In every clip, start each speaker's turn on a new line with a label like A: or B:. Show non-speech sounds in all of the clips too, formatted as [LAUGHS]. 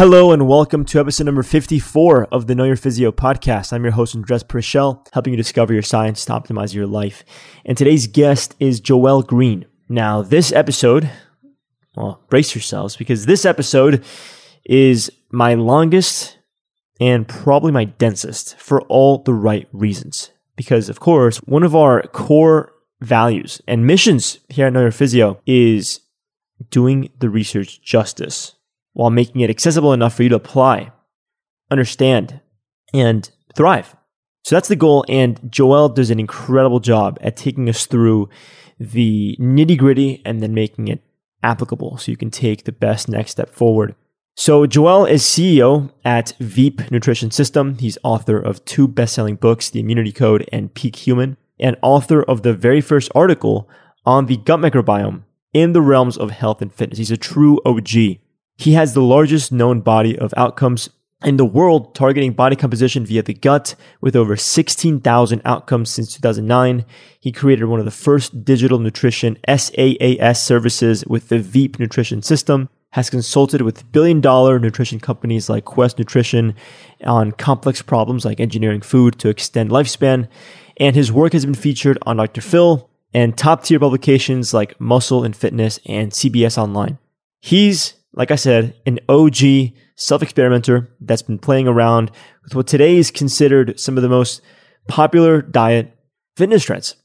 A: Hello and welcome to episode number 54 of the Know Your Physio podcast. I'm your host, Andres Prichel, helping you discover your science to optimize your life. And today's guest is Joel Greene. Now, this episode, well, brace yourselves because this episode is my longest and probably my densest for all the right reasons. Because, of course, one of our core values and missions here at Know Your Physio is doing the research justice while making it accessible enough for you to apply, understand, and thrive. So that's the goal. And Joel does an incredible job at taking us through the nitty gritty and then making it applicable so you can take the best next step forward. So Joel is CEO at Veep Nutrition System. He's author of two best-selling books, The Immunity Code and Peak Human, and author of the very first article on the gut microbiome in the realms of health and fitness. He's a true OG. He has the largest known body of outcomes in the world targeting body composition via the gut with over 16,000 outcomes since 2009. He created one of the first digital nutrition SaaS services with the Veep nutrition system, has consulted with billion dollar nutrition companies like Quest Nutrition on complex problems like engineering food to extend lifespan. And his work has been featured on Dr. Phil and top tier publications like Muscle and Fitness and CBS Online. He's like I said, an OG self experimenter that's been playing around with what today is considered some of the most popular diet fitness trends.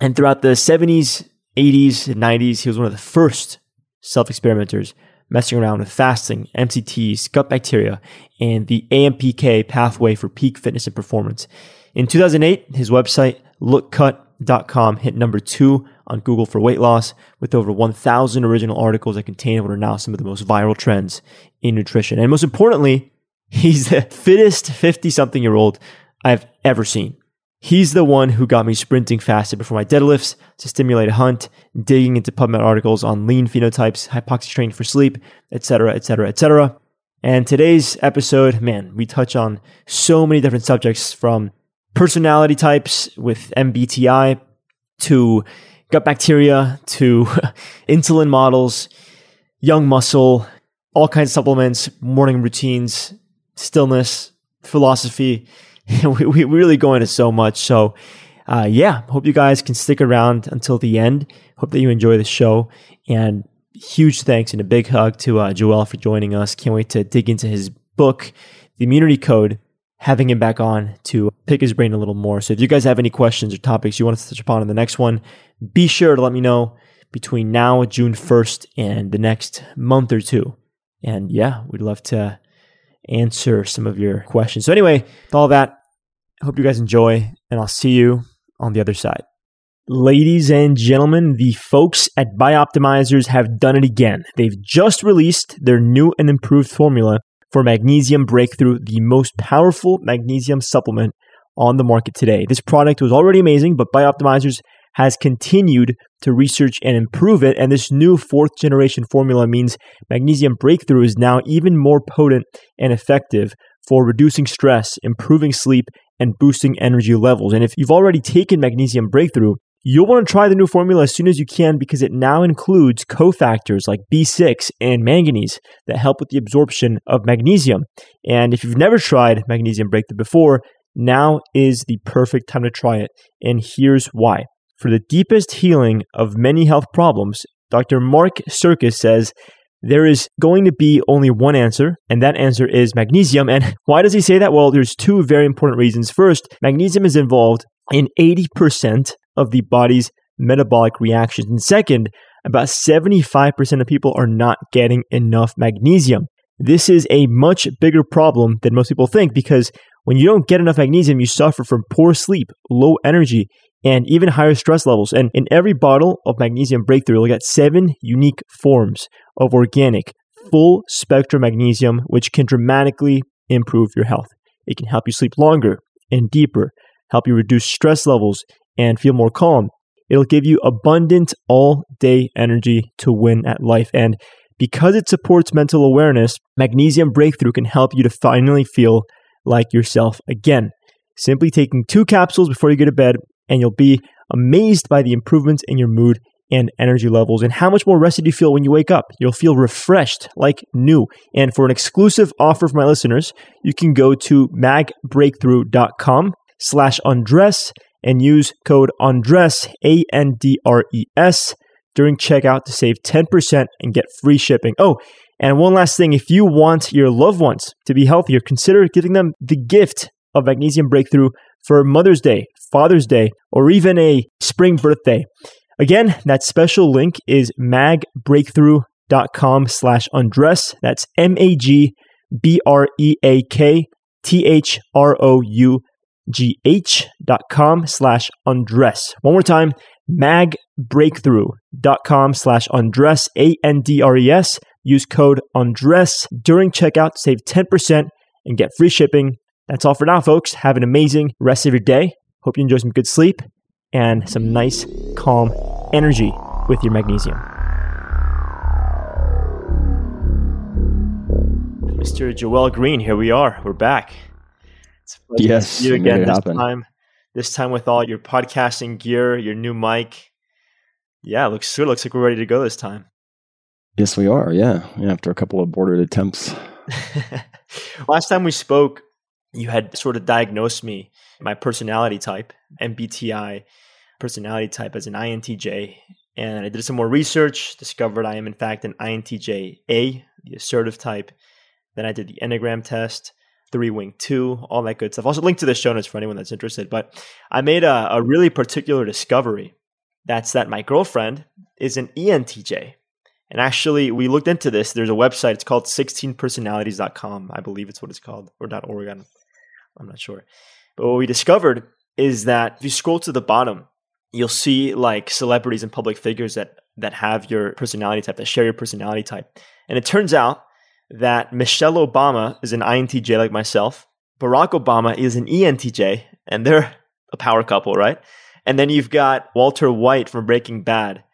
A: And throughout the 70s, 80s, and 90s, he was one of the first self experimenters messing around with fasting, MCTs, gut bacteria, and the AMPK pathway for peak fitness and performance. In 2008, his website, lookcut.com, hit number two on Google for weight loss with over 1,000 original articles that contain what are now some of the most viral trends in nutrition. And most importantly, he's the fittest 50 something year old I've ever seen. He's the one who got me sprinting faster before my deadlifts to stimulate a hunt, digging into PubMed articles on lean phenotypes, hypoxic training for sleep, etc., etc., etc. And today's episode, man, we touch on so many different subjects from personality types with MBTI to gut bacteria to [LAUGHS] insulin models, young muscle, all kinds of supplements, morning routines, stillness, philosophy. [LAUGHS] we, we really go into so much. So, uh, yeah, hope you guys can stick around until the end. Hope that you enjoy the show. And huge thanks and a big hug to uh, Joel for joining us. Can't wait to dig into his book, The Immunity Code, having him back on to pick his brain a little more. So if you guys have any questions or topics you want to touch upon in the next one, be sure to let me know between now, June 1st, and the next month or two. And yeah, we'd love to answer some of your questions. So, anyway, with all that, I hope you guys enjoy, and I'll see you on the other side. Ladies and gentlemen, the folks at Bioptimizers have done it again. They've just released their new and improved formula for Magnesium Breakthrough, the most powerful magnesium supplement on the market today. This product was already amazing, but Bioptimizers has continued to research and improve it. And this new fourth generation formula means Magnesium Breakthrough is now even more potent and effective for reducing stress, improving sleep, and boosting energy levels. And if you've already taken Magnesium Breakthrough, You'll want to try the new formula as soon as you can because it now includes cofactors like B6 and manganese that help with the absorption of magnesium. And if you've never tried Magnesium Breakthrough before, now is the perfect time to try it. And here's why. For the deepest healing of many health problems, Dr. Mark Sircus says there is going to be only one answer, and that answer is magnesium. And [LAUGHS] why does he say that? Well, there's two very important reasons. First, magnesium is involved in 80% of the body's metabolic reactions. And second, about 75% of people are not getting enough magnesium. This is a much bigger problem than most people think because when you don't get enough magnesium, you suffer from poor sleep, low energy, and even higher stress levels. And in every bottle of magnesium breakthrough, you'll get seven unique forms of organic, full spectrum magnesium, which can dramatically improve your health. It can help you sleep longer and deeper, help you reduce stress levels, and feel more calm. It'll give you abundant all day energy to win at life. And because it supports mental awareness, Magnesium Breakthrough can help you to finally feel like yourself again. Simply taking two capsules before you go to bed, and you'll be amazed by the improvements in your mood and energy levels. And how much more rested you feel when you wake up? You'll feel refreshed like new. And for an exclusive offer for my listeners, you can go to magbreakthrough.com slash andres and use code Andres, A N D R E S, during checkout to save 10% and get free shipping. Oh, and one last thing if you want your loved ones to be healthier, consider giving them the gift of Magnesium Breakthrough for Mother's Day, Father's Day, or even a spring birthday. Again, that special link is magbreakthrough.com slash andres. That's M A G B R E A K T H R O U gh.com slash andres. One more time, magbreakthrough.com slash andres, A-N-D-R-E-S. Use code Andres during checkout save 10% and get free shipping. That's all for now, folks. Have an amazing rest of your day. Hope you enjoy some good sleep and some nice, calm energy with your magnesium. Mr. Joel Greene, here we are. We're back.
B: Yes,
A: you again this happen. time. This time with all your podcasting gear, your new mic. Yeah, looks good. Looks like we're ready to go this time.
B: Yes, we are. Yeah, yeah after a couple of aborted attempts. [LAUGHS]
A: Last time we spoke, you had sort of diagnosed me my personality type, MBTI personality type, as an INTJ. And I did some more research, discovered I am in fact an INTJ A, the assertive type. Then I did the Enneagram test three wing two, all that good stuff. Also, link to the show notes for anyone that's interested. But I made a, a really particular discovery. That's that my girlfriend is an ENTJ. And actually, we looked into this. There's a website. It's called 16personalities.com. I believe it's what it's called, or .org. I'm, I'm not sure. But what we discovered is that if you scroll to the bottom, you'll see like celebrities and public figures that that have your personality type, that share your personality type. And it turns out that Michelle Obama is an INTJ like myself. Barack Obama is an ENTJ, and they're a power couple, right? And then you've got Walter White from Breaking Bad,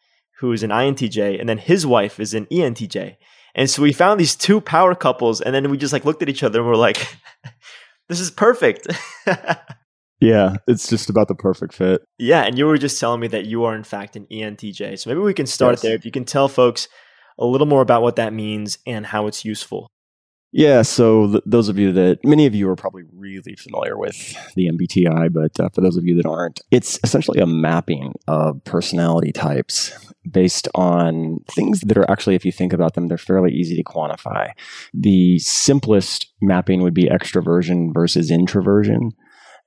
A: who is an INTJ, and then his wife is an ENTJ. And so we found these two power couples, and then we just like looked at each other and we're like, [LAUGHS] this is perfect. [LAUGHS]
B: yeah, it's just about the perfect fit.
A: Yeah, and you were just telling me that you are in fact an ENTJ. So maybe we can start yes. there. If you can tell folks a little more about what that means and how it's useful.
B: Yeah, so th- those of you that many of you are probably really familiar with the MBTI, but uh, for those of you that aren't, it's essentially a mapping of personality types based on things that are actually, if you think about them, they're fairly easy to quantify. The simplest mapping would be extroversion versus introversion.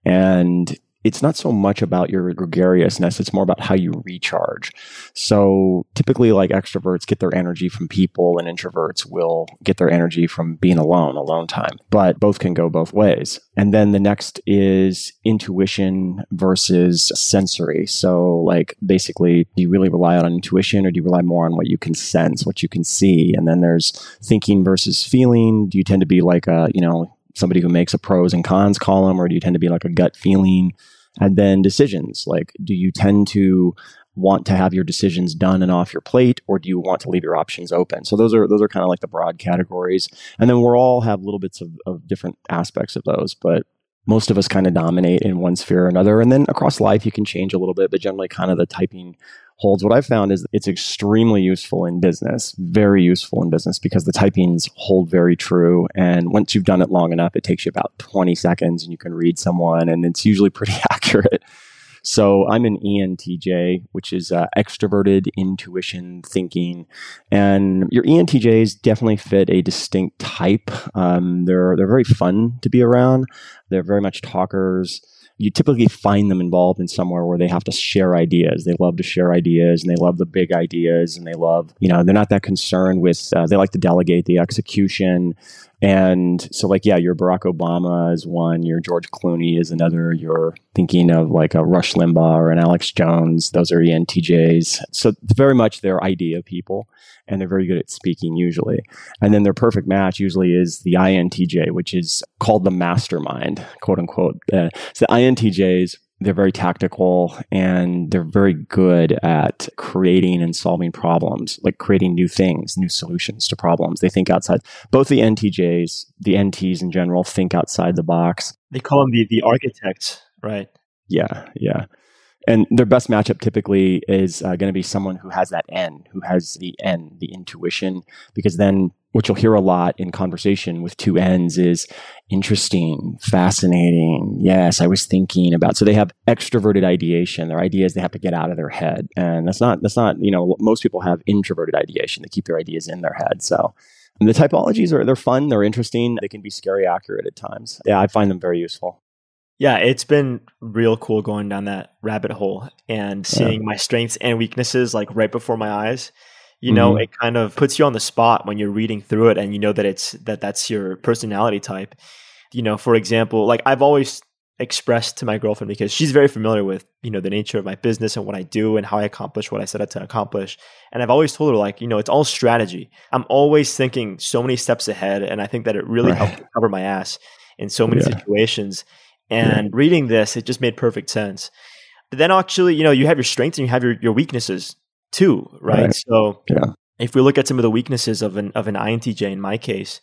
B: And it's not so much about your gregariousness it's more about how you recharge. So typically like extroverts get their energy from people and introverts will get their energy from being alone alone time. But both can go both ways. And then the next is intuition versus sensory. So like basically do you really rely on intuition or do you rely more on what you can sense what you can see? And then there's thinking versus feeling. Do you tend to be like a you know somebody who makes a pros and cons column or do you tend to be like a gut feeling? And then decisions like do you tend to want to have your decisions done and off your plate or do you want to leave your options open? So those are those are kind of like the broad categories. And then we're all have little bits of, of different aspects of those but most of us kind of dominate in one sphere or another. And then across life you can change a little bit but generally kind of the typing holds. What I've found is it's extremely useful in business, very useful in business because the typings hold very true. And once you've done it long enough, it takes you about 20 seconds and you can read someone and it's usually pretty [LAUGHS] accurate. So I'm an ENTJ, which is uh, extroverted intuition thinking, and your ENTJs definitely fit a distinct type. Um, they're they're very fun to be around. They're very much talkers you typically find them involved in somewhere where they have to share ideas. They love to share ideas and they love the big ideas and they love, you know, they're not that concerned with, uh, they like to delegate the execution. And so, like, yeah, your Barack Obama is one, your George Clooney is another, you're thinking of like a Rush Limbaugh or an Alex Jones. Those are ENTJs. So, very much their idea people, and they're very good at speaking usually. And then their perfect match usually is the INTJ, which is called the mastermind, quote unquote. Uh, so, the INTJs they're very tactical and they're very good at creating and solving problems, like creating new things, new solutions to problems. They think outside. Both the NTJs, the NTs in general, think outside the box.
A: They call them the, the architects, right?
B: Yeah, yeah. And their best matchup typically is uh, going to be someone who has that N, who has the N, the intuition, because then what you'll hear a lot in conversation with two ends is interesting, fascinating. Yes, I was thinking about. So they have extroverted ideation. Their ideas they have to get out of their head, and that's not that's not you know most people have introverted ideation. They keep their ideas in their head. So the typologies are they're fun, they're interesting. They can be scary accurate at times. Yeah, I find them very useful.
A: Yeah, it's been real cool going down that rabbit hole and seeing yeah. my strengths and weaknesses like right before my eyes. You know, mm-hmm. it kind of puts you on the spot when you're reading through it and you know that it's that that's your personality type. You know, for example, like I've always expressed to my girlfriend because she's very familiar with, you know, the nature of my business and what I do and how I accomplish what I set out to accomplish. And I've always told her like, you know, it's all strategy. I'm always thinking so many steps ahead and I think that it really right. helped cover my ass in so many yeah. situations and yeah. reading this, it just made perfect sense. But then actually, you know, you have your strengths and you have your, your weaknesses too, right? right. So yeah. if we look at some of the weaknesses of an of an INTJ in my case,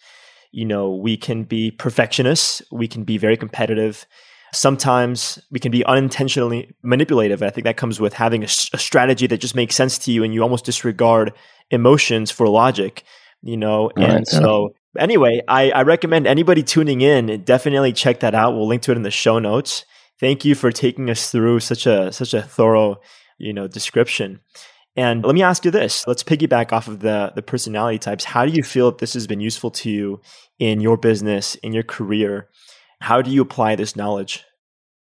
A: you know, we can be perfectionists, we can be very competitive. Sometimes we can be unintentionally manipulative. I think that comes with having a, a strategy that just makes sense to you and you almost disregard emotions for logic, you know? And right, so Anyway, I, I recommend anybody tuning in definitely check that out. We'll link to it in the show notes. Thank you for taking us through such a such a thorough, you know, description. And let me ask you this. Let's piggyback off of the the personality types. How do you feel that this has been useful to you in your business, in your career? How do you apply this knowledge?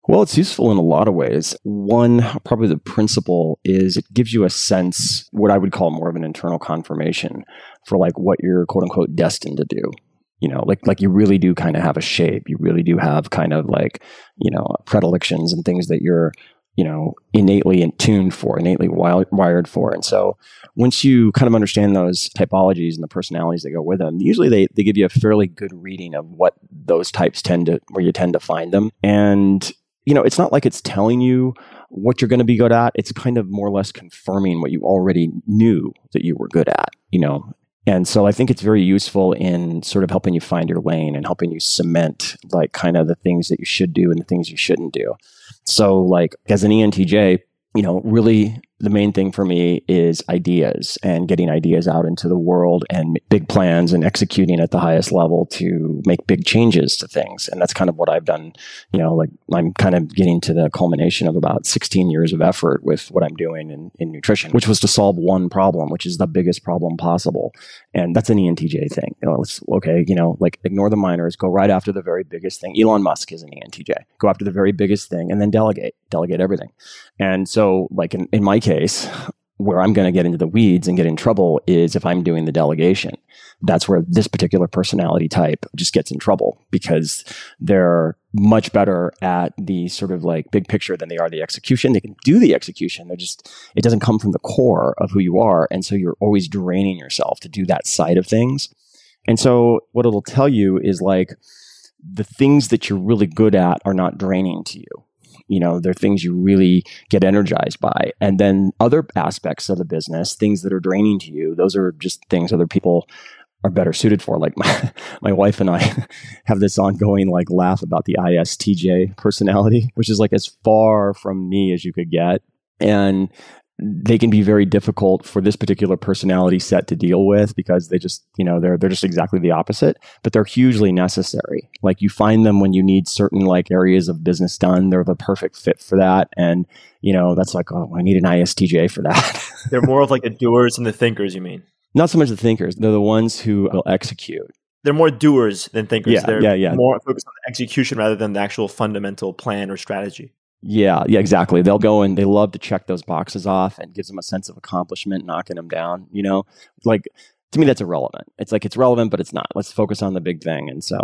B: Well, it's useful in a lot of ways. One, probably the principle is it gives you a sense, what I would call more of an internal confirmation for like what you're quote unquote destined to do. You know, like like you really do kind of have a shape. You really do have kind of like, you know, predilections and things that you're, you know, innately in tuned for, innately wired for. And so once you kind of understand those typologies and the personalities that go with them, usually they, they give you a fairly good reading of what those types tend to, where you tend to find them. And you know, it's not like it's telling you what you're going to be good at. It's kind of more or less confirming what you already knew that you were good at, you know. And so I think it's very useful in sort of helping you find your lane and helping you cement like kind of the things that you should do and the things you shouldn't do. So like as an ENTJ, you know, really the main thing for me is ideas and getting ideas out into the world and big plans and executing at the highest level to make big changes to things. And that's kind of what I've done. You know, like I'm kind of getting to the culmination of about 16 years of effort with what I'm doing in, in nutrition, which was to solve one problem, which is the biggest problem possible. And that's an ENTJ thing. You know, it's okay, you know, like ignore the minors, go right after the very biggest thing. Elon Musk is an ENTJ. Go after the very biggest thing and then delegate, delegate everything. And so like in, in my case, where I'm going to get into the weeds and get in trouble is if I'm doing the delegation. That's where this particular personality type just gets in trouble because they're much better at the sort of like big picture than they are the execution. They can do the execution. They're just, it doesn't come from the core of who you are. And so you're always draining yourself to do that side of things. And so what it'll tell you is like the things that you're really good at are not draining to you you know they're things you really get energized by. And then other aspects of the business things that are draining to you those are just things other people are better suited for. Like [LAUGHS] my, my wife and i [LAUGHS] have this ongoing like laugh about the istj personality which is like as far from me as you could get. And they can be very difficult for this particular personality set to deal with because they just, you know, they're they're just exactly the opposite, but they're hugely necessary. Like you find them when you need certain like areas of business done, they're the perfect fit for that and, you know, that's like, oh, I need an ISTJ for that. [LAUGHS]
A: they're more of like the doers and the thinkers, you mean?
B: Not so much the thinkers, they're the ones who will execute.
A: They're more doers than thinkers.
B: Yeah,
A: they're
B: yeah, yeah.
A: more focused on execution rather than the actual fundamental plan or strategy.
B: Yeah, yeah, exactly. They'll go and they love to check those boxes off and gives them a sense of accomplishment, knocking them down. You know, like to me that's irrelevant. It's like it's relevant but it's not. Let's focus on the big thing. And so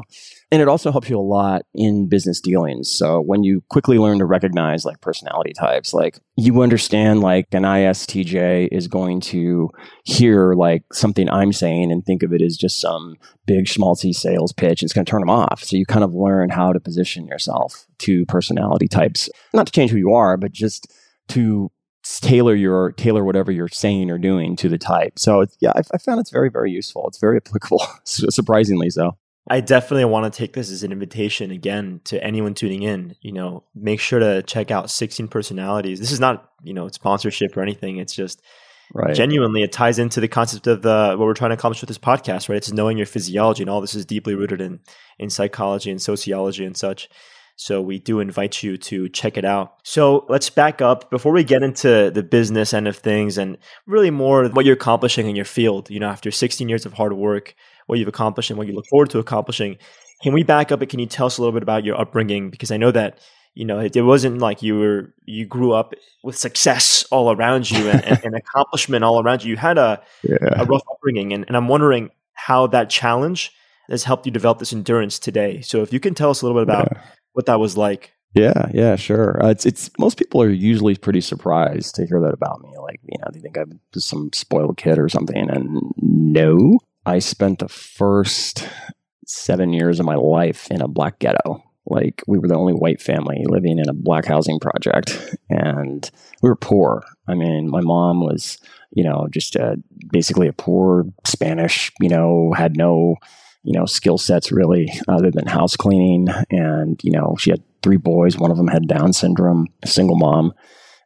B: and it also helps you a lot in business dealings. So when you quickly learn to recognize like personality types like you understand like an istj is going to hear like something i'm saying and think of it as just some big schmaltzy sales pitch. It's going to turn them off. So you kind of learn how to position yourself to personality types. Not to change who you are but just to tailor your tailor whatever you're saying or doing to the type. So yeah, I, I found it's very very useful. It's very applicable, [LAUGHS] surprisingly so.
A: I definitely want to take this as an invitation again to anyone tuning in. You know, make sure to check out 16 Personalities. This is not, you know, sponsorship or anything. It's just right. genuinely it ties into the concept of the what we're trying to accomplish with this podcast, right? It's knowing your physiology, and all this is deeply rooted in in psychology and sociology and such. So we do invite you to check it out. So let's back up before we get into the business end of things and really more what you're accomplishing in your field. You know, after 16 years of hard work, what you've accomplished and what you look forward to accomplishing. Can we back up and can you tell us a little bit about your upbringing? Because I know that you know it, it wasn't like you were you grew up with success all around you and, and, and [LAUGHS] accomplishment all around you. You had a, yeah. a rough upbringing, and, and I'm wondering how that challenge has helped you develop this endurance today. So if you can tell us a little bit about yeah what that was like.
B: Yeah, yeah, sure. Uh, it's it's most people are usually pretty surprised to hear that about me. Like, you know, they think I'm just some spoiled kid or something. And no, I spent the first seven years of my life in a black ghetto. Like, we were the only white family living in a black housing project, and we were poor. I mean, my mom was, you know, just a, basically a poor Spanish. You know, had no you know, skill sets really other than house cleaning. And, you know, she had three boys. One of them had Down syndrome, a single mom.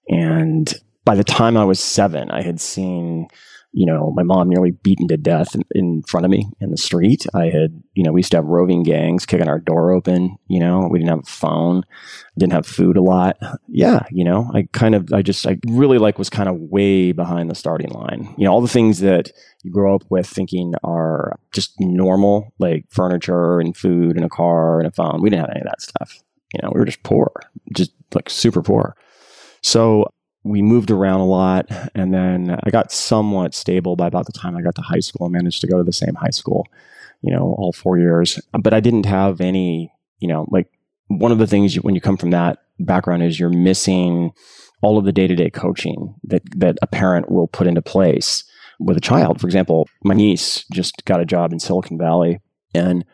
B: And by the time I was seven, I had seen you know, my mom nearly beaten to death in, front of me in the street. I had, you know, we used to have roving gangs kicking our door open. You know, we didn't have a phone, didn't have food a lot. Yeah, you know, I kind of, I just, I really like was kind of way behind the starting line. You know, all the things that you grow up with thinking are just normal, like furniture and food and a car and a phone. We didn't have any of that stuff. You know, we were just poor, just like super poor. So we moved around a lot and then I got somewhat stable by about the time I got to high school. I managed to go to the same high school, you know, all four years. But I didn't have any, you know, like one of the things you, when you come from that background is you're missing all of the day to day coaching that, that a parent will put into place with a child. For example, my niece just got a job in Silicon Valley and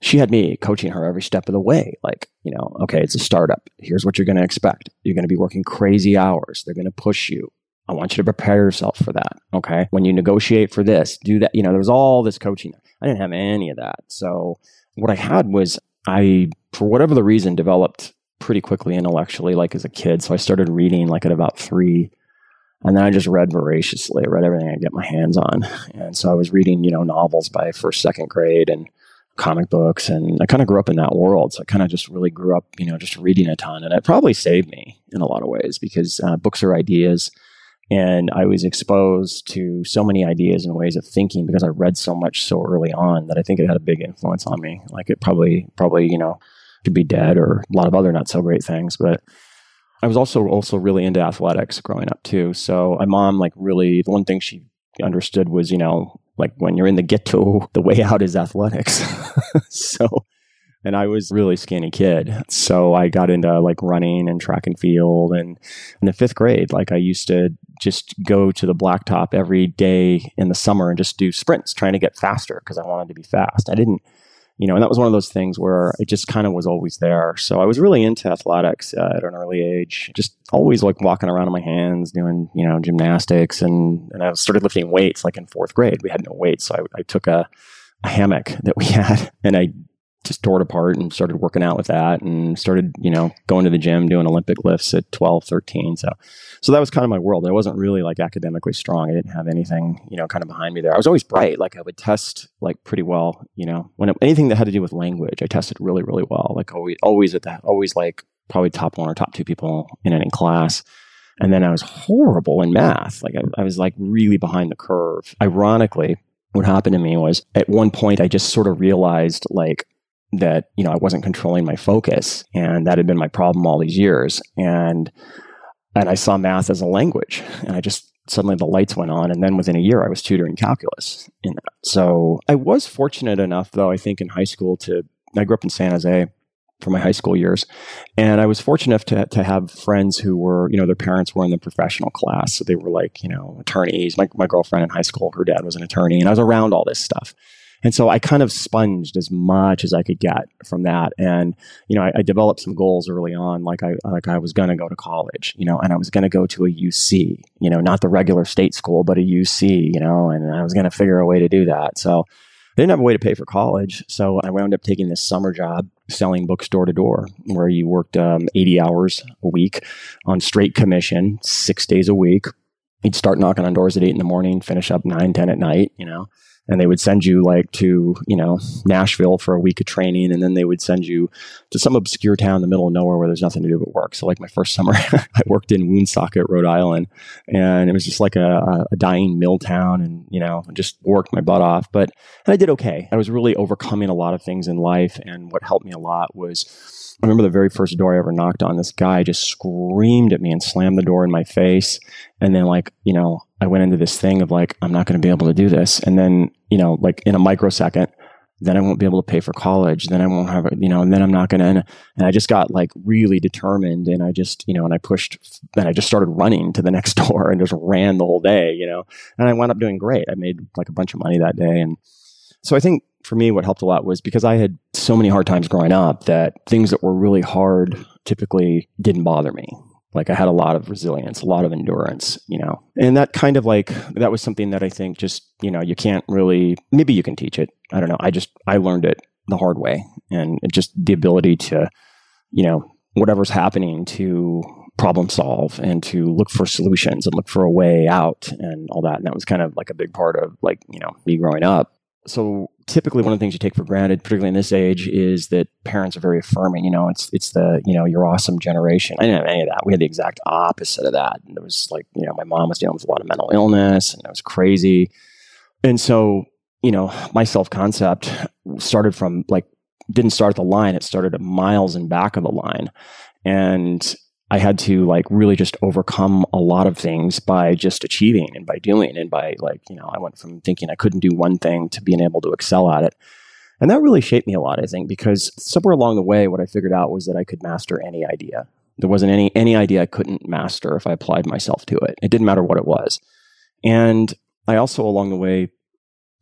B: she had me coaching her every step of the way. Like, you know, okay, it's a startup. Here's what you're going to expect. You're going to be working crazy hours. They're going to push you. I want you to prepare yourself for that. Okay. When you negotiate for this, do that. You know, there was all this coaching. I didn't have any of that. So what I had was I, for whatever the reason, developed pretty quickly intellectually, like as a kid. So I started reading like at about three. And then I just read voraciously. I read everything I could get my hands on. And so I was reading, you know, novels by first, second grade and comic books and I kind of grew up in that world. So I kind of just really grew up, you know, just reading a ton. And it probably saved me in a lot of ways because uh, books are ideas. And I was exposed to so many ideas and ways of thinking because I read so much so early on that I think it had a big influence on me. Like it probably, probably, you know, could be dead or a lot of other not so great things. But I was also also really into athletics growing up too. So my mom, like, really, the one thing she understood was, you know, like when you're in the ghetto, the way out is athletics. [LAUGHS] so, and I was really skinny kid. So I got into like running and track and field. And in the fifth grade, like I used to just go to the blacktop every day in the summer and just do sprints, trying to get faster because I wanted to be fast. I didn't you know, and that was one of those things where it just kind of was always there. So I was really into athletics uh, at an early age, just always like walking around on my hands, doing, you know, gymnastics. And, and I started lifting weights like in fourth grade. We had no weights. So I, I took a, a hammock that we [LAUGHS] had and I just tore it apart and started working out with that and started, you know, going to the gym, doing Olympic lifts at 12, 13. So, so that was kind of my world. I wasn't really like academically strong. I didn't have anything, you know, kind of behind me there. I was always bright. Like I would test like pretty well, you know, when it, anything that had to do with language, I tested really, really well. Like always, always at that, always like probably top one or top two people in any class. And then I was horrible in math. Like I, I was like really behind the curve. Ironically, what happened to me was at one point I just sort of realized like that you know I wasn't controlling my focus, and that had been my problem all these years. And and I saw math as a language, and I just suddenly the lights went on, and then within a year I was tutoring calculus in that. So I was fortunate enough, though I think in high school to I grew up in San Jose for my high school years. And I was fortunate enough to, to have friends who were, you know, their parents were in the professional class. So they were like, you know, attorneys. My, my girlfriend in high school, her dad was an attorney, and I was around all this stuff. And so I kind of sponged as much as I could get from that. And, you know, I, I developed some goals early on, like I, like I was going to go to college, you know, and I was going to go to a UC, you know, not the regular state school, but a UC, you know, and I was going to figure a way to do that. So I didn't have a way to pay for college. So I wound up taking this summer job selling books door to door, where you worked um, 80 hours a week on straight commission, six days a week. You'd start knocking on doors at eight in the morning, finish up nine, 10 at night, you know and they would send you like to you know Nashville for a week of training, and then they would send you to some obscure town in the middle of nowhere where there's nothing to do but work. So like my first summer, [LAUGHS] I worked in Woonsocket, Rhode Island, and it was just like a, a dying mill town, and you know just worked my butt off. But and I did okay. I was really overcoming a lot of things in life, and what helped me a lot was. I remember the very first door I ever knocked on. This guy just screamed at me and slammed the door in my face. And then, like, you know, I went into this thing of like, I'm not going to be able to do this. And then, you know, like in a microsecond, then I won't be able to pay for college. Then I won't have, you know, and then I'm not going to. And I just got like really determined and I just, you know, and I pushed, and I just started running to the next [LAUGHS] door and just ran the whole day, you know, and I wound up doing great. I made like a bunch of money that day. And so I think for me, what helped a lot was because I had so many hard times growing up that things that were really hard typically didn't bother me. Like I had a lot of resilience, a lot of endurance, you know, and that kind of like, that was something that I think just, you know, you can't really, maybe you can teach it. I don't know. I just, I learned it the hard way and just the ability to, you know, whatever's happening to problem solve and to look for solutions and look for a way out and all that. And that was kind of like a big part of like, you know, me growing up so typically one of the things you take for granted, particularly in this age, is that parents are very affirming. You know, it's it's the you know your awesome generation. I didn't have any of that. We had the exact opposite of that. And it was like you know my mom was dealing with a lot of mental illness, and it was crazy. And so you know my self concept started from like didn't start at the line. It started at miles in back of the line, and I had to like really just overcome a lot of things by just achieving and by doing and by like, you know, I went from thinking I couldn't do one thing to being able to excel at it. And that really shaped me a lot, I think, because somewhere along the way, what I figured out was that I could master any idea. There wasn't any, any idea I couldn't master if I applied myself to it. It didn't matter what it was. And I also, along the way,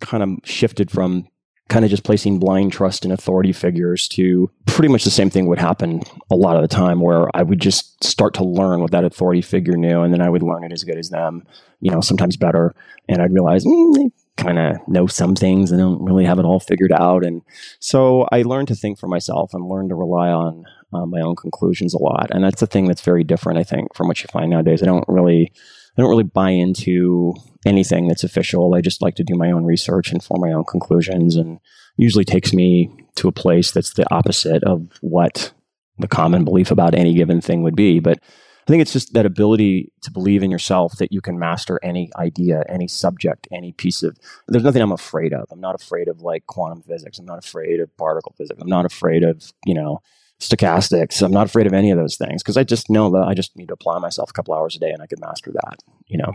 B: kind of shifted from kind of just placing blind trust in authority figures to pretty much the same thing would happen a lot of the time where I would just start to learn what that authority figure knew and then I would learn it as good as them, you know, sometimes better. And I'd realize mm, they kind of know some things and don't really have it all figured out. And so I learned to think for myself and learned to rely on uh, my own conclusions a lot. And that's a thing that's very different, I think, from what you find nowadays. I don't really I don't really buy into anything that's official. I just like to do my own research and form my own conclusions, and usually takes me to a place that's the opposite of what the common belief about any given thing would be. But I think it's just that ability to believe in yourself that you can master any idea, any subject, any piece of. There's nothing I'm afraid of. I'm not afraid of like quantum physics. I'm not afraid of particle physics. I'm not afraid of you know stochastics. I'm not afraid of any of those things because I just know that I just need to apply myself a couple hours a day and I could master that, you know.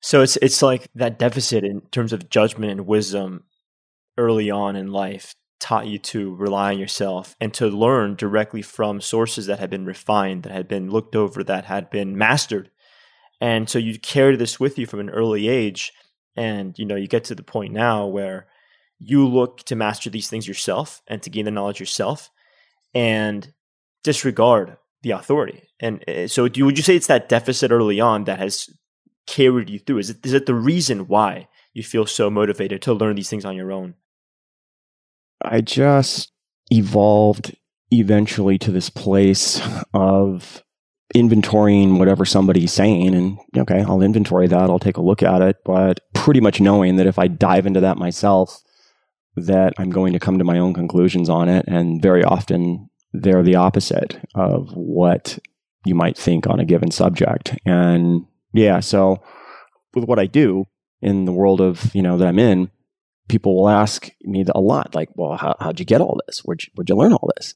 A: So it's it's like that deficit in terms of judgment and wisdom early on in life taught you to rely on yourself and to learn directly from sources that had been refined, that had been looked over, that had been mastered. And so you carried this with you from an early age. And you know, you get to the point now where you look to master these things yourself and to gain the knowledge yourself and disregard the authority. And uh, so, do, would you say it's that deficit early on that has carried you through? Is it is it the reason why you feel so motivated to learn these things on your own?
B: I just evolved eventually to this place of inventorying whatever somebody's saying and okay i'll inventory that i'll take a look at it but pretty much knowing that if i dive into that myself that I'm going to come to my own conclusions on it. And very often they're the opposite of what you might think on a given subject. And yeah, so with what I do in the world of, you know, that I'm in, people will ask me a lot, like, well, how, how'd you get all this? Where'd you, where'd you learn all this?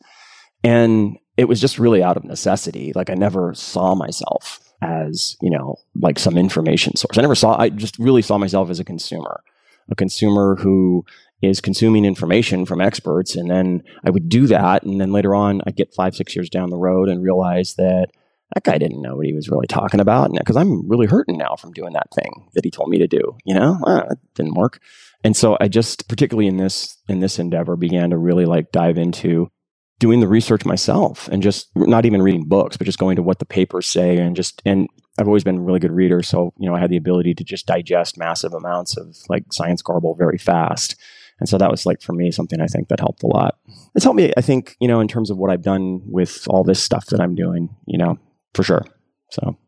B: And it was just really out of necessity. Like I never saw myself as, you know, like some information source. I never saw, I just really saw myself as a consumer, a consumer who is consuming information from experts. And then I would do that. And then later on, I'd get five, six years down the road and realize that that guy didn't know what he was really talking about. And because I'm really hurting now from doing that thing that he told me to do. You know, ah, it didn't work. And so I just, particularly in this in this endeavor, began to really like dive into doing the research myself and just not even reading books, but just going to what the papers say and just and I've always been a really good reader. So, you know, I had the ability to just digest massive amounts of like science garble very fast. And so that was like for me something I think that helped a lot. It's helped me, I think, you know, in terms of what I've done with all this stuff that I'm doing, you know, for sure. So,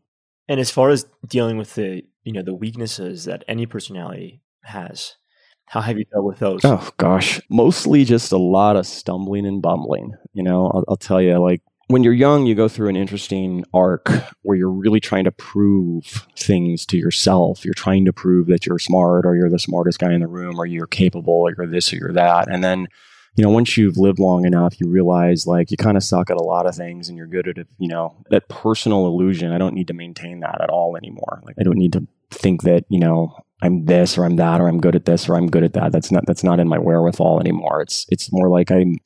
A: and as far as dealing with the, you know, the weaknesses that any personality has, how have you dealt with those?
B: Oh gosh, mostly just a lot of stumbling and bumbling. You know, I'll, I'll tell you, like when you're young, you go through an interesting arc where you're really trying to prove things to yourself. You're trying to prove that you're smart or you're the smartest guy in the room or you're capable or you're this or you're that. And then, you know, once you've lived long enough, you realize like you kind of suck at a lot of things and you're good at it, you know, that personal illusion. I don't need to maintain that at all anymore. Like I don't need to think that, you know, I'm this or I'm that or I'm good at this or I'm good at that. That's not that's not in my wherewithal anymore. It's it's more like I'm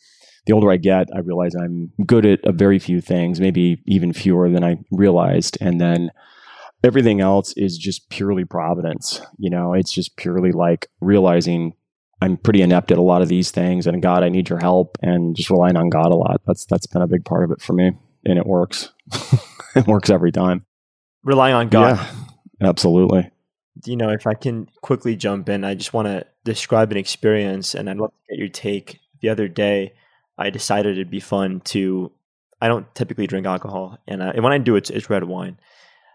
B: the older I get, I realize I'm good at a very few things, maybe even fewer than I realized. And then everything else is just purely providence. You know, it's just purely like realizing I'm pretty inept at a lot of these things and God, I need your help and just relying on God a lot. That's that's been a big part of it for me. And it works. [LAUGHS] it works every time.
A: Relying on God.
B: Yeah, absolutely.
A: You know, if I can quickly jump in, I just want to describe an experience and I'd love to get your take. The other day, I decided it'd be fun to. I don't typically drink alcohol, and, uh, and when I do, it's, it's red wine.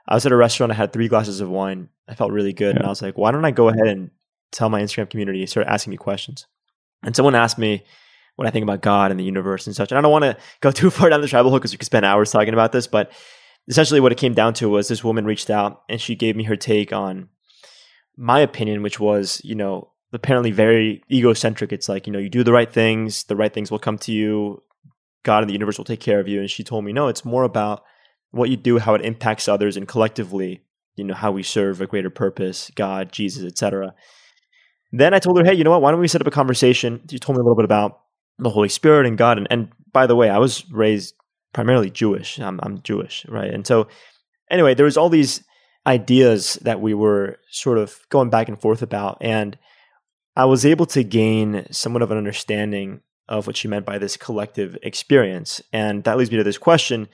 A: I was at a restaurant. I had three glasses of wine. I felt really good, yeah. and I was like, "Why don't I go ahead and tell my Instagram community, start asking me questions?" And someone asked me what I think about God and the universe and such. And I don't want to go too far down the tribal hole because we could spend hours talking about this, but essentially what it came down to was this woman reached out and she gave me her take on my opinion, which was, you know, apparently very egocentric. It's like, you know, you do the right things, the right things will come to you. God and the universe will take care of you. And she told me, no, it's more about what you do, how it impacts others, and collectively, you know, how we serve a greater purpose, God, Jesus, etc. Then I told her, hey, you know what? Why don't we set up a conversation? She told me a little bit about the Holy Spirit and God. And, and by the way, I was raised primarily Jewish. I'm, I'm Jewish, right? And so, anyway, there was all these ideas that we were sort of going back and forth about, and I was able to gain somewhat of an understanding of what she meant by this collective experience. And that leads me to this question.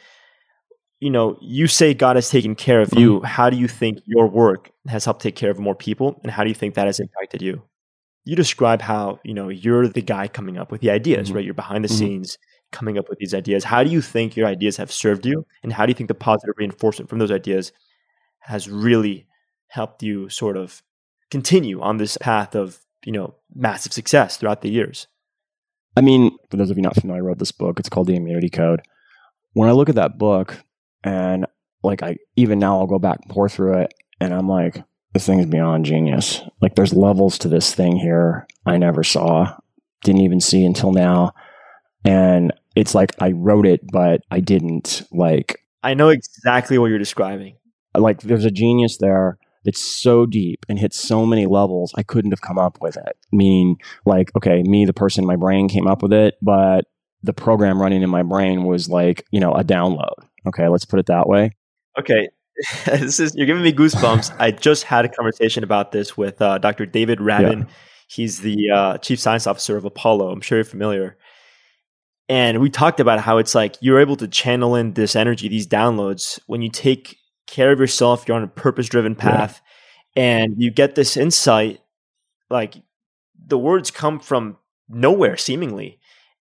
A: You know, you say God has taken care of you. Mm-hmm. How do you think your work has helped take care of more people? And how do you think that has impacted you? You describe how, you know, you're the guy coming up with the ideas, mm-hmm. right? You're behind the mm-hmm. scenes coming up with these ideas. How do you think your ideas have served you? And how do you think the positive reinforcement from those ideas has really helped you sort of continue on this path of you know, massive success throughout the years.
B: I mean, for those of you not familiar, I wrote this book. It's called The Immunity Code. When I look at that book, and like I even now I'll go back and pore through it, and I'm like, this thing is beyond genius. Like there's levels to this thing here I never saw, didn't even see until now, and it's like I wrote it, but I didn't like.
A: I know exactly what you're describing.
B: Like there's a genius there it's so deep and hits so many levels, I couldn't have come up with it. Meaning, like, okay, me, the person in my brain came up with it, but the program running in my brain was like, you know, a download. Okay, let's put it that way.
A: Okay. [LAUGHS] this is you're giving me goosebumps. I just had a conversation about this with uh, Dr. David Rabin. Yeah. He's the uh, chief science officer of Apollo. I'm sure you're familiar. And we talked about how it's like you're able to channel in this energy, these downloads, when you take care of yourself. You're on a purpose driven path yeah. and you get this insight. Like the words come from nowhere seemingly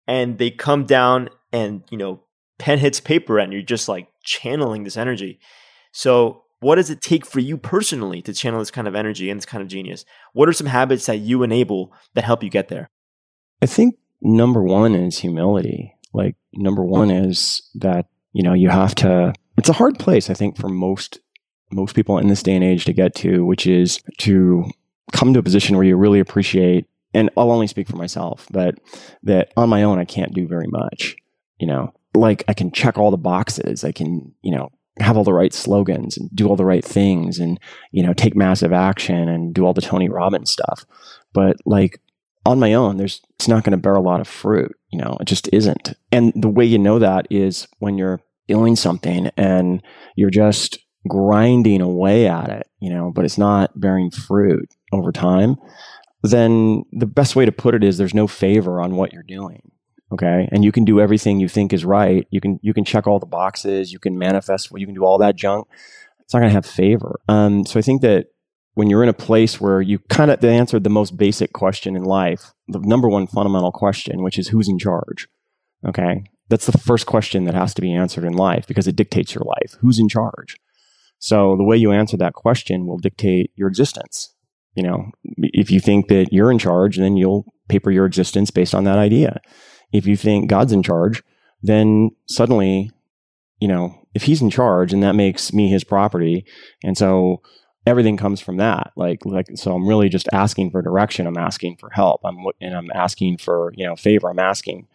A: and they come down and, you know, pen hits paper and you're just like channeling this energy. So, what does it take for you personally to channel this kind of energy and this kind of genius? What are some habits that you enable that help you get there?
B: I think number one is humility. Like, number one is that, you know, you have to it's a hard place, I think, for most most people in this day and age to get to, which is to come to a position where you really appreciate. And I'll only speak for myself, but that on my own I can't do very much. You know, like I can check all the boxes. I can, you know, have all the right slogans and do all the right things and, you know, take massive action and do all the Tony Robbins stuff. But like on my own, there's it's not going to bear a lot of fruit. You know, it just isn't. And the way you know that is when you're doing something and you're just grinding away at it, you know, but it's not bearing fruit over time, then the best way to put it is there's no favor on what you're doing. Okay. And you can do everything you think is right. You can, you can check all the boxes. You can manifest you can do all that junk. it's not going to have favor. Um, so I think that when you're in a place where you kind of answered the most basic question in life, the number one fundamental question, which is who's in charge. Okay. That's the first question that has to be answered in life because it dictates your life. Who's in charge? So the way you answer that question will dictate your existence. You know, if you think that you're in charge, then you'll paper your existence based on that idea. If you think God's in charge, then suddenly, you know, if he's in charge and that makes me his property, and so everything comes from that. Like, like, so I'm really just asking for direction. I'm asking for help. I'm, and I'm asking for, you know, favor. I'm asking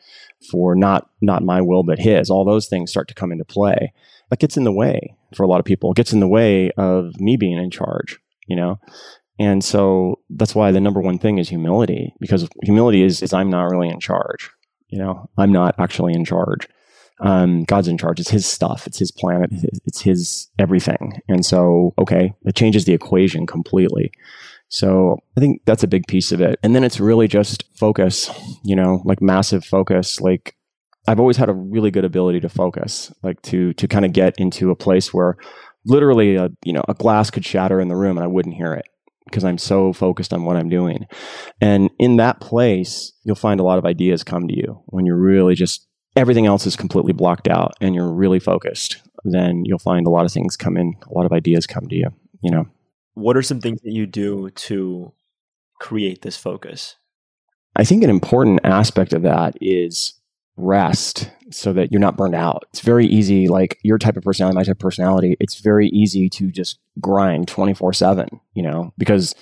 B: for not, not my will, but his. All those things start to come into play. That gets in the way for a lot of people. It gets in the way of me being in charge, you know? And so that's why the number one thing is humility, because humility is, is I'm not really in charge. You know, I'm not actually in charge. Um, God's in charge. It's his stuff. It's his planet. It's his everything. And so, okay, it changes the equation completely. So I think that's a big piece of it. And then it's really just focus, you know, like massive focus. Like I've always had a really good ability to focus, like to, to kind of get into a place where literally a, you know, a glass could shatter in the room and I wouldn't hear it because I'm so focused on what I'm doing. And in that place, you'll find a lot of ideas come to you when you're really just everything else is completely blocked out and you're really focused, then you'll find a lot of things come in, a lot of ideas come to you, you know.
A: What are some things that you do to create this focus?
B: I think an important aspect of that is rest so that you're not burned out. It's very easy, like your type of personality, my type of personality, it's very easy to just grind 24 7, you know, because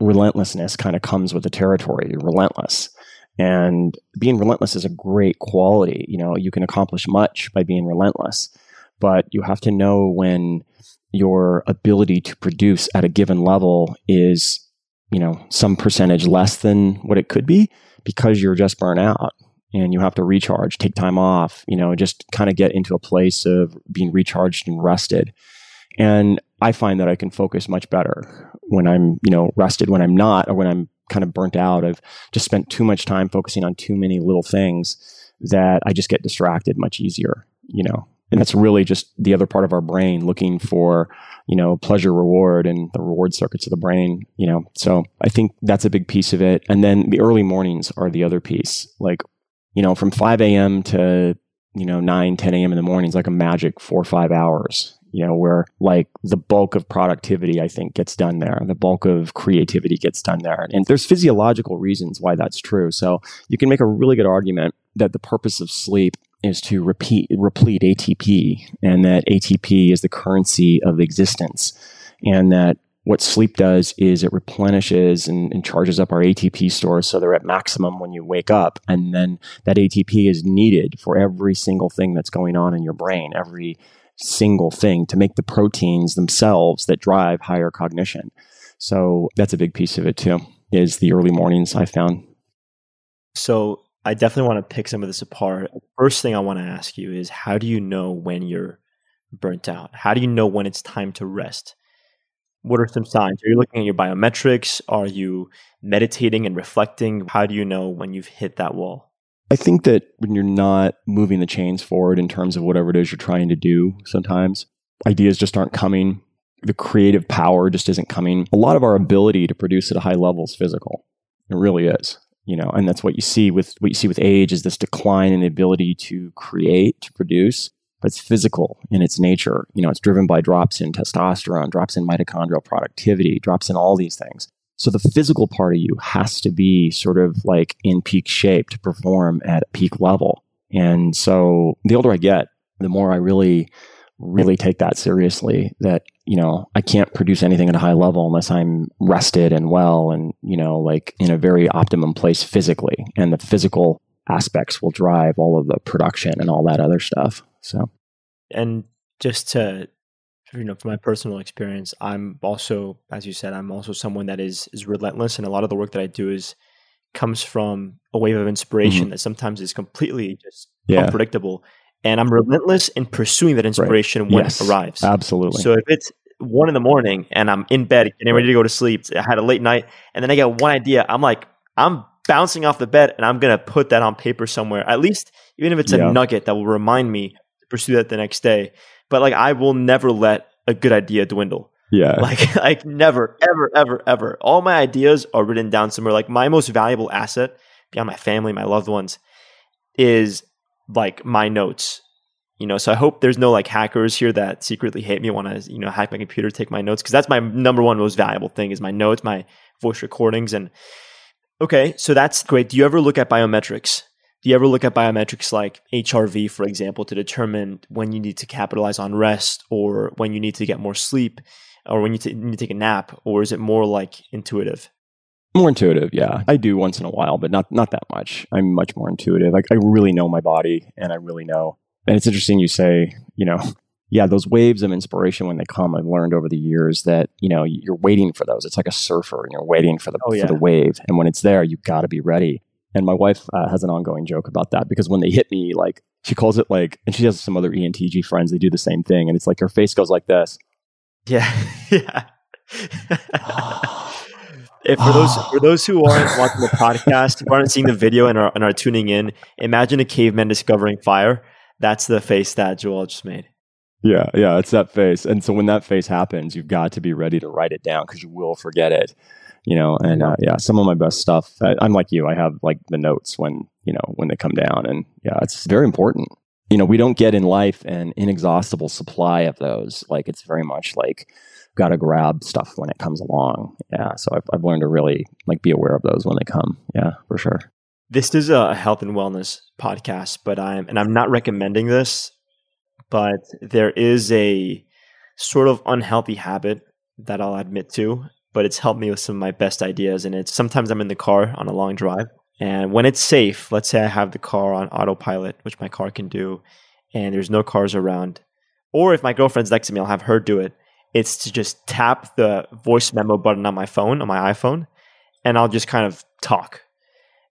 B: relentlessness kind of comes with the territory. You're relentless. And being relentless is a great quality. You know, you can accomplish much by being relentless, but you have to know when your ability to produce at a given level is, you know, some percentage less than what it could be because you're just burnt out and you have to recharge, take time off, you know, just kind of get into a place of being recharged and rested. And I find that I can focus much better when I'm, you know, rested, when I'm not, or when I'm kind of burnt out. I've just spent too much time focusing on too many little things that I just get distracted much easier, you know. And that's really just the other part of our brain looking for, you know, pleasure reward and the reward circuits of the brain, you know. So I think that's a big piece of it. And then the early mornings are the other piece. Like, you know, from 5 a.m. to, you know, 9, 10 a.m. in the morning is like a magic four or five hours you know, where like the bulk of productivity, I think, gets done there. The bulk of creativity gets done there. And there's physiological reasons why that's true. So you can make a really good argument that the purpose of sleep is to repeat, replete ATP and that ATP is the currency of existence and that what sleep does is it replenishes and, and, charges up our ATP stores so they're at maximum when you wake up. And then that ATP is needed for every single thing that's going on in your brain, every single thing to make the proteins themselves that drive higher cognition. So that's a big piece of it too, is the early mornings I found.
A: So I definitely want to pick some of this apart. First thing I want to ask you is how do you know when you're burnt out? How do you know when it's time to rest? What are some signs? Are you looking at your biometrics? Are you meditating and reflecting? How do you know when you've hit that wall?
B: I think that when you're not moving the chains forward in terms of whatever it is you're trying to do, sometimes ideas just aren't coming. The creative power just isn't coming. A lot of our ability to produce at a high level is physical. It really is. You know, and that's what you see with what you see with age is this decline in the ability to create, to produce. But it's physical in its nature. You know, it's driven by drops in testosterone, drops in mitochondrial productivity, drops in all these things. So the physical part of you has to be sort of like in peak shape to perform at peak level. And so the older I get, the more I really, really take that seriously that, you know, I can't produce anything at a high level unless I'm rested and well and, you know, like in a very optimum place physically. And the physical aspects will drive all of the production and all that other stuff. So,
A: and just to you know from my personal experience i'm also as you said i'm also someone that is is relentless and a lot of the work that i do is comes from a wave of inspiration mm-hmm. that sometimes is completely just yeah. unpredictable and i'm relentless in pursuing that inspiration right. when yes, it arrives
B: absolutely
A: so if it's one in the morning and i'm in bed getting ready to go to sleep i had a late night and then i get one idea i'm like i'm bouncing off the bed and i'm going to put that on paper somewhere at least even if it's a nugget that will remind me to pursue that the next day but like I will never let a good idea dwindle.
B: Yeah. [LAUGHS]
A: Like like never, ever, ever, ever. All my ideas are written down somewhere. Like my most valuable asset beyond my family, my loved ones, is like my notes. You know, so I hope there's no like hackers here that secretly hate me, want to, you know, hack my computer, take my notes. Cause that's my number one most valuable thing is my notes, my voice recordings. And okay, so that's great. Do you ever look at biometrics? Do you ever look at biometrics like HRV, for example, to determine when you need to capitalize on rest or when you need to get more sleep or when you, t- need to take a nap? Or is it more like intuitive?
B: More intuitive, yeah. I do once in a while, but not not that much. I'm much more intuitive. Like I really know my body and I really know. And it's interesting you say, you know, [LAUGHS] yeah, those waves of inspiration when they come, I've learned over the years that, you know, you're waiting for those. It's like a surfer and you're waiting for the
A: Oh, yeah.
B: for the wave. And when it's there, you got to be ready. And my wife uh, has an ongoing joke about that because when they hit me, like she calls it like, and she has some other ENTJ friends, they do the same thing. And it's like her face goes like this.
A: Yeah. [LAUGHS] yeah. If for those for those who aren't watching the podcast, who aren't seeing the video and are and are tuning in, imagine a caveman discovering fire. That's the face that Joel just made.
B: Yeah, yeah, it's that face. And so when that face happens, you've got to be ready to write it down because you will forget it. You know, and uh, yeah, some of my best stuff. I, I'm like you. I have like the notes when you know when they come down, and yeah, it's very important. You know, we don't get in life an inexhaustible supply of those. Like it's very much like got to grab stuff when it comes along. Yeah, so I've, I've learned to really like be aware of those when they come. Yeah, for sure.
A: This is a health and wellness podcast, but I'm and I'm not recommending this, but there is a sort of unhealthy habit that I'll admit to, but it's helped me with some of my best ideas. And it's sometimes I'm in the car on a long drive, and when it's safe, let's say I have the car on autopilot, which my car can do, and there's no cars around, or if my girlfriend's next to me, I'll have her do it. It's to just tap the voice memo button on my phone, on my iPhone, and I'll just kind of talk.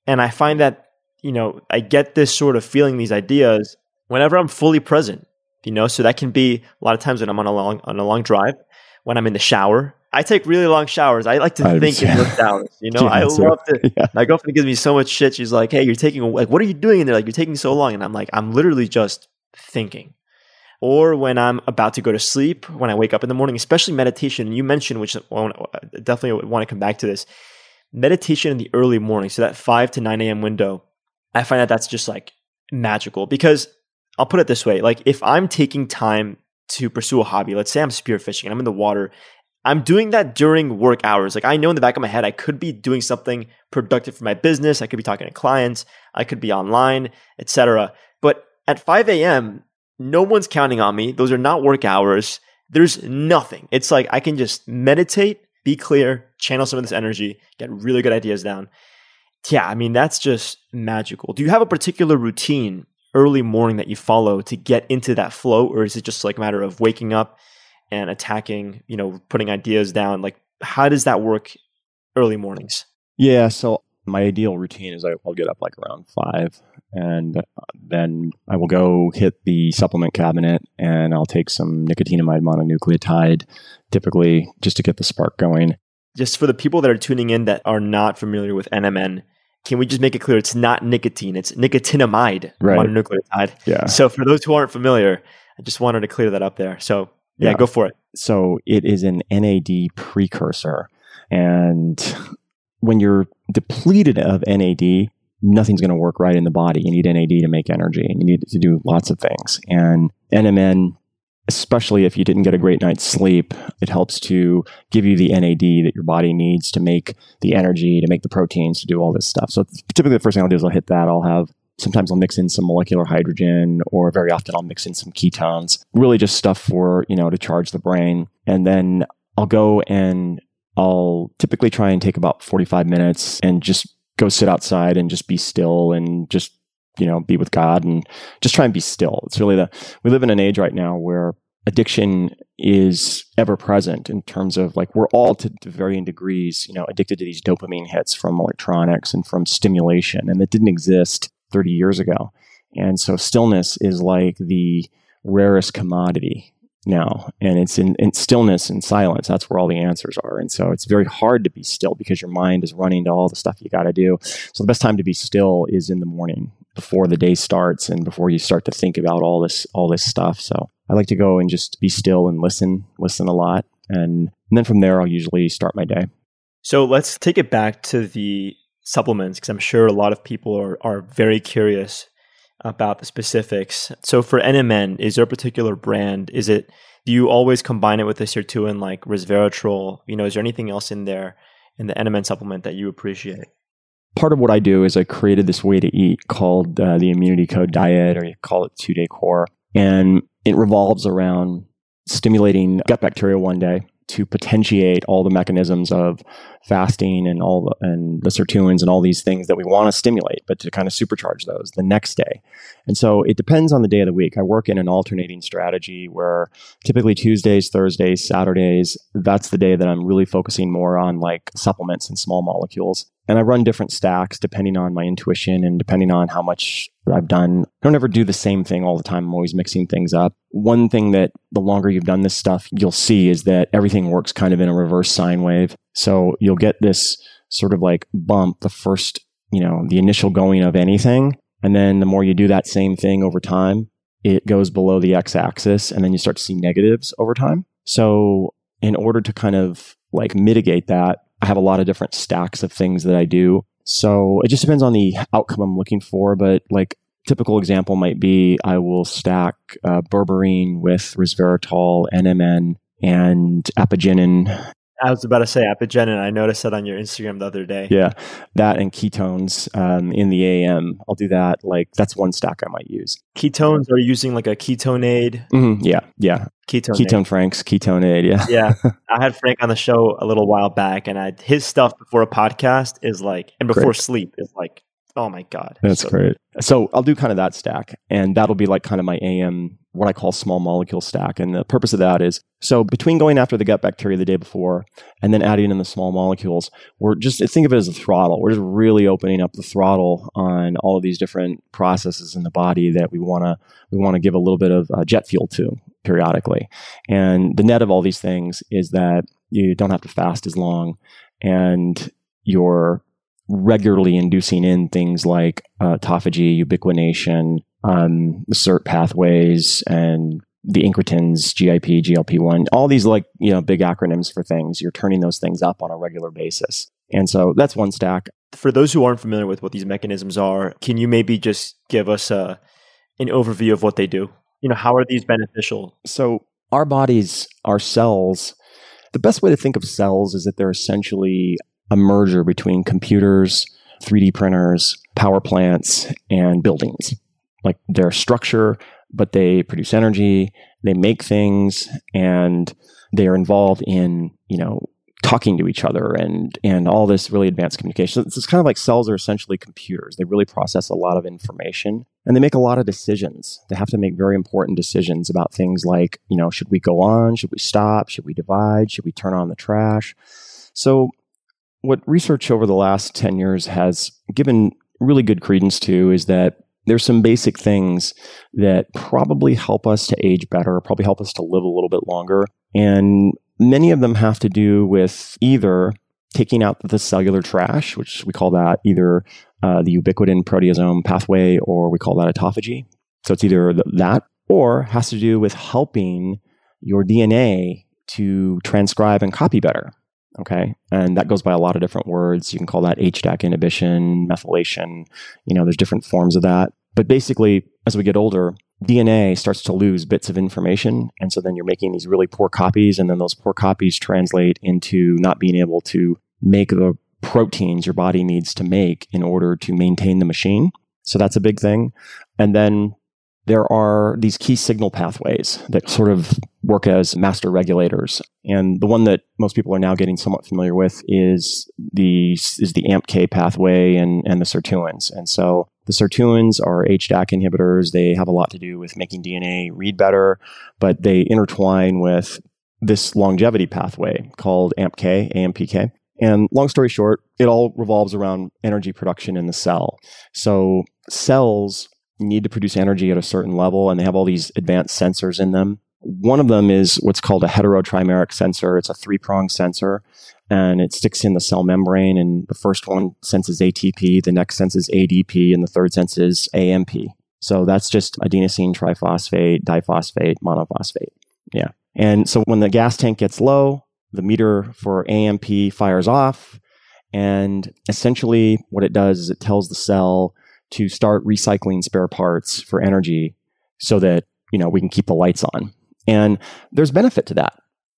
A: And I find that, you know, I get this sort of feeling, these ideas, whenever I'm fully present, you know, so that can be a lot of times when I'm on a long on a long drive, when I'm in the shower. I take really long showers. I like to
B: I
A: think in those showers. You know, [LAUGHS]
B: Yeah,
A: I
B: so-
A: love to [LAUGHS]
B: Yeah.
A: my girlfriend gives me so much shit. She's like, "Hey, you're taking like, what are you doing in there? Like, you're taking so long." And I'm like, "I'm literally just thinking." Or when I'm about to go to sleep, when I wake up in the morning, especially meditation. You mentioned, which I uh, definitely want to come back to this, meditation in the early morning. So that five to nine a.m. window, I find that that's just like magical because I'll put it this way: like if I'm taking time to pursue a hobby, let's say I'm spearfishing and I'm in the water I'm doing that during work hours. Like I know in the back of my head, I could be doing something productive for my business. I could be talking to clients. I could be online, etc. But at 5 a.m., no one's counting on me. Those are not work hours. There's nothing. It's like I can just meditate, be clear, channel some of this energy, get really good ideas down. Yeah, I mean, that's just magical. Do you have a particular routine early morning that you follow to get into that flow? Or is it just like a matter of waking up and attacking, you know, putting ideas down? Like, how does that work early mornings?
B: Yeah, so my ideal routine is I, I'll get up like around five, and uh, then I will go hit the supplement cabinet, and I'll take some nicotinamide mononucleotide, typically just to get the spark going.
A: Just for the people that are tuning in that are not familiar with NMN, can we just make it clear it's not nicotine, it's nicotinamide
B: Right.
A: mononucleotide.
B: Yeah.
A: So for those who aren't familiar, I just wanted to clear that up there. So yeah,
B: Yeah.
A: go for it.
B: So it is an NAD precursor, and when you're depleted of NAD, nothing's going to work right in the body. You need NAD to make energy, and you need to do lots of things. And NMN, especially if you didn't get a great night's sleep, it helps to give you the NAD that your body needs to make the energy, to make the proteins, to do all this stuff. So typically, the first thing I'll do is I'll hit that. I'll have sometimes I'll mix in some molecular hydrogen, or very often I'll mix in some ketones. Really, just stuff for you know to charge the brain, and then I'll go and I'll typically try and take about 45 minutes and just go sit outside and just be still and just, you know, be with God and just try and be still. It's really the, we live in an age right now where addiction is ever present in terms of like we're all to, to varying degrees, you know, addicted to these dopamine hits from electronics and from stimulation. And that didn't exist 30 years ago. And so stillness is like the rarest commodity now and it's in, in stillness and silence that's where all the answers are and so it's very hard to be still because your mind is running to all the stuff you got to do so the best time to be still is in the morning before the day starts and before you start to think about all this all this stuff. So I like to go and just be still and listen, listen a lot, and, and then from there I'll usually start my day.
A: So let's take it back to the supplements because I'm sure a lot of people are are very curious about the specifics. So for NMN, is there a particular brand? Is it do you always combine it with the sirtuin like resveratrol? You know, is there anything else in there in the NMN supplement that you appreciate?
B: Part of what I do is I created this way to eat called uh, the Immunity Code Diet, or you call it Two Day Core, and it revolves around stimulating gut bacteria one day to potentiate all the mechanisms of fasting and all the, and the sirtuins and all these things that we want to stimulate, but to kind of supercharge those the next day. And so it depends on the day of the week. I work in an alternating strategy where typically Tuesdays, Thursdays, Saturdays, that's the day that I'm really focusing more on like supplements and small molecules. And I run different stacks depending on my intuition and depending on how much I've done. I don't ever do the same thing all the time. I'm always mixing things up. One thing that the longer you've done this stuff, you'll see is that everything works kind of in a reverse sine wave. So you'll get this sort of like bump the first, you know, the initial going of anything. And then the more you do that same thing over time, it goes below the x axis and then you start to see negatives over time. So in order to kind of like mitigate that, I have a lot of different stacks of things that I do. So it just depends on the outcome I'm looking for. But like typical example might be I will stack uh, berberine with resveratrol, NMN, and apigenin
A: I was about to say apigenin. I noticed that on your Instagram the other day.
B: Yeah, that and ketones um, in the AM. I'll do that. Like that's one stack I might use.
A: Ketones are using like a KetoneAid.
B: Mm-hmm. Yeah, yeah.
A: Ketone,
B: ketone Franks, KetoneAid. Yeah,
A: yeah. [LAUGHS] I had Frank on the show a little while back, and I his stuff before a podcast is like, and before Great. sleep is like Oh my god,
B: that's so great. So I'll do kind of that stack, and that'll be like kind of my AM, what I call small molecule stack. And the purpose of that is so between going after the gut bacteria the day before and then adding in the small molecules, we're just think of it as a throttle. We're just really opening up the throttle on all of these different processes in the body that we want to we want to give a little bit of uh, jet fuel to periodically. And the net of all these things is that you don't have to fast as long, and you're regularly inducing in things like uh, autophagy, ubiquination, um, the SIRT pathways, and the incretins, GIP, GLP-1, all these like, you know, big acronyms for things. You're turning those things up on a regular basis. And so that's one stack.
A: For those who aren't familiar with what these mechanisms are, can you maybe just give us a, an overview of what they do? You know, how are these beneficial?
B: So our bodies, our cells, the best way to think of cells is that they're essentially a merger between computers, 3D printers, power plants, and buildings. Like their structure, but they produce energy, they make things, and they are involved in, you know, talking to each other and and all this really advanced communication. It's, it's kind of like cells are essentially computers. They really process a lot of information and they make a lot of decisions. They have to make very important decisions about things like, you know, should we go on? Should we stop? Should we divide? Should we turn on the trash? So what research over the last 10 years has given really good credence to is that there's some basic things that probably help us to age better, probably help us to live a little bit longer. And many of them have to do with either taking out the cellular trash, which we call that either uh, the ubiquitin proteasome pathway or we call that autophagy. So it's either that or has to do with helping your DNA to transcribe and copy better. Okay. And that goes by a lot of different words. You can call that HDAC inhibition, methylation. You know, there's different forms of that. But basically, as we get older, DNA starts to lose bits of information. And so then you're making these really poor copies. And then those poor copies translate into not being able to make the proteins your body needs to make in order to maintain the machine. So that's a big thing. And then there are these key signal pathways that sort of work as master regulators. And the one that most people are now getting somewhat familiar with is the is the AMPK pathway and, and the sirtuins. And so the sirtuins are HDAC inhibitors. They have a lot to do with making DNA read better, but they intertwine with this longevity pathway called AMPK, AMPK. And long story short, it all revolves around energy production in the cell. So cells need to produce energy at a certain level and they have all these advanced sensors in them One of them is what's called a heterotrimeric sensor. It's a three prong sensor and it sticks in the cell membrane. And the first one senses ATP, the next senses ADP, and the third senses AMP. So that's just adenosine triphosphate, diphosphate, monophosphate. Yeah. And so when the gas tank gets low, the meter for AMP fires off. And essentially, what it does is it tells the cell to start recycling spare parts for energy so that, you know, we can keep the lights on. And there's benefit to that.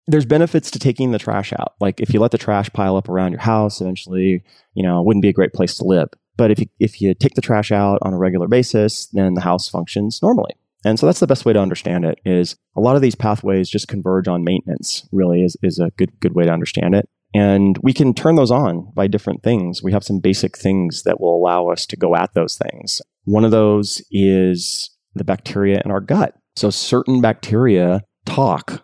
B: There's benefits to taking the trash out. Like if you let the trash pile up around your house, eventually, you know, it wouldn't be a great place to live. But if you, if you take the trash out on a regular basis, then the house functions normally. And so that's the best way to understand it is a lot of these pathways just converge on maintenance really is, is a good, good way to understand it. And we can turn those on by different things. We have some basic things that will allow us to go at those things. One of those is the bacteria in our gut. So certain bacteria talk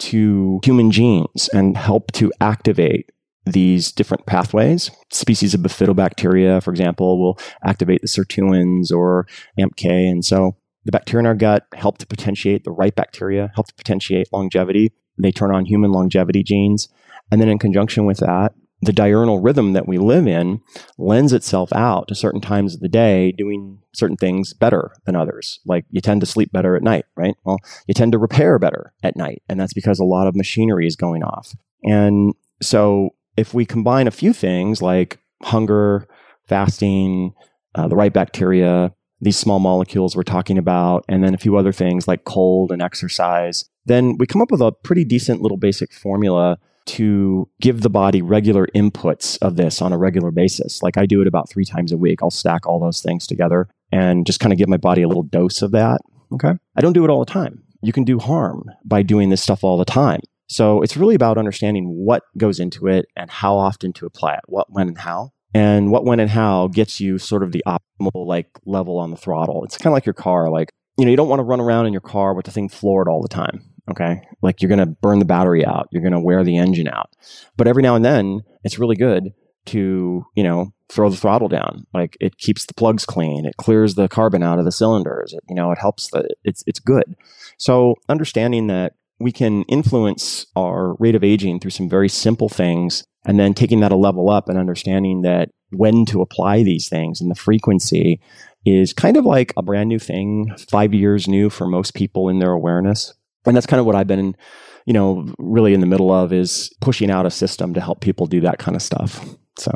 B: to human genes and help to activate these different pathways. Species of bifidobacteria, for example, will activate the sirtuins or AMPK. And so the bacteria in our gut help to potentiate the right bacteria, help to potentiate longevity. They turn on human longevity genes. And then in conjunction with that, the diurnal rhythm that we live in lends itself out to certain times of the day doing certain things better than others. Like you tend to sleep better at night, right? Well, you tend to repair better at night. And that's because a lot of machinery is going off. And so if we combine a few things like hunger, fasting, uh, the right bacteria, these small molecules we're talking about, and then a few other things like cold and exercise, then we come up with a pretty decent little basic formula to give the body regular inputs of this on a regular basis. Like I do it about three times a week. I'll stack all those things together and just kind of give my body a little dose of that. Okay. I don't do it all the time. You can do harm by doing this stuff all the time. So it's really about understanding what goes into it and how often to apply it, what, when, and how. And what, when, and how gets you sort of the optimal like level on the throttle. It's kind of like your car. Like, you know, you don't want to run around in your car with the thing floored all the time. Okay. Like you're going to burn the battery out. You're going to wear the engine out. But every now and then it's really good to, you know, throw the throttle down. Like it keeps the plugs clean. It clears the carbon out of the cylinders. It, you know, it helps the, it's, it's good. So understanding that we can influence our rate of aging through some very simple things and then taking that a level up and understanding that when to apply these things and the frequency is kind of like a brand new thing, five years new for most people in their awareness. And that's kind of what I've been, you know, really in the middle of is pushing out a system to help people do that kind of stuff. So.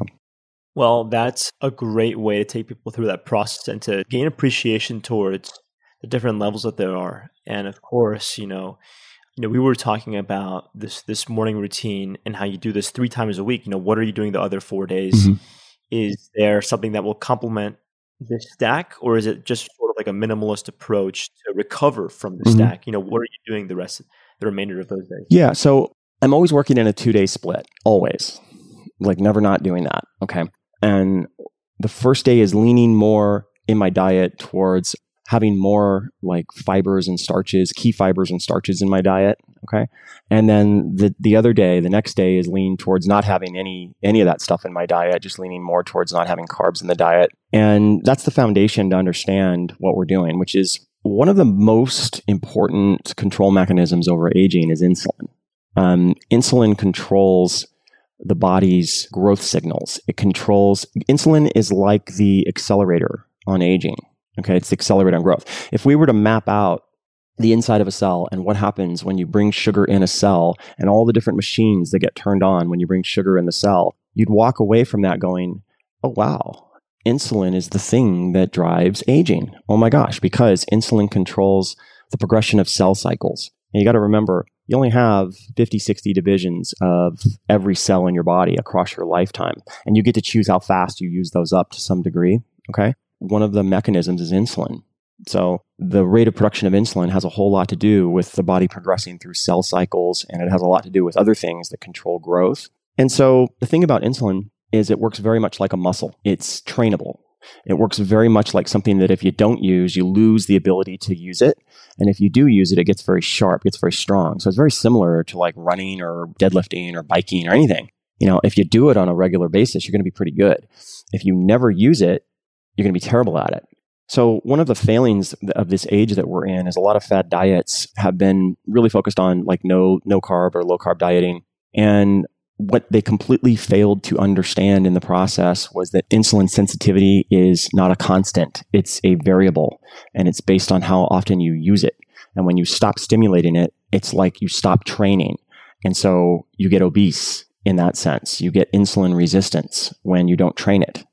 A: Well, that's a great way to take people through that process and to gain appreciation towards the different levels that there are. And of course, you know, you know, we were talking about this this morning routine and how you do this three times a week. You know, what are you doing the other four days? Mm-hmm. Is there something that will complement the stack, or is it just sort of like a minimalist approach to recover from the mm-hmm. stack? You know, what are you doing the rest, the remainder of those days?
B: Yeah, so I'm always working in a two day split, always, like never not doing that. Okay, and the first day is leaning more in my diet towards having more like fibers and starches, key fibers and starches in my diet. Okay. And then the, the other day, the next day is lean towards not having any, any of that stuff in my diet, just leaning more towards not having carbs in the diet. And that's the foundation to understand what we're doing, which is one of the most important control mechanisms over aging is insulin. Um, insulin controls the body's growth signals. It controls, insulin is like the accelerator on aging. Okay, it's the accelerator on growth. If we were to map out the inside of a cell and what happens when you bring sugar in a cell and all the different machines that get turned on when you bring sugar in the cell, you'd walk away from that going, oh, wow, insulin is the thing that drives aging. Oh my gosh, because insulin controls the progression of cell cycles. And you got to remember, you only have 50, 60 divisions of every cell in your body across your lifetime. And you get to choose how fast you use those up to some degree. Okay one of the mechanisms is insulin. So the rate of production of insulin has a whole lot to do with the body progressing through cell cycles, and it has a lot to do with other things that control growth. And so the thing about insulin is it works very much like a muscle. It's trainable. It works very much like something that if you don't use, you lose the ability to use it. And if you do use it, it gets very sharp, gets very strong. So it's very similar to like running or deadlifting or biking or anything. You know, if you do it on a regular basis, you're going to be pretty good. If you never use it, you're going to be terrible at it. So, one of the failings of this age that we're in is a lot of fad diets have been really focused on like no no carb or low carb dieting. And what they completely failed to understand in the process was that insulin sensitivity is not a constant, it's a variable, and it's based on how often you use it. And when you stop stimulating it, it's like you stop training. And so you get obese in that sense. You get insulin resistance when you don't train it.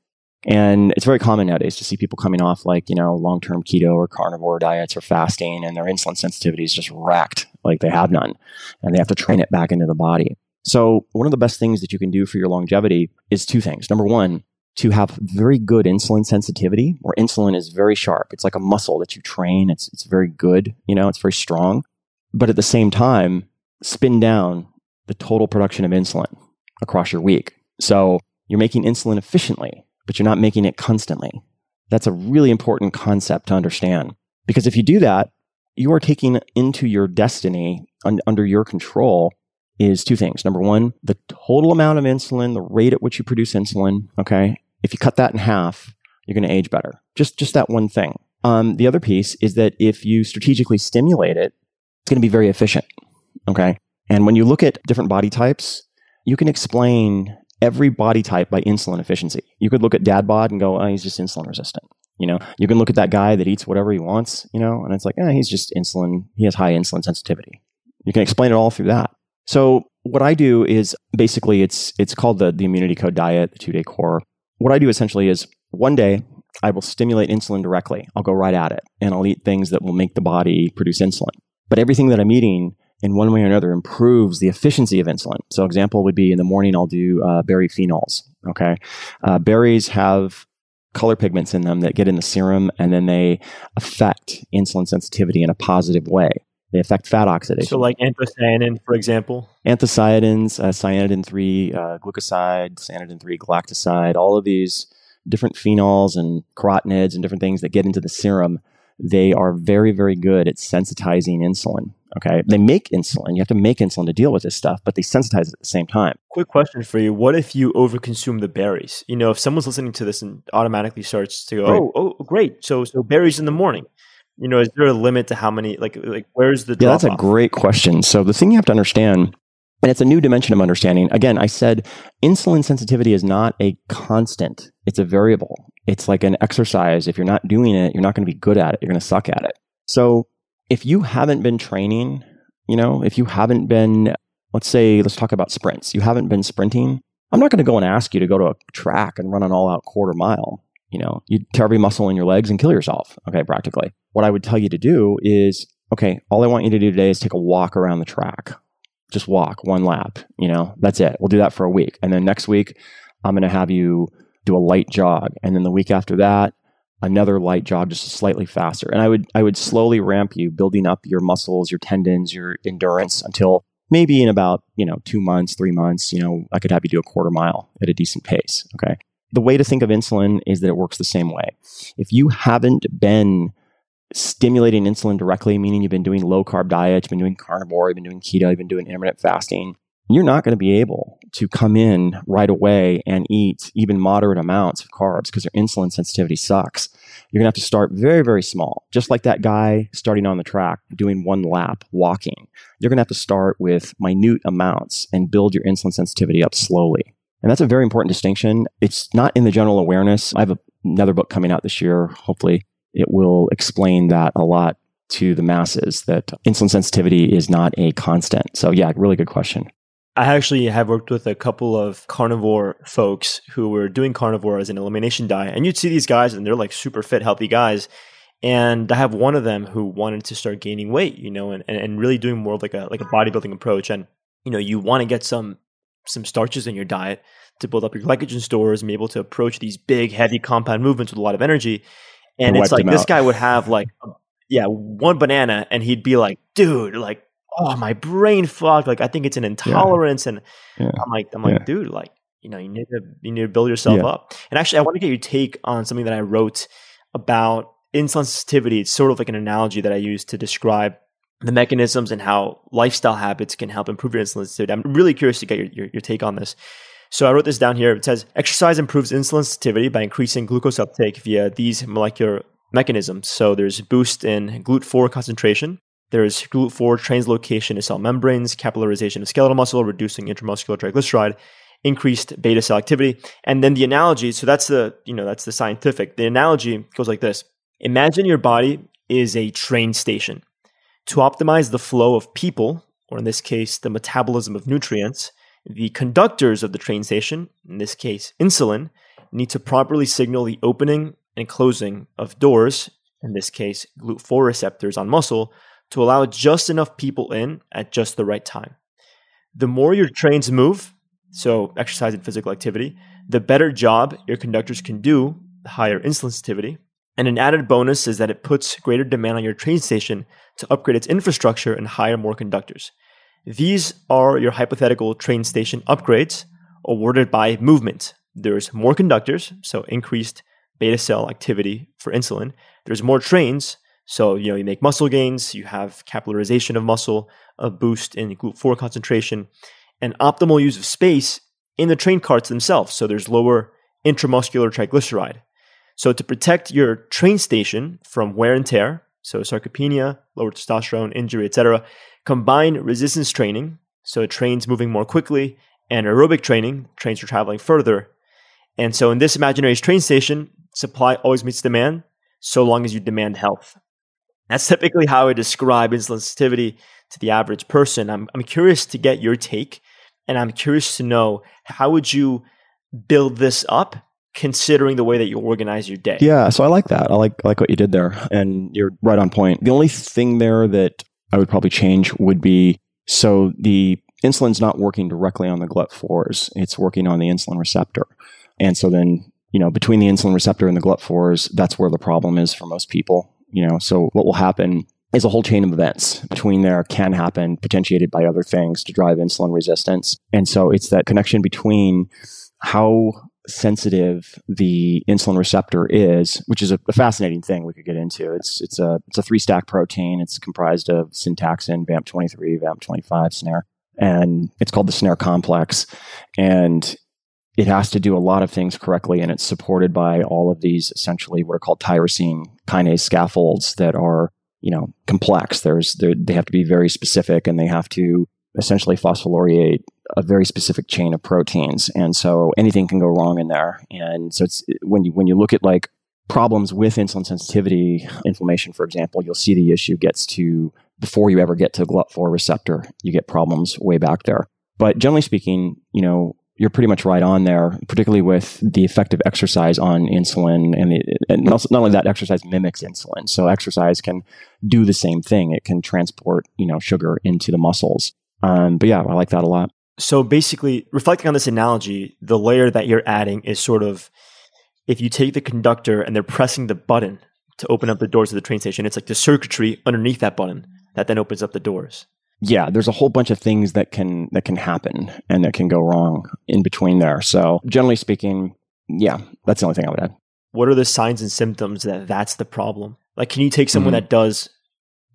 B: And it's very common nowadays to see people coming off like, you know, long term keto or carnivore diets or fasting, and their insulin sensitivity is just racked, like they have none. And they have to train it back into the body. So, one of the best things that you can do for your longevity is two things. Number one, to have very good insulin sensitivity, where insulin is very sharp. It's like a muscle that you train. It's, it's very good, you know, it's very strong. But at the same time, spin down the total production of insulin across your week. So you're making insulin efficiently, but you're not making it constantly. That's a really important concept to understand. Because if you do that, you are taking into your destiny un- under your control is two things. Number one, the total amount of insulin, the rate at which you produce insulin. Okay. If you cut that in half, you're going to age better. Just, just that one thing. Um, the other piece is that if you strategically stimulate it, it's going to be very efficient. Okay. And when you look at different body types, you can explain every body type by insulin efficiency. You could look at dad bod and go, oh, he's just insulin resistant. You know, you can look at that guy that eats whatever he wants, you know, and it's like, eh, he's just insulin. He has high insulin sensitivity. You can explain it all through that. So what I do is basically it's it's called the the immunity code diet, the two day core. What I do essentially is one day I will stimulate insulin directly. I'll go right at it and I'll eat things that will make the body produce insulin. But everything that I'm eating in one way or another improves the efficiency of insulin. So, example would be in the morning, I'll do uh, berry phenols. Okay. Uh, berries have color pigments in them that get in the serum and then they affect insulin sensitivity in a positive way. They affect fat oxidation.
A: So, like anthocyanin, for example?
B: Anthocyanins, uh, cyanidin 3, uh, glucoside, cyanidin 3, galactoside, all of these different phenols and carotenoids and different things that get into the serum, they are very, very good at sensitizing insulin. Okay. They make insulin. You have to make insulin to deal with this stuff, but they sensitize it at the same time.
A: Quick question for you. What if you overconsume the berries? You know, if someone's listening to this and automatically starts to go, right. oh, oh, great. So, so berries in the morning. You know, is there a limit to how many, like, like where's the
B: Yeah, that's a great question. So the thing you have to understand, and it's a new dimension of understanding. Again, I said insulin sensitivity is not a constant. It's a variable. It's like an exercise. If you're not doing it, you're not going to be good at it. You're going to suck at it. So if you haven't been training, you know, if you haven't been, let's say, let's talk about sprints, you haven't been sprinting, I'm not going to go and ask you to go to a track and run an all out quarter mile. You know, you tear every muscle in your legs and kill yourself. Okay, practically. What I would tell you to do is, okay, all I want you to do today is take a walk around the track. Just walk one lap. You know, that's it. We'll do that for a week. And then next week, I'm going to have you do a light jog. And then the week after that, another light jog just slightly faster. And I would I would slowly ramp you, building up your muscles, your tendons, your endurance until maybe in about, you know, 2 months, 3 months, you know, I could have you do a quarter mile at a decent pace, okay? The way to think of insulin is that it works the same way. If you haven't been stimulating insulin directly, meaning you've been doing low carb diets, you've been doing carnivore, you've been doing keto, you've been doing intermittent fasting, you're not going to be able to come in right away and eat even moderate amounts of carbs because your insulin sensitivity sucks. You're going to have to start very, very small, just like that guy starting on the track doing one lap walking. You're going to have to start with minute amounts and build your insulin sensitivity up slowly. And that's a very important distinction. It's not in the general awareness. I have another book coming out this year. Hopefully, it will explain that a lot to the masses that insulin sensitivity is not a constant. So, yeah, really good question.
A: I actually have worked with a couple of carnivore folks who were doing carnivore as an elimination diet. And you'd see these guys and they're like super fit, healthy guys. And I have one of them who wanted to start gaining weight, you know, and, and really doing more of like a like a bodybuilding approach. And, you know, you want to get some some starches in your diet to build up your glycogen stores and be able to approach these big, heavy compound movements with a lot of energy. And, and it's like this guy would have like yeah, one banana and he'd be like, dude, like oh, my brain fogged. Like I think it's an intolerance, yeah. and yeah. I'm like, I'm like, yeah. dude, like you know, you need to you need to build yourself up. And actually, I want to get your take on something that I wrote about insulin sensitivity. It's sort of like an analogy that I use to describe the mechanisms and how lifestyle habits can help improve your insulin sensitivity. I'm really curious to get your, your, your take on this. So I wrote this down here. It says exercise improves insulin sensitivity by increasing glucose uptake via these molecular mechanisms. So there's a boost in GLUT4 concentration. There's GLUT4 translocation of cell membranes, capillarization of skeletal muscle, reducing intramuscular triglyceride, increased beta cell activity. And then the analogy, so that's the, you know, that's the scientific. The analogy goes like this. Imagine your body is a train station. To optimize the flow of people, or in this case, the metabolism of nutrients, the conductors of the train station, in this case, insulin, need to properly signal the opening and closing of doors, in this case, GLUT4 receptors on muscle, to allow just enough people in at just the right time. The more your trains move, so exercise and physical activity, the better job your conductors can do, the higher insulin sensitivity. And an added bonus is that it puts greater demand on your train station to upgrade its infrastructure and hire more conductors. These are your hypothetical train station upgrades awarded by movement. There's more conductors, so increased beta cell activity for insulin. There's more trains, so you know you make muscle gains, you have capillarization of muscle, a boost in GLUT4 concentration, and optimal use of space in the train carts themselves. So there's lower intramuscular triglyceride. So to protect your train station from wear and tear, so sarcopenia, lower testosterone, injury, etc., combine resistance training, so it trains moving more quickly, and aerobic training, trains for traveling further. And so in this imaginary train station, supply always meets demand so long as you demand health. That's typically how I describe insulin sensitivity to the average person. I'm, I'm curious to get your take, and I'm curious to know how would you build this up considering the way that you organize your day.
B: Yeah, so I like that. I like I like what you did there, and you're right on point. The only thing there that I would probably change would be so the insulin's not working directly on the GLUT4s; it's working on the insulin receptor, and so then you know between the insulin receptor and the GLUT4s, that's where the problem is for most people. You know, so what will happen is a whole chain of events between there can happen, potentiated by other things to drive insulin resistance, and so it's that connection between how sensitive the insulin receptor is, which is a, a, fascinating thing we could get into. It's it's a it's a three stack protein. It's comprised of syntaxin, VAMP23, VAMP25 snare, and it's called the snare complex. And it has to do a lot of things correctly, and it's supported by all of these essentially what are called tyrosine kinase scaffolds that are you know complex. There's they have to be very specific, and they have to essentially phosphorylated a very specific chain of proteins, and so anything can go wrong in there. And so it's when you when you look at like problems with insulin sensitivity, inflammation, for example, you'll see the issue gets to before you ever get to GLUT4 receptor, you get problems way back there. But generally speaking, you know, you're pretty much right on there, particularly with the effect of exercise on insulin, and, the, and also not only that, exercise mimics insulin. So exercise can do the same thing; it can transport, you know, sugar into the muscles. Um, but yeah, I like that a lot.
A: So basically, reflecting on this analogy, the layer that you're adding is sort of if you take the conductor and they're pressing the button to open up the doors of the train station, it's like the circuitry underneath that button that then opens up the doors.
B: Yeah, there's a whole bunch of things that can that can happen and that can go wrong in between there. So generally speaking, yeah, that's the only thing I would add.
A: What are the signs and symptoms that that's the problem? Like, can you take someone mm-hmm. that does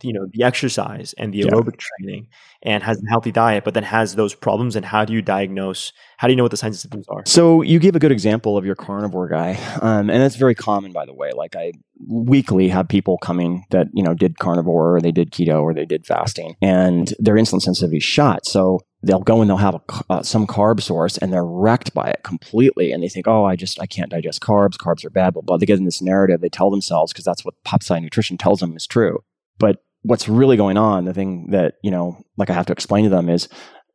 A: you know the exercise and the aerobic yeah. training and has a healthy diet but then has those problems and how do you diagnose how do you know what the signs and symptoms are?
B: So you gave a good example of your carnivore guy um, and that's very common by the way. Like i weekly have people coming that you know did carnivore or they did keto or they did fasting and their insulin sensitivity shot. So they'll go and they'll have a, uh, some carb source and they're wrecked by it completely and they think oh i just i can't digest carbs carbs are bad blah blah. They get in this narrative they tell themselves because that's what PopSci nutrition tells them is true. But what's really going on, the thing that, you know, like I have to explain to them is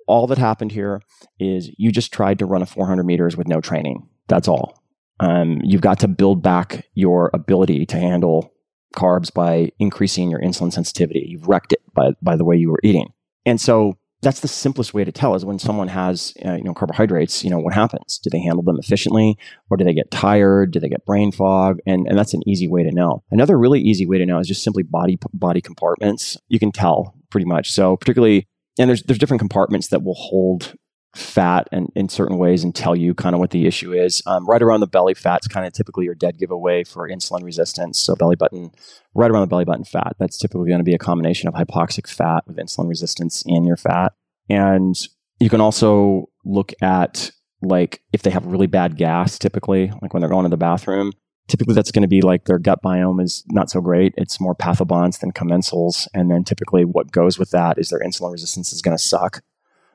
B: all that happened here is you just tried to run a 400 meters with no training. That's all. Um, you've got to build back your ability to handle carbs by increasing your insulin sensitivity. You've wrecked it by, by the way you were eating. And so that's the simplest way to tell is when someone has uh, you know carbohydrates you know what happens? Do they handle them efficiently or do they get tired? Do they get brain fog? And and that's an easy way to know. Another really easy way to know is just simply body body compartments. You can tell pretty much. So particularly and there's there's different compartments that will hold fat and in certain ways and tell you kind of what the issue is. Um, right around the belly fat's kind of typically your dead giveaway for insulin resistance. So belly button, right around the belly button fat, that's typically going to be a combination of hypoxic fat with insulin resistance in your fat. And you can also look at like if they have really bad gas, typically, like when they're going to the bathroom, typically that's going to be like their gut biome is not so great. It's more pathobionts than commensals. And then typically what goes with that is their insulin resistance is going to suck.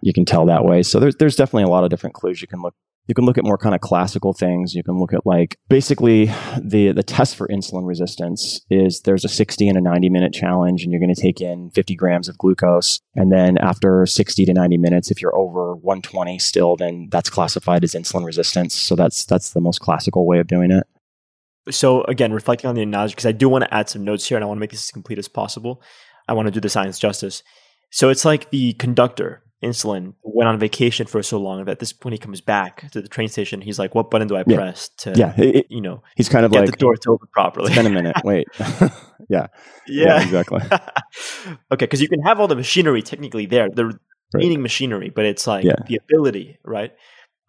B: You can tell that way. So there's, there's definitely a lot of different clues you can look you can look at more kind of classical things. You can look at like basically the the test for insulin resistance is there's a 60 and a 90 minute challenge, and you're going to take in 50 grams of glucose, and then after 60 to 90 minutes, if you're over 120 still, then that's classified as insulin resistance. So that's that's the most classical way of doing it.
A: So again, reflecting on the analogy, because I do want to add some notes here, and I want to make this as complete as possible. I want to do the science justice. So it's like the conductor insulin went on vacation for so long that this when he comes back to the train station, he's like, "What button do I
B: Yeah.
A: press to,
B: Yeah, it-
A: you know,
B: He's kind of
A: get
B: like
A: the door to open properly?"
B: been a minute. [LAUGHS] Wait, [LAUGHS] yeah,
A: yeah,
B: exactly. [LAUGHS]
A: okay, because you can have all the machinery technically there, the remaining machinery, but it's like
B: Yeah.
A: the ability, right?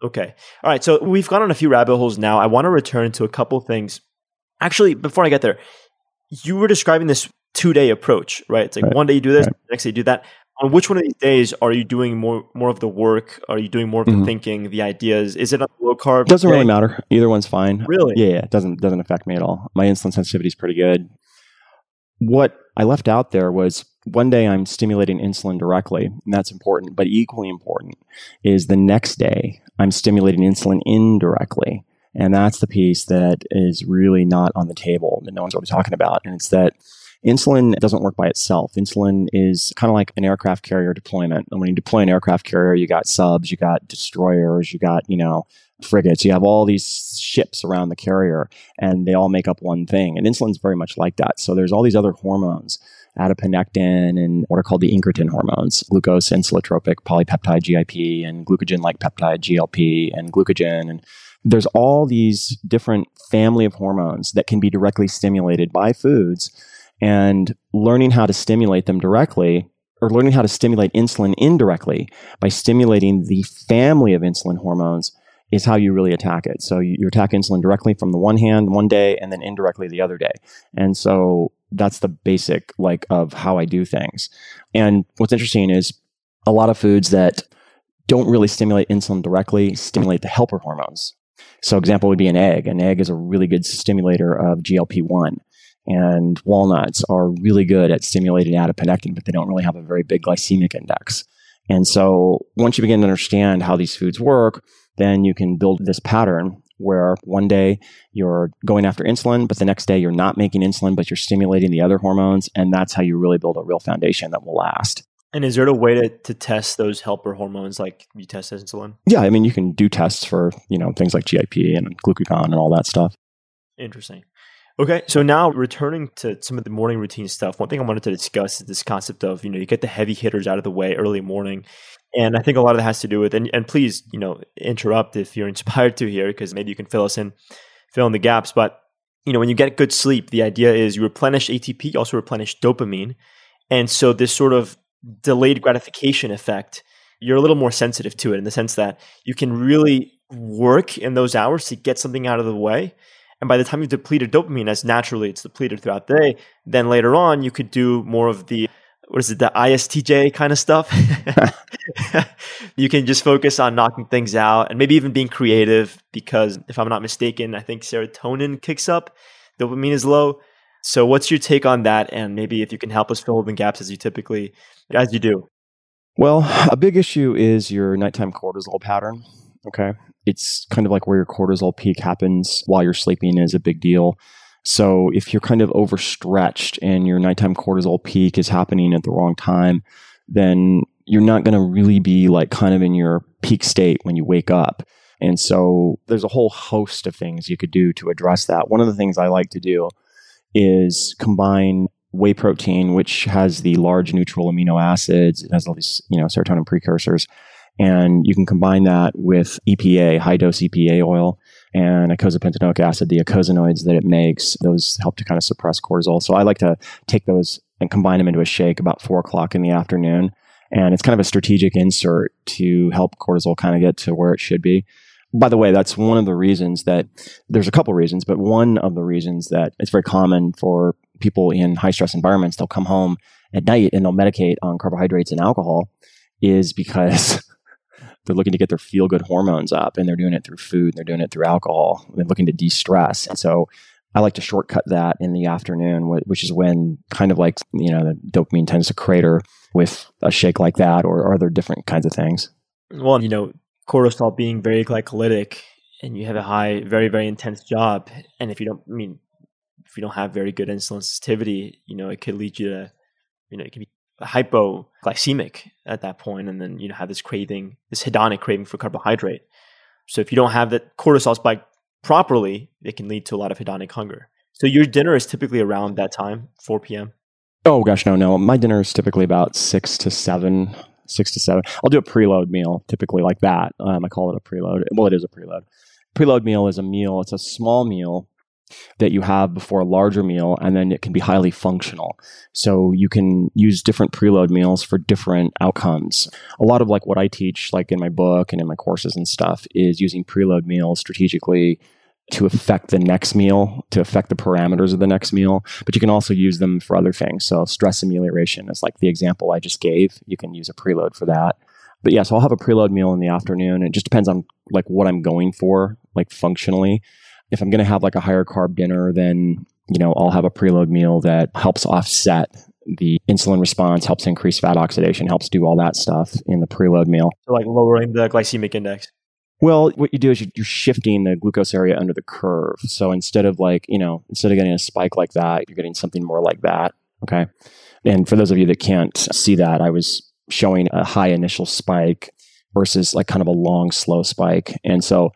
A: Okay, all right. So we've gone on a few rabbit holes now. I want to return to a couple things. Actually, before I get there, you were describing this two-day approach, right? It's like
B: Right.
A: one day you do this,
B: Right.
A: next day you do that. On which one of these days are you doing more more of the work? Are you doing more of the
B: Mhm.
A: thinking, the ideas? Is it a low carb?
B: Doesn't really matter. Either one's fine.
A: Really?
B: Yeah, yeah, it doesn't doesn't affect me at all. My insulin sensitivity is pretty good. What I left out there was one day I'm stimulating insulin directly, and that's important, but equally important is the next day I'm stimulating insulin indirectly. And that's the piece that is really not on the table that no one's really talking about. And it's that insulin doesn't work by itself. Insulin is kind of like an aircraft carrier deployment. And when you deploy an aircraft carrier, you got subs, you got destroyers, you got, you know, frigates, you have all these ships around the carrier and they all make up one thing. And insulin's very much like that. So there's all these other hormones, adiponectin and what are called the incretin hormones, glucose, insulinotropic, polypeptide GIP, and glucagon-like peptide GLP, and glucagon. And there's all these different family of hormones that can be directly stimulated by foods. And learning how to stimulate them directly or learning how to stimulate insulin indirectly by stimulating the family of insulin hormones is how you really attack it. So you, attack insulin directly from the one hand one day and then indirectly the other day. And so that's the basic like of how I do things. And what's interesting is a lot of foods that don't really stimulate insulin directly stimulate the helper hormones. So example would be an egg. An egg is a really good stimulator of GLP-1 and walnuts are really good at stimulating adiponectin, but they don't really have a very big glycemic index. And so once you begin to understand how these foods work, then you can build this pattern where one day you're going after insulin, but the next day you're not making insulin, but you're stimulating the other hormones. And that's how you really build a real foundation that will last.
A: And is there a way to, to test those helper hormones like you test insulin?
B: Yeah, I mean, you can do tests for, you know, things like GIP and glucagon and all that stuff.
A: Interesting. Okay, so now returning to some of the morning routine stuff, one thing I wanted to discuss is this concept of, you know, you get the heavy hitters out of the way early morning. And I think a lot of that has to do with, and, and please, you know, interrupt if you're [LAUGHS] inspired to here, because maybe you can fill us in, fill in the gaps. But, you know, when you get good sleep, the idea is you replenish ATP, you also replenish dopamine. And so this sort of delayed gratification effect, you're a little more sensitive to it in the sense that you can really work in those hours to get something out of the way. And by the time you've depleted dopamine, as naturally it's depleted throughout the day, then later on you could do more of the what is it, the ISTJ kind of stuff. [LAUGHS] you can just focus on knocking things out and maybe even being creative because if I'm not mistaken, I think serotonin kicks up, dopamine is low. So what's your take on that? And maybe if you can help us fill in gaps as you typically as you do.
B: Well, a big issue is your nighttime cortisol pattern. Okay. It's kind of like where your cortisol peak happens while you're sleeping is a big deal. So if you're kind of overstretched and your nighttime cortisol peak is happening at the wrong time, then you're not going to really be like kind of in your peak state when you wake up. And so there's a whole host of things you could do to address that. One of the things I like to do is combine whey protein, which has the large neutral amino acids. It has all these, you know, serotonin precursors. And you can combine that with EPA, high dose EPA oil, and eicosapentaenoic acid, the eicosanoids that it makes. Those help to kind of suppress cortisol. So I like to take those and combine them into a shake about four o'clock in the afternoon. And it's kind of a strategic insert to help cortisol kind of get to where it should be. By the way, that's one of the reasons that there's a couple reasons, but one of the reasons that it's very common for people in high stress environments, they'll come home at night and they'll medicate on carbohydrates and alcohol is because [LAUGHS] they're looking to get their feel good hormones up and they're doing it through food, and they're doing it through alcohol, they're looking to de stress. And so I like to shortcut that in the afternoon, which is when kind of like, you know, the dopamine tends to crater with a shake like that or, or other different kinds of things.
A: Well, you know, cortisol being very glycolytic and you have a high, very, very intense job. And if you don't, I mean, if you don't have very good insulin sensitivity, you know, it could lead you to, you know, it can be hypoglycemic at that point and then, you know, have this craving, this hedonic craving for carbohydrate. So if you don't have that cortisol spike properly, it can lead to a lot of hedonic hunger. So your dinner is typically around that time, 4 p.m.
B: Oh gosh, no, no. My dinner is typically about six to seven, six to seven. I'll do a preload meal, typically like that. Um, I call it a preload. Well, it is a preload. Preload meal is a meal. It's a small meal that you have before a larger meal, and then it can be highly functional. So you can use different preload meals for different outcomes. A lot of like what I teach, like in my book and in my courses and stuff, is using preload meals strategically to affect the next meal, to affect the parameters of the next meal. But you can also use them for other things. So stress amelioration is like the example I just gave. You can use a preload for that. But yeah, so I'll have a preload meal in the afternoon. It just depends on like what I'm going for, like functionally if I'm going to have like a higher carb dinner, then, you know, I'll have a preload meal that helps offset the insulin response, helps increase fat oxidation, helps do all that stuff in the preload meal.
A: So, like lowering the glycemic index.
B: Well, what you do is you're shifting the glucose area under the curve. So instead of like, you know, instead of getting a spike like that, you're getting something more like that. Okay. And for those of you that can't see that, I was showing a high initial spike versus like kind of a long, slow spike. And so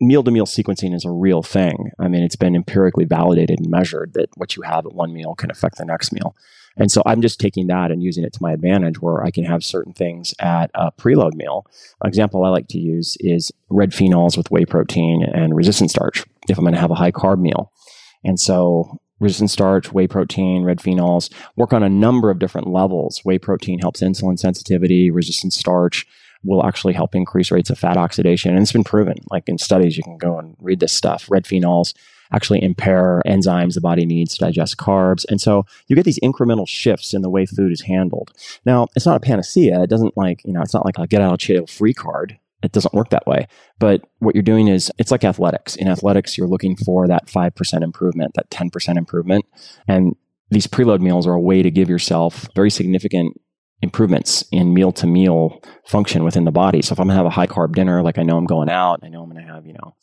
B: meal to meal sequencing is a real thing. I mean, it's been empirically validated and measured that what you have at one meal can affect the next meal. And so I'm just taking that and using it to my advantage where I can have certain things at a preload meal. An example I like to use is red phenols with whey protein and resistant starch if I'm going to have a high carb meal. And so resistant starch, whey protein, red phenols work on a number of different levels. Whey protein helps insulin sensitivity, resistant starch will actually help increase rates of fat oxidation. And it's been proven, like in studies, you can go and read this stuff. Red phenols actually impair enzymes the body needs to digest carbs. And so you get these incremental shifts in the way food is handled. Now, it's not a panacea. It doesn't like, you know, it's not like a get out of jail free card. It doesn't work that way. But what you're doing is it's like athletics. In athletics, you're looking for that 5% improvement, that 10% improvement. And these preload meals are a way to give yourself very significant improvements in meal to meal function within the body. So if I'm gonna have a high carb dinner, like I know I'm going out, I know I'm gonna have, you know,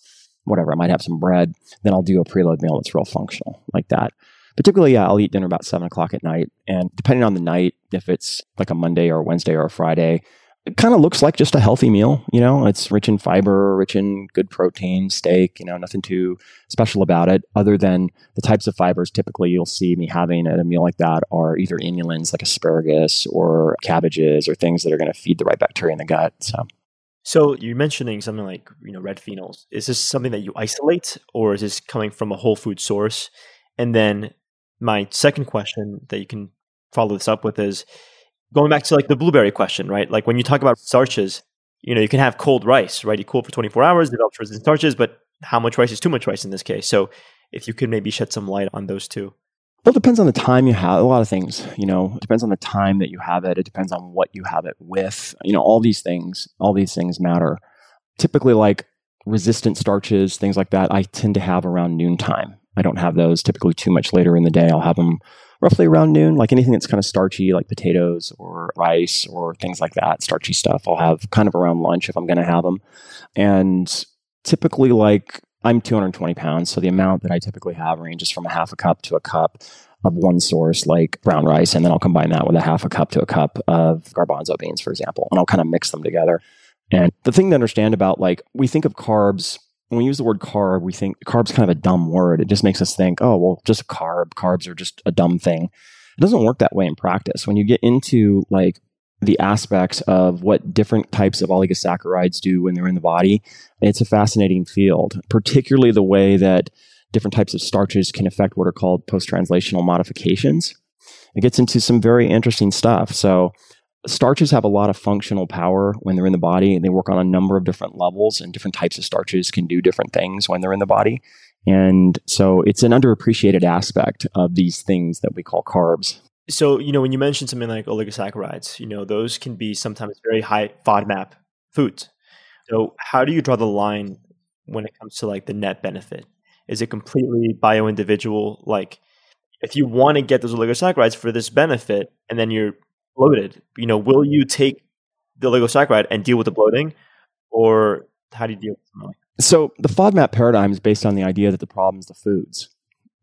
B: whatever, I might have some bread, then I'll do a preload meal that's real functional like that. Particularly, yeah, I'll eat dinner about seven o'clock at night. And depending on the night, if it's like a Monday or a Wednesday or a Friday, it kind of looks like just a healthy meal. You know, it's rich in fiber, rich in good protein, steak, you know, nothing too special about it other than the types of fibers typically you'll see me having at a meal like that are either inulins like asparagus or cabbages or things that are going to feed the right bacteria in the gut. So.
A: So you're mentioning something like you know red phenols. Is this something that you isolate, or is this coming from a whole food source? And then my second question that you can follow this up with is going back to like the blueberry question, right? Like when you talk about starches, you know, you can have cold rice, right? You cool for 24 hours, develops resistant starches, but how much rice is too much rice in this case? So if you could maybe shed some light on those two.
B: Well, it depends on the time you have. A lot of things, you know, it depends on the time that you have it. It depends on what you have it with. You know, all these things, all these things matter. Typically, like resistant starches, things like that, I tend to have around noontime. I don't have those typically too much later in the day. I'll have them roughly around noon. Like anything that's kind of starchy, like potatoes or rice or things like that, starchy stuff, I'll have kind of around lunch if I'm going to have them. And typically, like I'm 220 pounds, so the amount that I typically have ranges from a half a cup to a cup of one source, like brown rice, and then I'll combine that with a half a cup to a cup of garbanzo beans, for example, and I'll kind of mix them together. And the thing to understand about like we think of carbs when we use the word carb, we think carb's kind of a dumb word. It just makes us think, oh, well, just carb. Carbs are just a dumb thing. It doesn't work that way in practice. When you get into like the aspects of what different types of oligosaccharides do when they're in the body, it's a fascinating field, particularly the way that different types of starches can affect what are called post translational modifications. It gets into some very interesting stuff. So, starches have a lot of functional power when they're in the body and they work on a number of different levels and different types of starches can do different things when they're in the body. And so it's an underappreciated aspect of these things that we call carbs.
A: So you know when you mention something like oligosaccharides you know those can be sometimes very high FODMAP foods. So how do you draw the line when it comes to like the net benefit? Is it completely bio individual? Like, if you want to get those oligosaccharides for this benefit, and then you're bloated, you know, will you take the oligosaccharide and deal with the bloating, or how do you deal with something
B: So the FODMAP paradigm is based on the idea that the problem is the foods.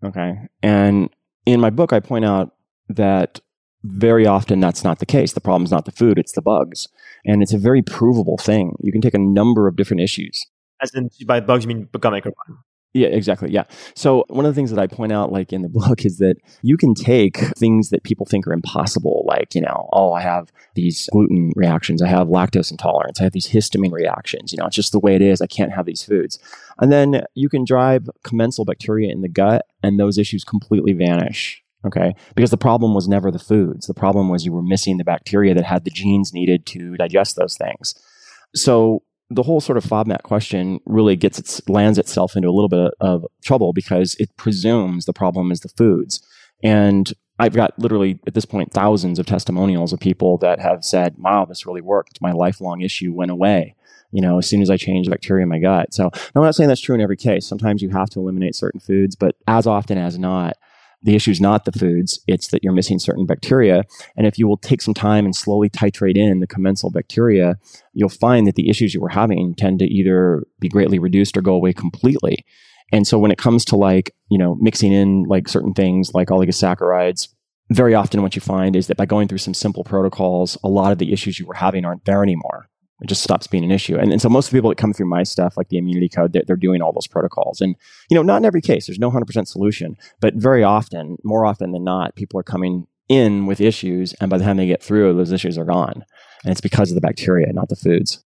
B: Okay. And in my book, I point out that very often that's not the case. The problem is not the food, it's the bugs. And it's a very provable thing. You can take a number of different issues.
A: As in by bugs, you mean gut microbiome?
B: Yeah, exactly. Yeah. So one of the things that I point out, like in the [LAUGHS] book, is that you can take things that people think are impossible, like, you know, oh, I have these gluten reactions, I have lactose intolerance, I have these histamine reactions. You know, it's just the way it is. I can't have these foods. And then you can drive commensal bacteria in the gut, and those issues completely vanish. Okay. Because the problem was never the foods. The problem was you were missing the bacteria that had the genes needed to digest those things. So the whole sort of FODMAP question really gets its lands itself into a little bit of trouble because it presumes the problem is the foods. And I've got literally at this point thousands of testimonials of people that have said, "Wow, this really worked. My lifelong issue went away." You know, as soon as I changed the bacteria in my gut. So I'm not saying that's true in every case. Sometimes you have to eliminate certain foods, but as often as not, the issue is not the foods, it's that you're missing certain bacteria. And if you will take some time and slowly titrate in the commensal bacteria, you'll find that the issues you were having tend to either be greatly reduced or go away completely. And so when it comes to like, you know, mixing in like certain things like oligosaccharides, very often what you find is that by going through some simple protocols, a lot of the issues you were having aren't there anymore it just stops being an issue. And, and so most of the people that come through my stuff, like the immunity code, they're, they're doing all those protocols. And, you know, not in every case, there's no 100% solution, but very often, more often than not, people are coming in with issues. And by the time they get through, those issues are gone. And it's because of the bacteria, not the foods.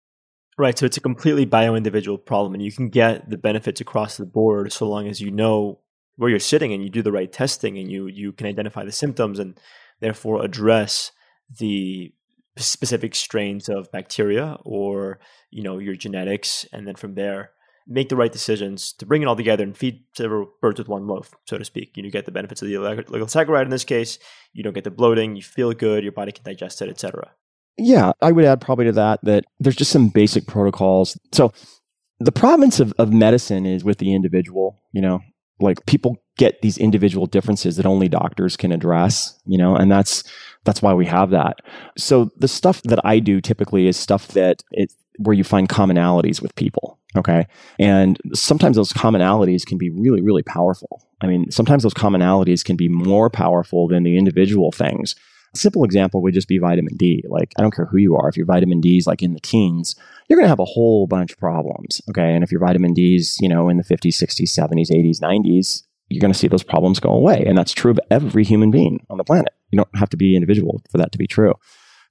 A: Right. So it's a completely bio individual problem, and you can get the benefits across the board so long as you know where you're sitting and you do the right testing and you, you can identify the symptoms and therefore address the specific strains of bacteria or you know your genetics and then from there make the right decisions to bring it all together and feed several birds with one loaf so to speak. You, know, get the benefits of the oligosaccharide in this case you don't get the bloating you feel good your body can digest it etc
B: yeah i would add probably to that that there's just some basic protocols. So the province of, of medicine is with the individual you know like people get these individual differences that only doctors can address you know and that's that's why we have that. So the stuff that I do typically is stuff that it, where you find commonalities with people. Okay. And sometimes those commonalities can be really, really powerful. I mean, sometimes those commonalities can be more powerful than the individual things. A simple example would just be vitamin D. Like, I don't care who you are. If your vitamin D is like in the teens, you're going to have a whole bunch of problems. Okay. And if your vitamin D is, you know, in the 50s, 60s, 70s, 80s, 90s, you're going to see those problems go away. And that's true of every human being on the planet. You don't have to be individual for that to be true.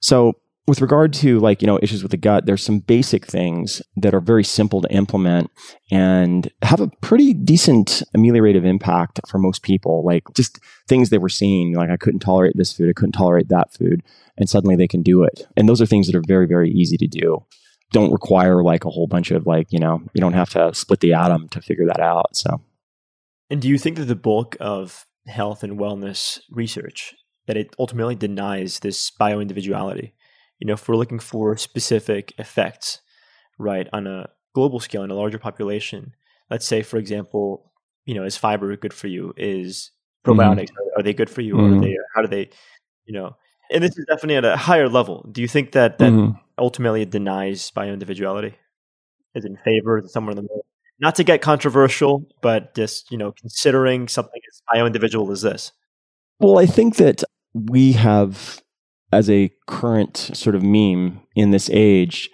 B: So with regard to like you know issues with the gut there's some basic things that are very simple to implement and have a pretty decent ameliorative impact for most people. Like just things they were seeing like i couldn't tolerate this food i couldn't tolerate that food and suddenly they can do it. And those are things that are very very easy to do. Don't require like a whole bunch of like you know you don't have to split the atom to figure that out so.
A: And do you think that the bulk of health and wellness research that it ultimately denies this bio individuality? You know, if we're looking for specific effects, right, on a global scale in a larger population, let's say, for example, you know, is fiber good for you? Is mm-hmm. probiotics mm-hmm. are, they good for you, mm-hmm. or are they? How do they? You know, and this is definitely at a higher level. Do you think that that mm-hmm. ultimately denies bio individuality? Is in favor? of somewhere in the middle? not to get controversial, but just you know, considering something as bio individual as this.
B: Well, I think that we have, as a current sort of meme in this age,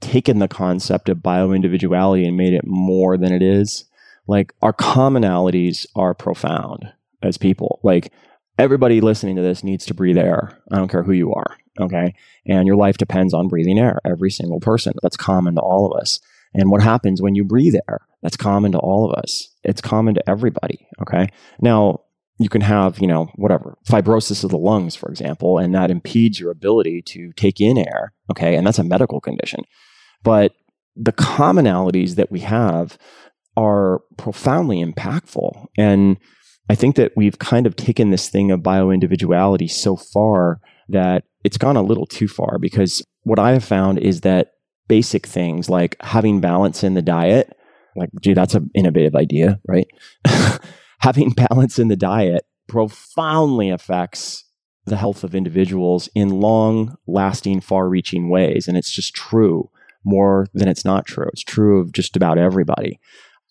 B: taken the concept of bio individuality and made it more than it is. Like our commonalities are profound as people. Like everybody listening to this needs to breathe air. I don't care who you are. Okay. And your life depends on breathing air. Every single person. That's common to all of us. And what happens when you breathe air? That's common to all of us. It's common to everybody. Okay. Now, you can have, you know, whatever, fibrosis of the lungs, for example, and that impedes your ability to take in air. Okay. And that's a medical condition. But the commonalities that we have are profoundly impactful. And I think that we've kind of taken this thing of bio individuality so far that it's gone a little too far because what I have found is that basic things like having balance in the diet Like, gee, that's an innovative idea, right? [LAUGHS] Having [LAUGHS] balance in the diet profoundly affects the health of individuals in long lasting, far reaching ways. And it's just true more than it's not true. It's true of just about everybody.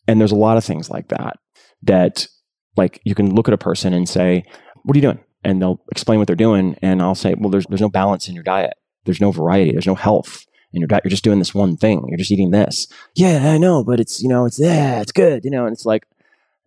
B: And there's a lot of things like that that like you can look at a person and say, What are you doing? And they'll explain what they're doing. And I'll say, Well, there's there's no balance in your diet. There's no variety. There's no health in your diet. You're just doing this one thing. You're just eating this. Yeah, I know, but it's, you know, it's yeah, it's good, you know, and it's like,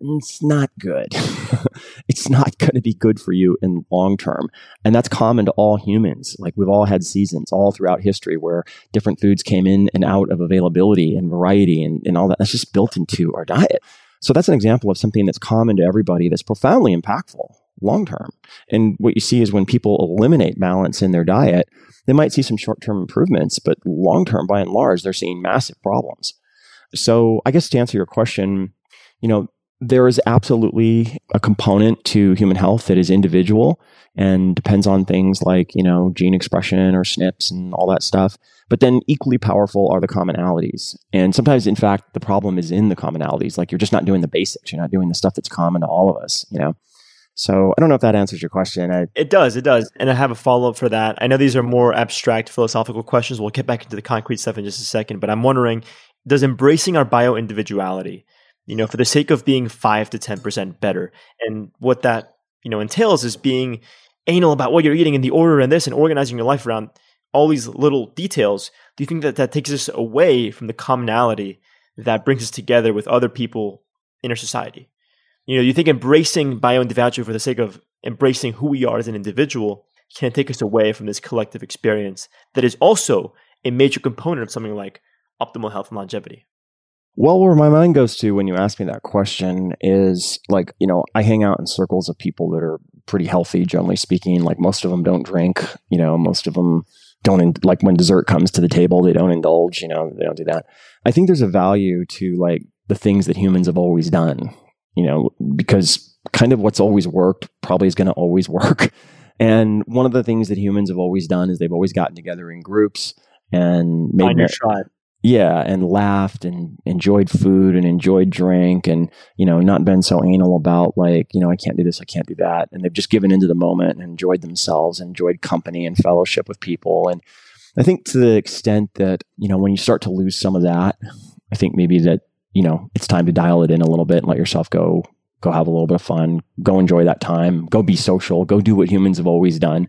B: it's not good. [LAUGHS] it's not going to be good for you in long term. And that's common to all humans. Like we've all had seasons all throughout history where different foods came in and out of availability and variety and, and all that. That's just built into our diet. So that's an example of something that's common to everybody that's profoundly impactful long term. And what you see is when people eliminate balance in their diet, they might see some short term improvements, but long term, by and large, they're seeing massive problems. So I guess to answer your question, you know, there is absolutely a component to human health that is individual and depends on things like, you know, gene expression or SNPs and all that stuff. But then equally powerful are the commonalities. And sometimes, in fact, the problem is in the commonalities. Like you're just not doing the basics. You're not doing the stuff that's common to all of us, you know? So I don't know if that answers your question. I,
A: it does, it does. And I have a follow up for that. I know these are more abstract philosophical questions. We'll get back into the concrete stuff in just a second, but I'm wondering does embracing our bio individuality, you know, for the sake of being five to 10% better. And what that, you know, entails is being anal about what you're eating and the order and this and organizing your life around all these little details. Do you think that that takes us away from the commonality that brings us together with other people in our society? You know, you think embracing bio individuality for the sake of embracing who we are as an individual can take us away from this collective experience that is also a major component of something like optimal health and longevity?
B: Well, where my mind goes to when you ask me that question is like, you know, I hang out in circles of people that are pretty healthy, generally speaking. Like most of them don't drink, you know, most of them don't, in, like when dessert comes to the table, they don't indulge, you know, they don't do that. I think there's a value to like the things that humans have always done, you know, because kind of what's always worked probably is going to always [LAUGHS] work. And one of the things that humans have always done is they've always gotten together in groups and made
A: Find your tribe
B: yeah and laughed and enjoyed food and enjoyed drink and you know not been so anal about like you know i can't do this i can't do that. And they've just given into the moment and enjoyed themselves and enjoyed company and fellowship with people. And i think to the extent that you know when you start to lose some of that i think maybe that you know it's time to dial it in a little bit and let yourself go go have a little bit of fun go enjoy that time go be social go do what humans have always done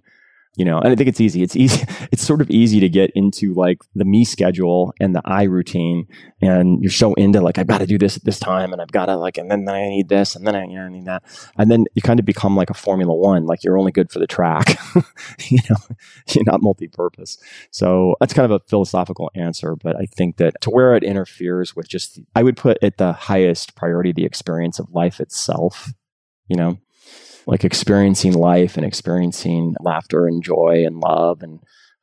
B: you know and i think it's easy. It's easy [LAUGHS] it's sort of easy to get into like the me schedule and the i routine and you're so into like i've got to do this at this time and i've got to like and then, then i need this and then i, I need that. And then you kind of become like a formula one like you're only good for the track [LAUGHS] you know [LAUGHS] you're not multi-purpose. So that's kind of a philosophical answer but i think that to where it interferes with just i would put at the highest priority the experience of life itself you know like experiencing life and experiencing laughter and joy and love and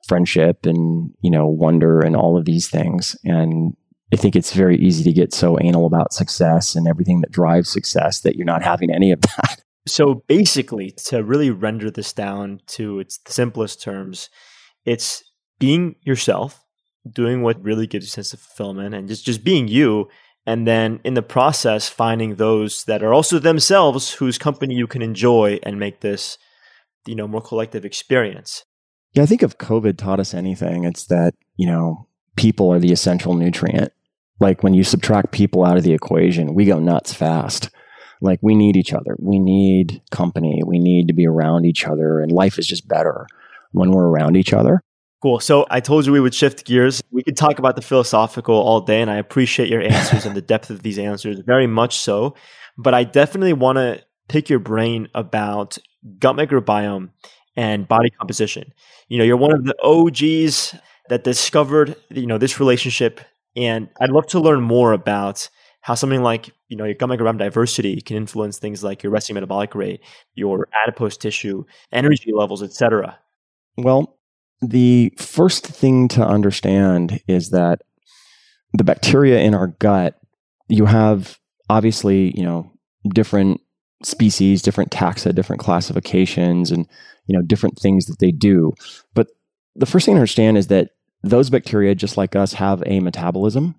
B: friendship and you know wonder and all of these things. And i think it's very easy to get so anal about success and everything that drives success that you're not having any of that. [LAUGHS]
A: So basically to really render this down to its simplest terms it's being yourself doing what really gives you a sense of fulfillment and just just being you and then in the process finding those that are also themselves whose company you can enjoy and make this you know more collective experience.
B: Yeah i think if covid taught us anything it's that you know people are the essential nutrient. Like when you subtract people out of the equation we go nuts fast. Like we need each other. We need company. We need to be around each other and life is just better when we're around each other
A: Cool. So I told you we would shift gears. We could talk about the philosophical all day, and I appreciate your answers and the depth of these answers very much so. But I definitely want to pick your brain about gut microbiome and body composition. You know, you're one of the OGs that discovered, you know, this relationship. And I'd love to learn more about how something like, you know, your gut microbiome diversity can influence things like your resting metabolic rate, your adipose tissue, energy levels, etc.
B: Well, the first thing to understand is that the bacteria in our gut, you have obviously, you know, different species, different taxa, different classifications, and, you know, different things that they do. But the first thing to understand is that those bacteria, just like us, have a metabolism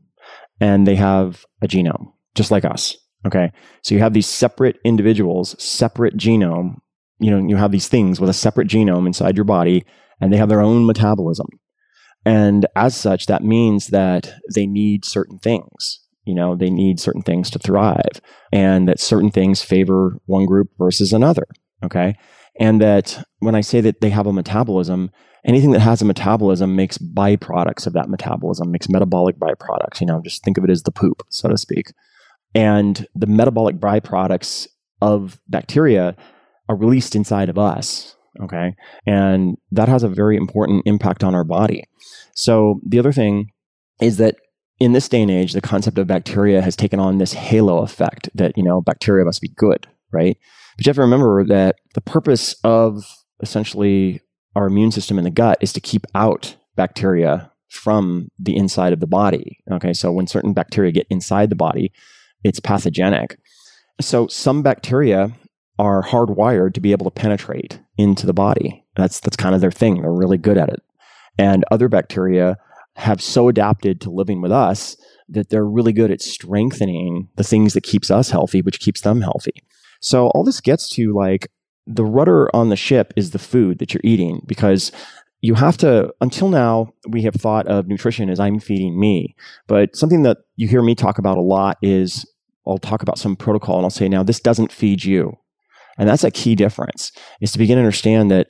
B: and they have a genome, just like us. Okay. So you have these separate individuals, separate genome. You know, you have these things with a separate genome inside your body, and they have their own metabolism. And as such, that means that they need certain things. You know, they need certain things to thrive, and that certain things favor one group versus another. Okay. And that when I say that they have a metabolism, anything that has a metabolism makes byproducts of that metabolism, makes metabolic byproducts. You know, just think of it as the poop, so to speak. And the metabolic byproducts of bacteria are released inside of us. Okay. And that has a very important impact on our body. So the other thing is that in this day and age, the concept of bacteria has taken on this halo effect that, you know, bacteria must be good, right? But you have to remember that the purpose of essentially our immune system in the gut is to keep out bacteria from the inside of the body. Okay, so when certain bacteria get inside the body, it's pathogenic. So some bacteria are hardwired to be able to penetrate into the body. That's that's kind of their thing. They're really good at it. And other bacteria have so adapted to living with us that they're really good at strengthening the things that keeps us healthy, which keeps them healthy. So all this gets to like the rudder on the ship is the food that you're eating because you have to until now we have thought of nutrition as i'm feeding me but something that you hear me talk about a lot is i'll talk about some protocol and i'll say now this doesn't feed you and that's a key difference is to begin to understand that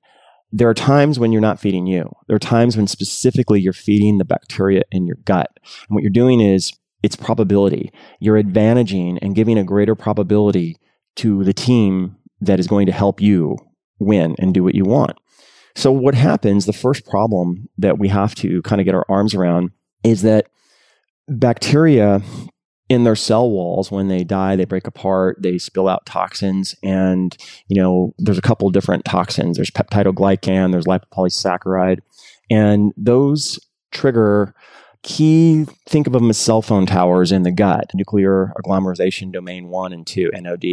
B: there are times when you're not feeding you. There are times when specifically you're feeding the bacteria in your gut. And what you're doing is it's probability. You're advantaging and giving a greater probability to the team that is going to help you win and do what you want. So, what happens, the first problem that we have to kind of get our arms around is that bacteria in their cell walls when they die they break apart they spill out toxins and you know there's a couple different toxins. There's peptidoglycan there's lipopolysaccharide and those trigger key think of them as cell phone towers in the gut nuclear agglomeration domain 1 and 2 nod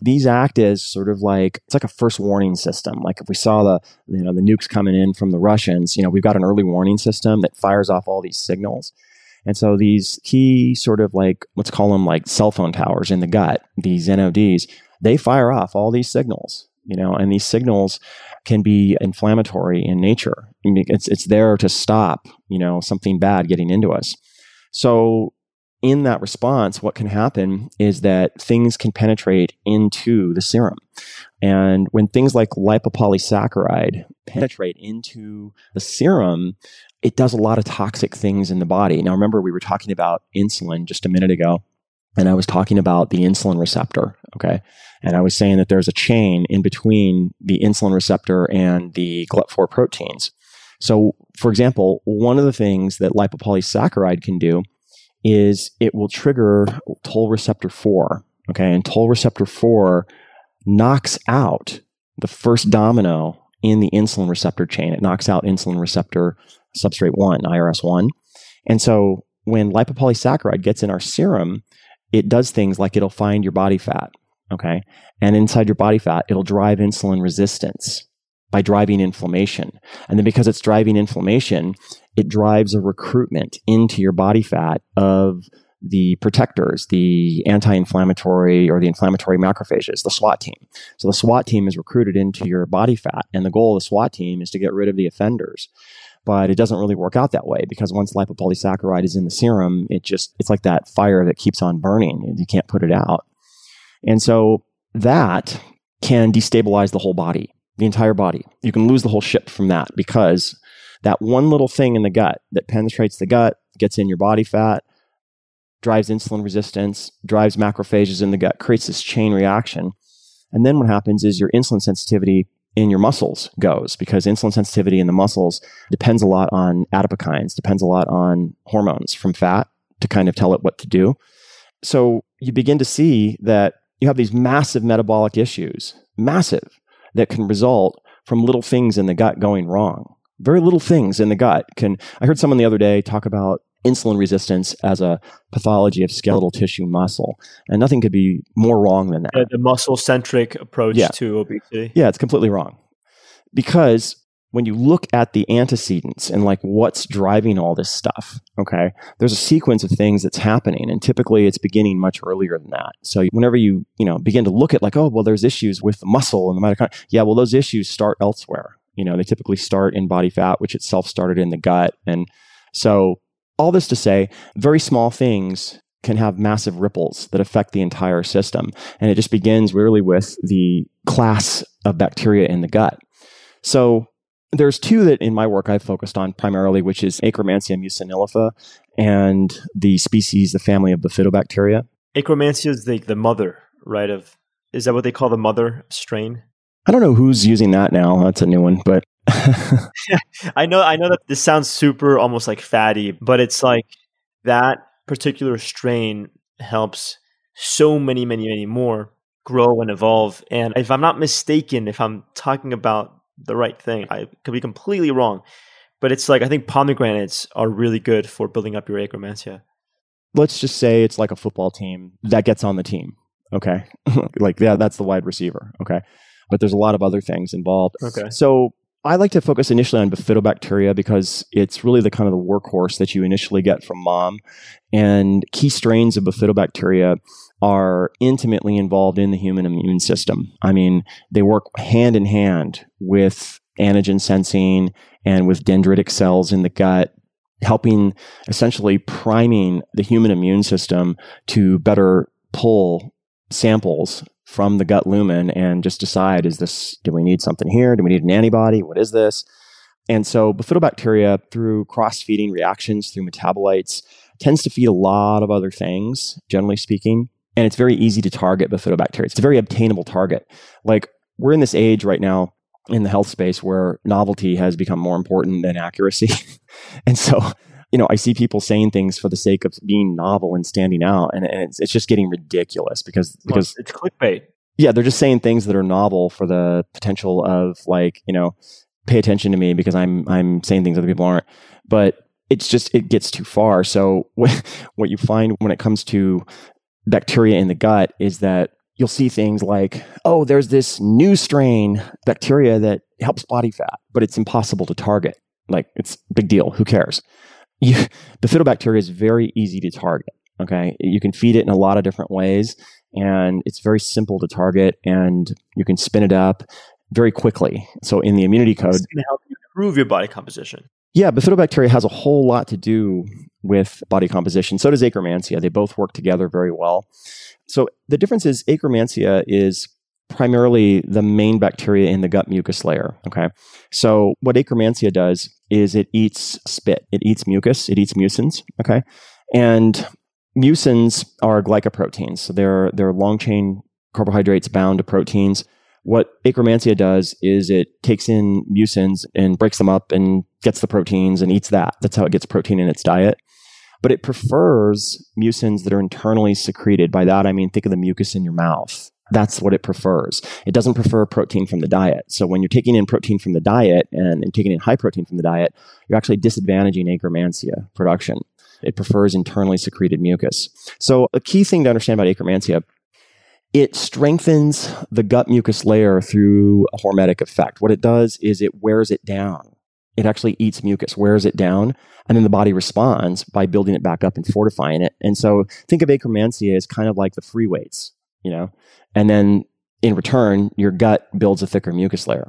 B: these act as sort of like it's like a first warning system. Like if we saw the you know the nukes coming in from the russians you know we've got an early warning system that fires off all these signals and so these key sort of like let's call them like cell phone towers in the gut these nods they fire off all these signals you know and these signals can be inflammatory in nature. It's it's there to stop, you know, something bad getting into us. So in that response, what can happen is that things can penetrate into the serum. And when things like lipopolysaccharide penetrate into the serum, it does a lot of toxic things in the body. Now, remember, we were talking about insulin just a minute ago, and I was talking about the insulin receptor. Okay. And I was saying that there's a chain in between the insulin receptor and the GLUT4 proteins. So, for example, one of the things that lipopolysaccharide can do is it will trigger toll receptor 4. Okay. And toll receptor 4 knocks out the first domino in the insulin receptor chain. It knocks out insulin receptor substrate 1, IRS1. And so when lipopolysaccharide gets in our serum, it does things like it'll find your body fat. Okay. And inside your body fat, it'll drive insulin resistance by driving inflammation. And then because it's driving inflammation, it drives a recruitment into your body fat of the protectors, the anti inflammatory or the inflammatory macrophages, the SWAT team. So the SWAT team is recruited into your body fat. And the goal of the SWAT team is to get rid of the offenders. But it doesn't really work out that way because once lipopolysaccharide is in the serum, it just, it's like that fire that keeps on burning. and You can't put it out. And so that can destabilize the whole body, the entire body. You can lose the whole ship from that because that one little thing in the gut that penetrates the gut, gets in your body fat, drives insulin resistance, drives macrophages in the gut, creates this chain reaction. And then what happens is your insulin sensitivity in your muscles goes because insulin sensitivity in the muscles depends a lot on adipokines, depends a lot on hormones from fat to kind of tell it what to do. So you begin to see that you have these massive metabolic issues, massive, that can result from little things in the gut going wrong. Very little things in the gut can. I heard someone the other day talk about insulin resistance as a pathology of skeletal tissue muscle. And nothing could be more wrong than that.
A: The, the muscle centric approach yeah. to obesity.
B: Yeah, it's completely wrong. Because when you look at the antecedents and like what's driving all this stuff, okay, there's a sequence of things that's happening. And typically it's beginning much earlier than that. So whenever you, you know, begin to look at like, oh, well, there's issues with the muscle and the mitochondria. Yeah, well, those issues start elsewhere. You know, they typically start in body fat, which itself started in the gut. And so all this to say, very small things can have massive ripples that affect the entire system. And it just begins really with the class of bacteria in the gut. So there's two that in my work I've focused on primarily, which is Akkermansia muciniphila and the species, the family of Bifidobacteria.
A: Akkermansia is the, the mother, right? Of is that what they call the mother strain?
B: I don't know who's using that now. That's a new one, but [LAUGHS] [LAUGHS]
A: I know I know that this sounds super almost like fatty, but it's like that particular strain helps so many, many, many more grow and evolve. And if I'm not mistaken, if I'm talking about the right thing. I could be completely wrong, but it's like I think pomegranates are really good for building up your Akkermansia.
B: Let's just say it's like a football team that gets on the team. Okay, [LAUGHS] like yeah, that's the wide receiver. Okay, but there's a lot of other things involved.
A: Okay,
B: so I like to focus initially on bifidobacteria because it's really the kind of the workhorse that you initially get from mom. And key strains of bifidobacteria are intimately involved in the human immune system. I mean, they work hand in hand with antigen sensing and with dendritic cells in the gut, helping essentially priming the human immune system to better pull samples from the gut lumen and just decide is this, do we need something here? Do we need an antibody? What is this? And so bifidobacteria, through cross feeding reactions, through metabolites, tends to feed a lot of other things, generally speaking and it's very easy to target bifidobacteria. It's a very obtainable target. Like we're in this age right now in the health space where novelty has become more important than accuracy. [LAUGHS] and so, you know, I see people saying things for the sake of being novel and standing out, and, and it's, it's just getting ridiculous because because
A: it's clickbait.
B: Yeah, they're just saying things that are novel for the potential of like you know, pay attention to me because I'm I'm saying things other people aren't. But it's just it gets too far. So [LAUGHS] what what you find when it comes to bacteria in the gut is that you'll see things like, oh, there's this new strain bacteria that helps body fat, but it's impossible to target. Like it's big deal. Who cares? You, bifidobacteria is very easy to target. Okay. You can feed it in a lot of different ways and it's very simple to target and you can spin it up very quickly. So in the immunity code,
A: it's going to help you improve your body composition.
B: Yeah, bifidobacteria has a whole lot to do with body composition. So does Akkermansia. They both work together very well. So the difference is Akkermansia is primarily the main bacteria in the gut mucus layer. Okay. So what Akkermansia does is it eats spit, it eats mucus, it eats mucins. Okay. And mucins are glycoproteins. So they're, they're long chain carbohydrates bound to proteins. What Akkermansia does is it takes in mucins and breaks them up and gets the proteins and eats that. That's how it gets protein in its diet. But it prefers mucins that are internally secreted. By that, I mean, think of the mucus in your mouth. That's what it prefers. It doesn't prefer protein from the diet. So when you're taking in protein from the diet and, and taking in high protein from the diet, you're actually disadvantaging Akkermansia production. It prefers internally secreted mucus. So a key thing to understand about Akkermansia it strengthens the gut mucus layer through a hormetic effect. What it does is it wears it down. It actually eats mucus, wears it down, and then the body responds by building it back up and fortifying it. And so think of Akkermansia as kind of like the free weights, you know, and then in return, your gut builds a thicker mucus layer.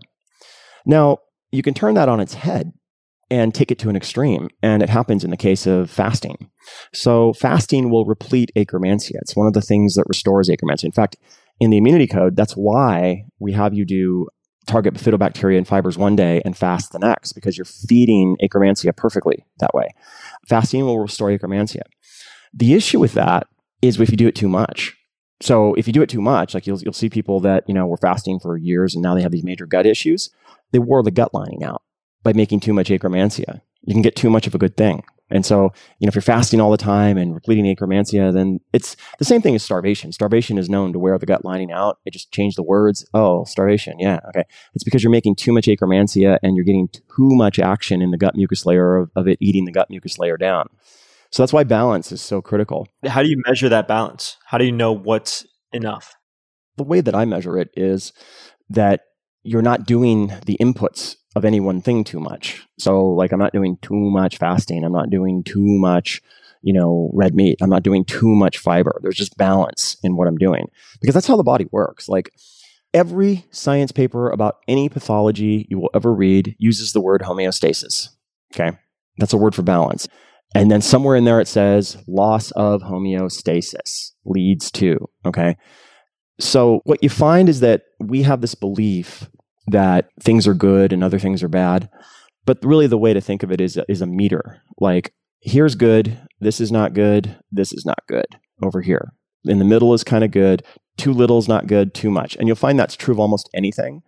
B: Now, you can turn that on its head and take it to an extreme. And it happens in the case of fasting. So fasting will replete Akkermansia. It's one of the things that restores Akkermansia. In fact, in the immunity code, that's why we have you do target bifidobacteria and fibers one day and fast the next because you're feeding Akkermansia perfectly that way. Fasting will restore Akkermansia. The issue with that is if you do it too much. So if you do it too much, like you'll, you'll see people that, you know, were fasting for years and now they have these major gut issues. They wore the gut lining out by making too much Akkermansia. You can get too much of a good thing. And so, you know, if you're fasting all the time and repleting Akkermansia, then it's the same thing as starvation. Starvation is known to wear the gut lining out. It just changed the words. Oh, starvation. Yeah. Okay. It's because you're making too much Akkermansia and you're getting too much action in the gut mucus layer of, of it eating the gut mucus layer down. So that's why balance is so critical.
A: How do you measure that balance? How do you know what's enough?
B: The way that I measure it is that you're not doing the inputs of any one thing too much. So, like, I'm not doing too much fasting. I'm not doing too much, you know, red meat. I'm not doing too much fiber. There's just balance in what I'm doing because that's how the body works. Like, every science paper about any pathology you will ever read uses the word homeostasis. Okay. That's a word for balance. And then somewhere in there it says loss of homeostasis leads to. Okay. So what you find is that we have this belief that things are good and other things are bad. But really, the way to think of it is, is a meter. Like, here's good, this is not good, this is not good over here. In the middle is kind of good, too little is not good, too much. And you'll find that's true of almost anything.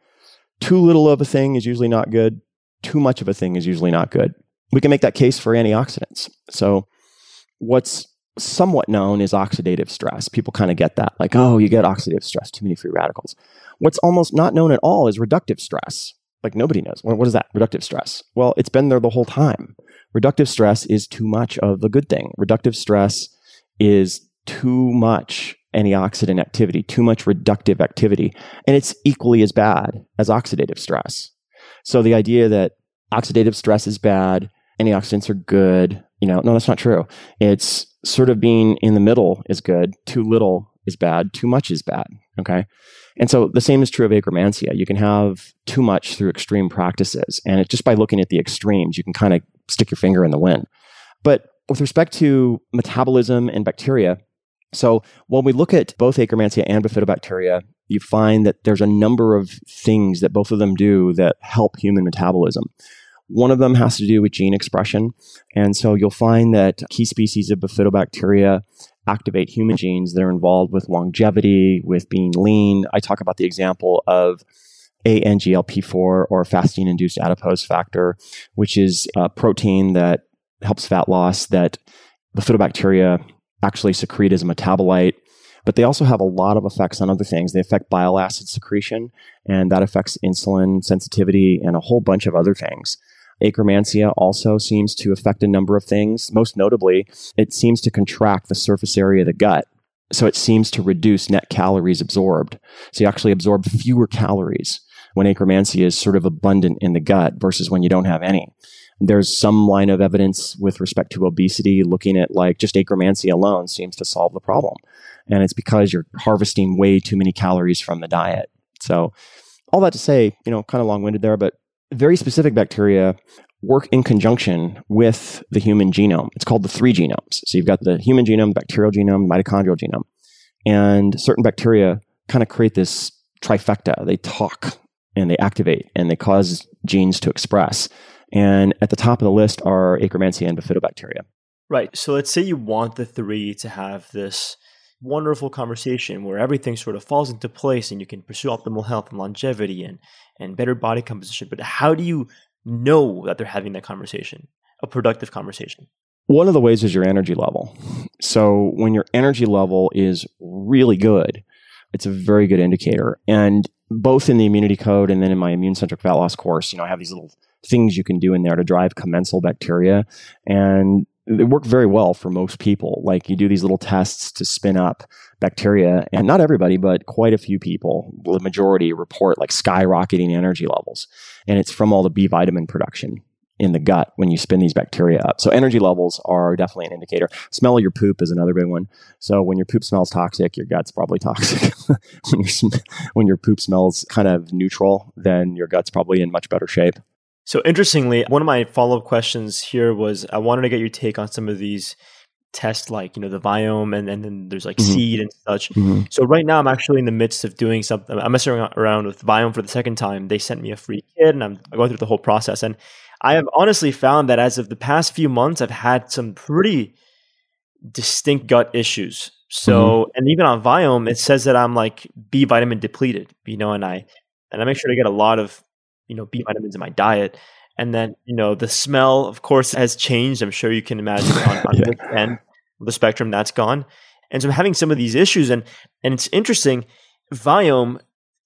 B: Too little of a thing is usually not good, too much of a thing is usually not good. We can make that case for antioxidants. So, what's somewhat known is oxidative stress. People kind of get that, like, oh, you get oxidative stress, too many free radicals. What's almost not known at all is reductive stress. Like nobody knows. What is that? Reductive stress. Well, it's been there the whole time. Reductive stress is too much of the good thing. Reductive stress is too much antioxidant activity, too much reductive activity. And it's equally as bad as oxidative stress. So the idea that oxidative stress is bad, antioxidants are good, you know, no, that's not true. It's sort of being in the middle is good, too little is bad, too much is bad. Okay. And so the same is true of Akkermansia. You can have too much through extreme practices. And it, just by looking at the extremes, you can kind of stick your finger in the wind. But with respect to metabolism and bacteria, so when we look at both Akkermansia and bifidobacteria, you find that there's a number of things that both of them do that help human metabolism. One of them has to do with gene expression. And so you'll find that key species of bifidobacteria activate human genes that are involved with longevity, with being lean. I talk about the example of ANGPTL4 or fasting induced adipose factor, which is a protein that helps fat loss that bifidobacteria actually secrete as a metabolite. But they also have a lot of effects on other things. They affect bile acid secretion, and that affects insulin sensitivity and a whole bunch of other things. Akkermansia also seems to affect a number of things. Most notably, it seems to contract the surface area of the gut. So it seems to reduce net calories absorbed. So you actually absorb fewer calories when Akkermansia is sort of abundant in the gut versus when you don't have any. There's some line of evidence with respect to obesity looking at like just Akkermansia alone seems to solve the problem. And it's because you're harvesting way too many calories from the diet. So all that to say, you know, kind of long winded there, but very specific bacteria work in conjunction with the human genome. It's called the three genomes. So you've got the human genome, bacterial genome, mitochondrial genome. And certain bacteria kind of create this trifecta. They talk and they activate and they cause genes to express. And at the top of the list are Akkermansia and Bifidobacteria.
A: Right. So let's say you want the three to have this wonderful conversation where everything sort of falls into place and you can pursue optimal health and longevity and and better body composition. But how do you know that they're having that conversation, a productive conversation?
B: One of the ways is your energy level. So when your energy level is really good, it's a very good indicator. And both in the immunity code and then in my immune centric fat loss course, you know, I have these little things you can do in there to drive commensal bacteria. And they work very well for most people. Like you do these little tests to spin up bacteria, and not everybody, but quite a few people, the majority report like skyrocketing energy levels. And it's from all the B vitamin production in the gut when you spin these bacteria up. So energy levels are definitely an indicator. Smell of your poop is another big one. So when your poop smells toxic, your gut's probably toxic. [LAUGHS] when, your, when your poop smells kind of neutral, then your gut's probably in much better shape.
A: So interestingly, one of my follow up questions here was I wanted to get your take on some of these tests, like you know the Viome, and, and then there's like mm-hmm. seed and such. Mm-hmm. So right now, I'm actually in the midst of doing something. I'm messing around with Viome for the second time. They sent me a free kit, and I'm going through the whole process. And I have honestly found that as of the past few months, I've had some pretty distinct gut issues. So, mm-hmm. and even on Viome, it says that I'm like B vitamin depleted, you know, and I and I make sure to get a lot of you know B vitamins in my diet. And then you know the smell, of course, has changed. I'm sure you can imagine on, [LAUGHS] on yeah. this end of the spectrum that's gone. And so I'm having some of these issues, and and it's interesting. Viome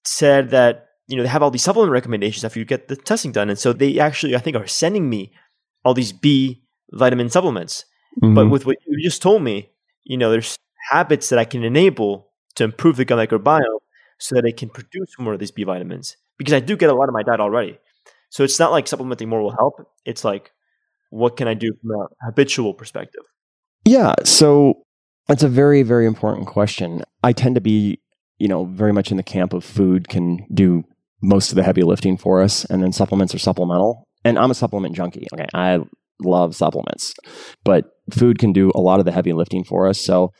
A: said that you know they have all these supplement recommendations after you get the testing done, and so they actually I think are sending me all these B vitamin supplements. Mm-hmm. But with what you just told me, you know, there's habits that I can enable to improve the gut microbiome so that I can produce more of these B vitamins because I do get a lot of my diet already. So it's not like supplementing more will help. It's like, what can I do from a habitual perspective?
B: Yeah. So that's a very, very important question. I tend to be, you know, very much in the camp of food can do most of the heavy lifting for us, and then supplements are supplemental. And I'm a supplement junkie. Okay. I love supplements, but food can do a lot of the heavy lifting for us. So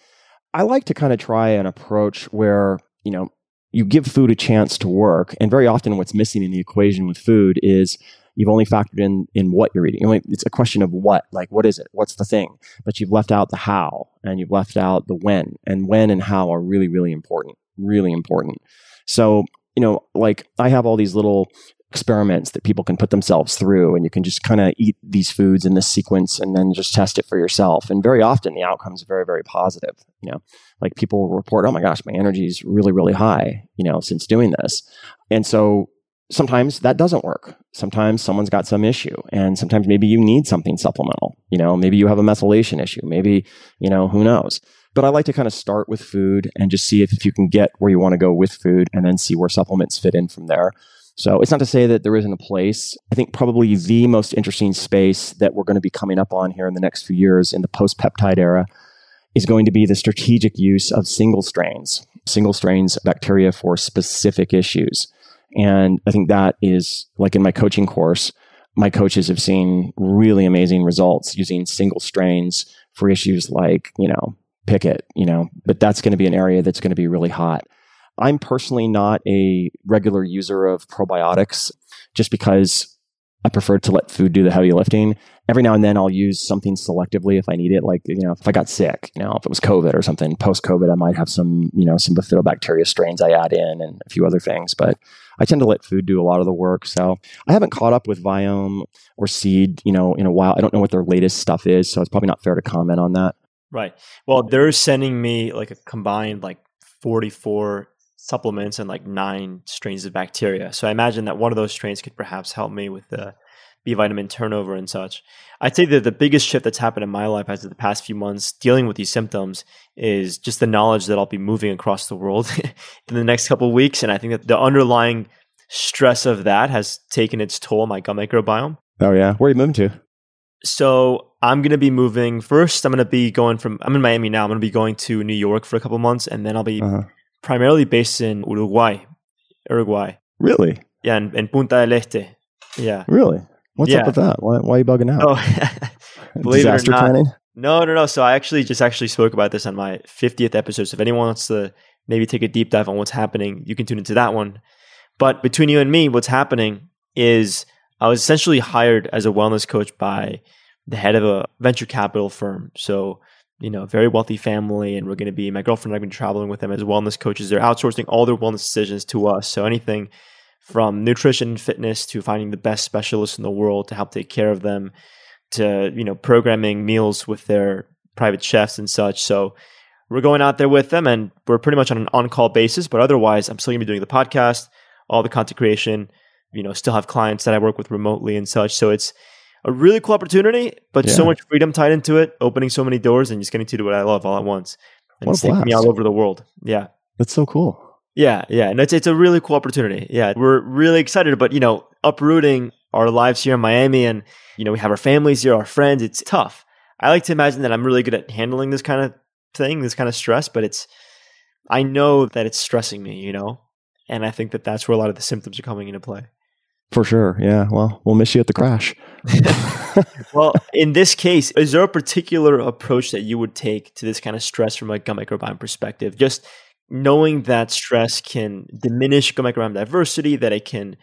B: I like to kind of try an approach where, you know, you give food a chance to work. And very often what's missing in the equation with food is you've only factored in in what you're eating. It's a question of what, like what is it? What's the thing? But you've left out the how and you've left out the when. And when and how are really, really important. Really important. So, you know, like I have all these little experiments that people can put themselves through and you can just kind of eat these foods in this sequence and then just test it for yourself. And very often the outcome is very very positive you know? Like people report oh my gosh my energy is really really high you know since doing this. And so sometimes that doesn't work. Sometimes someone's got some issue and sometimes maybe you need something supplemental you know? Maybe you have a methylation issue. Maybe you know who knows? But I like to kind of start with food and just see if, if you can get where you want to go with food and then see where supplements fit in from there. So it's not to say that there isn't a place. I think probably the most interesting space that we're going to be coming up on here in the next few years in the post peptide era is going to be the strategic use of single strains, single strains bacteria for specific issues. And I think that is like in my coaching course, my coaches have seen really amazing results using single strains for issues like, you know, picket, you know, but that's going to be an area that's going to be really hot. I'm personally not a regular user of probiotics just because I prefer to let food do the heavy lifting. Every now and then I'll use something selectively if I need it. Like, you know, if I got sick, you know, if it was COVID or something, post COVID, I might have some, you know, some bifidobacteria strains I add in and a few other things. But I tend to let food do a lot of the work. So I haven't caught up with Viome or Seed, you know, in a while. I don't know what their latest stuff is. So it's probably not fair to comment on that.
A: Right. Well, they're sending me like a combined like 44 supplements and like nine strains of bacteria. So I imagine that one of those strains could perhaps help me with the B vitamin turnover and such. I'd say that the biggest shift that's happened in my life as of the past few months dealing with these symptoms is just the knowledge that I'll be moving across the world [LAUGHS] in the next couple of weeks. And I think that the underlying stress of that has taken its toll on my gut microbiome.
B: Oh yeah. Where are you moving to?
A: So I'm going to be moving first. I'm going to be going from, I'm in Miami now. I'm going to be going to New York for a couple months and then I'll be uh-huh primarily based in Uruguay. Uruguay.
B: Really?
A: Yeah, in, in Punta del Este. Yeah.
B: Really? What's yeah. up with that? Why, why are you bugging out? Oh, [LAUGHS] believe Disaster it or not. planning?
A: No, no, no. So I actually just actually spoke about this on my 50th episode. So if anyone wants to maybe take a deep dive on what's happening, you can tune into that one. But between you and me, what's happening is I was essentially hired as a wellness coach by the head of a venture capital firm. So you know, very wealthy family, and we're going to be my girlfriend and I've been traveling with them as wellness coaches. They're outsourcing all their wellness decisions to us. So anything from nutrition fitness to finding the best specialists in the world to help take care of them to you know programming meals with their private chefs and such. So we're going out there with them, and we're pretty much on an on-call basis. But otherwise, I'm still going to be doing the podcast, all the content creation. You know, still have clients that I work with remotely and such. So it's a really cool opportunity, but yeah. so much freedom tied into it, opening so many doors and just getting to do what I love all at once. And it's taking me all over the world. Yeah.
B: That's so cool.
A: Yeah, yeah. And it's it's a really cool opportunity. Yeah. We're really excited, but you know, uprooting our lives here in Miami and you know, we have our families here, our friends, it's tough. I like to imagine that I'm really good at handling this kind of thing, this kind of stress, but it's I know that it's stressing me, you know? And I think that that's where a lot of the symptoms are coming into play.
B: For sure. Yeah. Well, we'll miss you at the crash. [LAUGHS]
A: well, in this case, is there a particular approach that you would take to this kind of stress from a gut microbiome perspective? Just knowing that stress can diminish gut microbiome diversity, that it can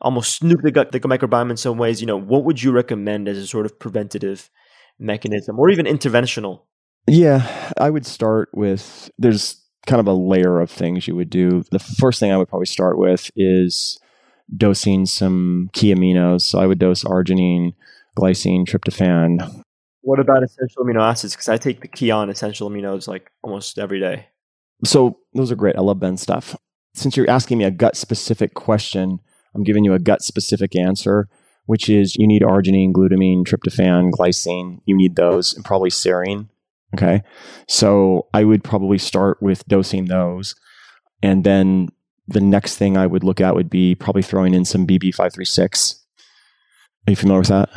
A: almost snoop the gut, the gut microbiome in some ways. You know, what would you recommend as a sort of preventative mechanism or even interventional?
B: Yeah, I would start with there's kind of a layer of things you would do. The first thing I would probably start with is dosing some key aminos. So I would dose arginine, glycine, tryptophan.
A: What about essential amino acids? Because I take the Kion essential aminos like almost every day.
B: So those are great. I love Ben stuff. Since you're asking me a gut specific question, I'm giving you a gut specific answer, which is you need arginine, glutamine, tryptophan, glycine. You need those and probably serine. Okay. So I would probably start with dosing those and then the next thing I would look at would be probably throwing in some BB536 Are you familiar with that?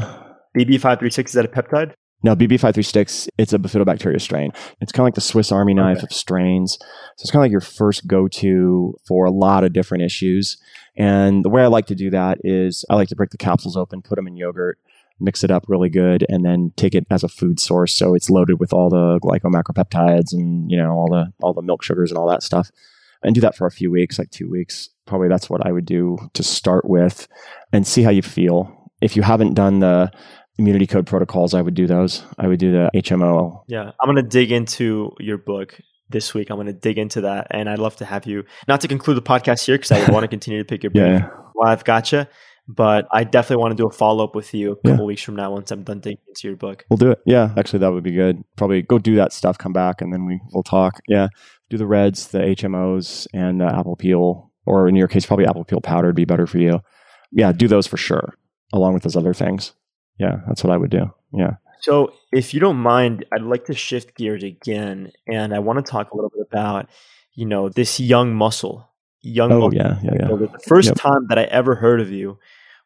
A: BB536 is that a peptide?
B: No, BB536, it's a bifidobacteria strain. It's kind of like the Swiss Army knife okay. of strains. So it's kind of like your first go to for a lot of different issues. And the way I like to do that is I like to break the capsules open, put them in yogurt, mix it up really good, and then take it as a food source. So it's loaded with all the glycomacropeptides and, you know, all the all the milk sugars and all that stuff. And do that for a few weeks, like two weeks. Probably that's what I would do to start with and see how you feel. If you haven't done the immunity code protocols, I would do those. I would do the HMO.
A: Yeah, I'm going to dig into your book this week. I'm going to dig into that, and I'd love to have you not to conclude the podcast here because I [LAUGHS] want to continue to pick your brain yeah. while I've got you. But I definitely want to do a follow up with you a couple yeah. weeks from now once I'm done digging into your book.
B: We'll do it. Yeah, actually, that would be good. Probably go do that stuff, come back, and then we will talk. Yeah, do the reds, the HMOs, and the apple peel, or in your case, probably apple peel powder would be better for you. Yeah, do those for sure, along with those other things yeah, that's what I would do. Yeah.
A: So, if you don't mind, I'd like to shift gears again, and I want to talk a little bit about, you know, this young muscle. Young.
B: Oh
A: muscle.
B: yeah, yeah, yeah.
A: The first yep. time that I ever heard of you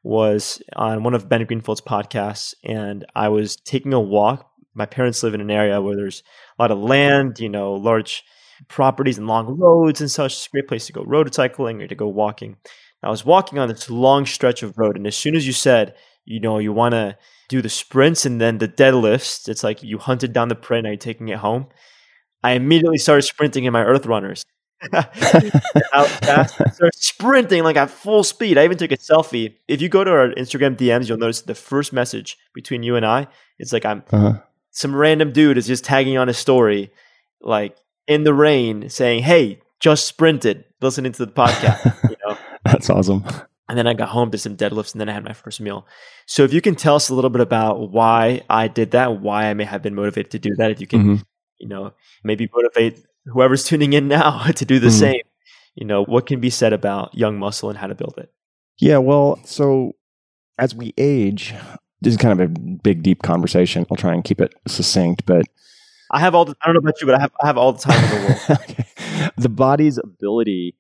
A: was on one of Ben Greenfield's podcasts, and I was taking a walk. My parents live in an area where there's a lot of land, you know, large properties and long roads and such. It's a great place to go road cycling or to go walking. I was walking on this long stretch of road, and as soon as you said you know, you want to do the sprints and then the deadlifts. It's like you hunted down the prey, now you're taking it home. I immediately started sprinting in my earth runners. [LAUGHS] out fast, started sprinting like at full speed. I even took a selfie. If you go to our Instagram DMs, you'll notice the first message between you and I. It's like I'm uh-huh. some random dude is just tagging on a story, like in the rain, saying, "Hey, just sprinted, listening to the podcast." [LAUGHS] You know,
B: that's awesome.
A: And then I got home, did some deadlifts, and then I had my first meal. So if you can tell us a little bit about why I did that, why I may have been motivated to do that, if you can, mm-hmm. you know, maybe motivate whoever's [LAUGHS] tuning in now [LAUGHS] to do the mm-hmm. same. You know, what can be said about young muscle and how to build it?
B: Yeah, well, so as we age, this is kind of a big, deep conversation. I'll try and keep it succinct, but
A: I have all the, I don't know about you, but I have I have all the time in the world. [LAUGHS] okay.
B: The body's ability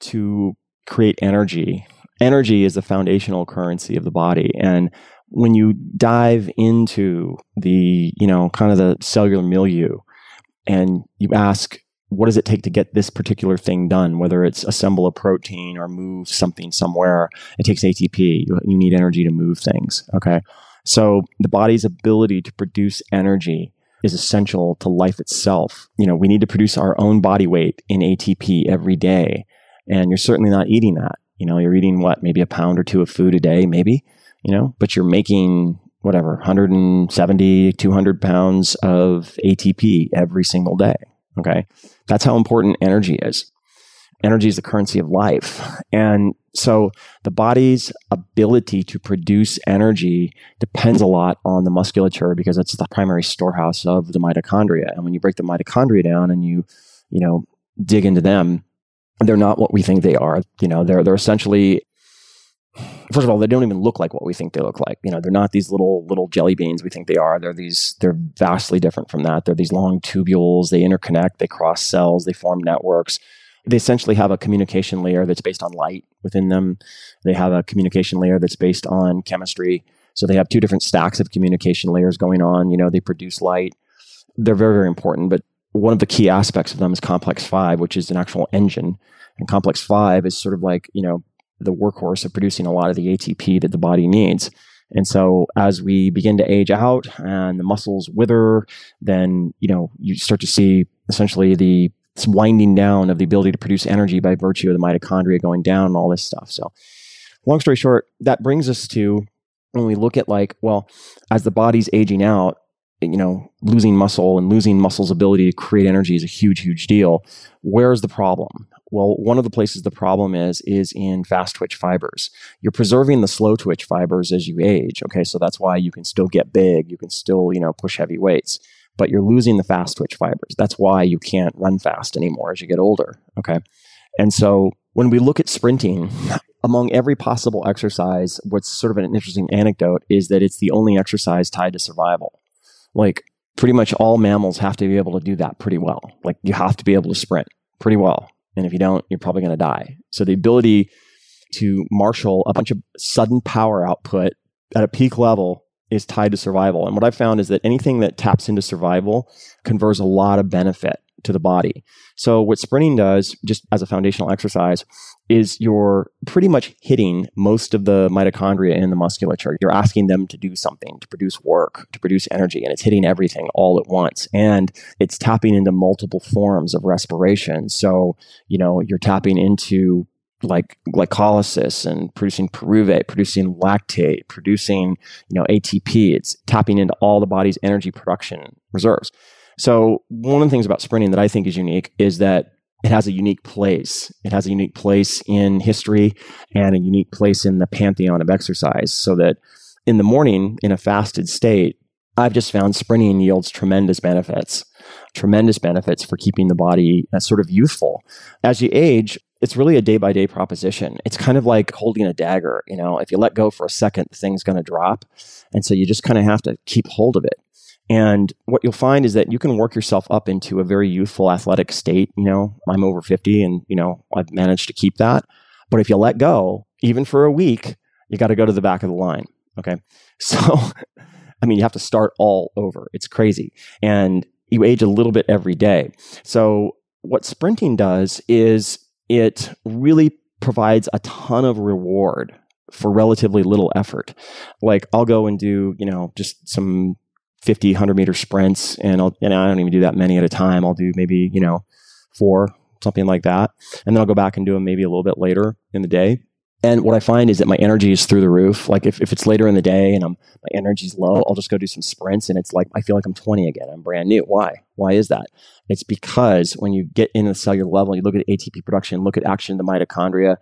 B: to create energy energy is the foundational currency of the body. And when you dive into the, you know, kind of the cellular milieu and you ask, what does it take to get this particular thing done? Whether it's assemble a protein or move something somewhere, it takes ATP. You, you need energy to move things. Okay. So the body's ability to produce energy is essential to life itself. You know, we need to produce our own body weight in ATP every day. And you're certainly not eating that. You know, you're eating what, maybe a pound or two of food a day, maybe, you know, but you're making whatever, 170, 200 pounds of ATP every single day. Okay. That's how important energy is. Energy is the currency of life. And so the body's ability to produce energy depends a lot on the musculature because it's the primary storehouse of the mitochondria. And when you break the mitochondria down and you, you know, dig into them, they're not what we think they are. You know, they're they're essentially first of all, they don't even look like what we think they look like. You know, they're not these little little jelly beans we think they are. They're these they're vastly different from that. They're these long tubules, they interconnect, they cross cells, they form networks. They essentially have a communication layer that's based on light within them. They have a communication layer that's based on chemistry. So they have two different stacks of communication layers going on. You know, they produce light. They're very, very important, but one of the key aspects of them is complex 5 which is an actual engine and complex 5 is sort of like you know the workhorse of producing a lot of the atp that the body needs and so as we begin to age out and the muscles wither then you know you start to see essentially the winding down of the ability to produce energy by virtue of the mitochondria going down and all this stuff so long story short that brings us to when we look at like well as the body's aging out you know, losing muscle and losing muscle's ability to create energy is a huge, huge deal. Where's the problem? Well, one of the places the problem is is in fast twitch fibers. You're preserving the slow twitch fibers as you age. Okay, so that's why you can still get big, you can still, you know, push heavy weights, but you're losing the fast twitch fibers. That's why you can't run fast anymore as you get older. Okay. And so when we look at sprinting, among every possible exercise, what's sort of an interesting anecdote is that it's the only exercise tied to survival like pretty much all mammals have to be able to do that pretty well. Like you have to be able to sprint pretty well. And if you don't, you're probably going to die. So the ability to marshal a bunch of sudden power output at a peak level is tied to survival. And what I've found is that anything that taps into survival confers a lot of benefit to the body. So what sprinting does, just as a foundational exercise, is you're pretty much hitting most of the mitochondria in the musculature. You're asking them to do something, to produce work, to produce energy, and it's hitting everything all at once. And it's tapping into multiple forms of respiration. So, you know, you're tapping into like glycolysis and producing pyruvate, producing lactate, producing, you know, ATP. It's tapping into all the body's energy production reserves. So one of the things about sprinting that I think is unique is that it has a unique place. It has a unique place in history and a unique place in the pantheon of exercise. So that in the morning, in a fasted state, I've just found sprinting yields tremendous benefits, tremendous benefits for keeping the body uh, sort of youthful. As you age, it's really a day by day proposition. It's kind of like holding a dagger. You know, if you let go for a second, the thing's going to drop. And so you just kind of have to keep hold of it. And what you'll find is that you can work yourself up into a very youthful athletic state. You know, I'm over 50 and, you know, I've managed to keep that. But if you let go, even for a week, you got to go to the back of the line. Okay. [LAUGHS] So, I mean, you have to start all over. It's crazy. And you age a little bit every day. So, what sprinting does is it really provides a ton of reward for relatively little effort. Like I'll go and do, you know, just some 50, 100 meter sprints and I'll, and I don't even do that many at a time. I'll do maybe, you know, four, something like that. And then I'll go back and do them maybe a little bit later in the day. And what I find is that my energy is through the roof. Like if, if it's later in the day and I'm, my energy's low, I'll just go do some sprints and it's like, I feel like I'm 20 again. I'm brand new. Why? Why is that? It's because when you get into the cellular level, you look at ATP production, look at action in the mitochondria,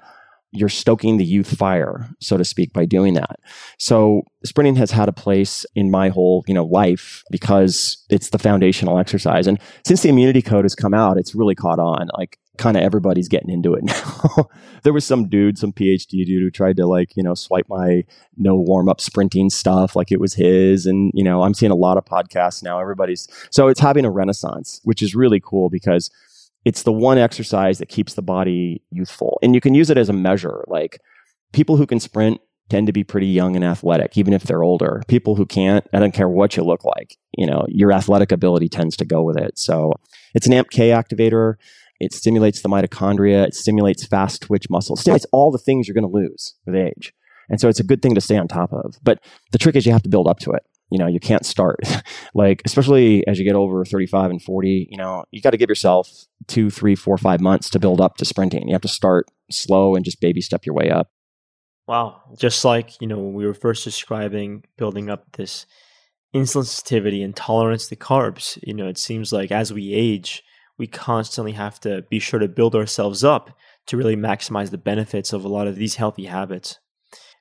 B: you're stoking the youth fire, so to speak, by doing that. So sprinting has had a place in my whole, you know, life because it's the foundational exercise. And since the immunity code has come out, it's really caught on. Like kind of everybody's getting into it [LAUGHS] now. there was some dude, some PhD dude who tried to like, you know, swipe my no warm up sprinting stuff like it was his. And, you know, I'm seeing a lot of podcasts now. Everybody's so it's having a renaissance, which is really cool because it's the one exercise that keeps the body youthful. And you can use it as a measure. Like people who can sprint tend to be pretty young and athletic, even if they're older. People who can't, I don't care what you look like, you know, your athletic ability tends to go with it. So it's an AMPK activator. It stimulates the mitochondria. It stimulates fast twitch muscles. Stimulates all the things you're going to lose with age. And so it's a good thing to stay on top of. But the trick is you have to build up to it you know you can't start [LAUGHS] like especially as you get over 35 and 40 you know you got to give yourself two three four five months to build up to sprinting you have to start slow and just baby step your way up
A: wow just like you know when we were first describing building up this insulin sensitivity and tolerance to carbs you know it seems like as we age we constantly have to be sure to build ourselves up to really maximize the benefits of a lot of these healthy habits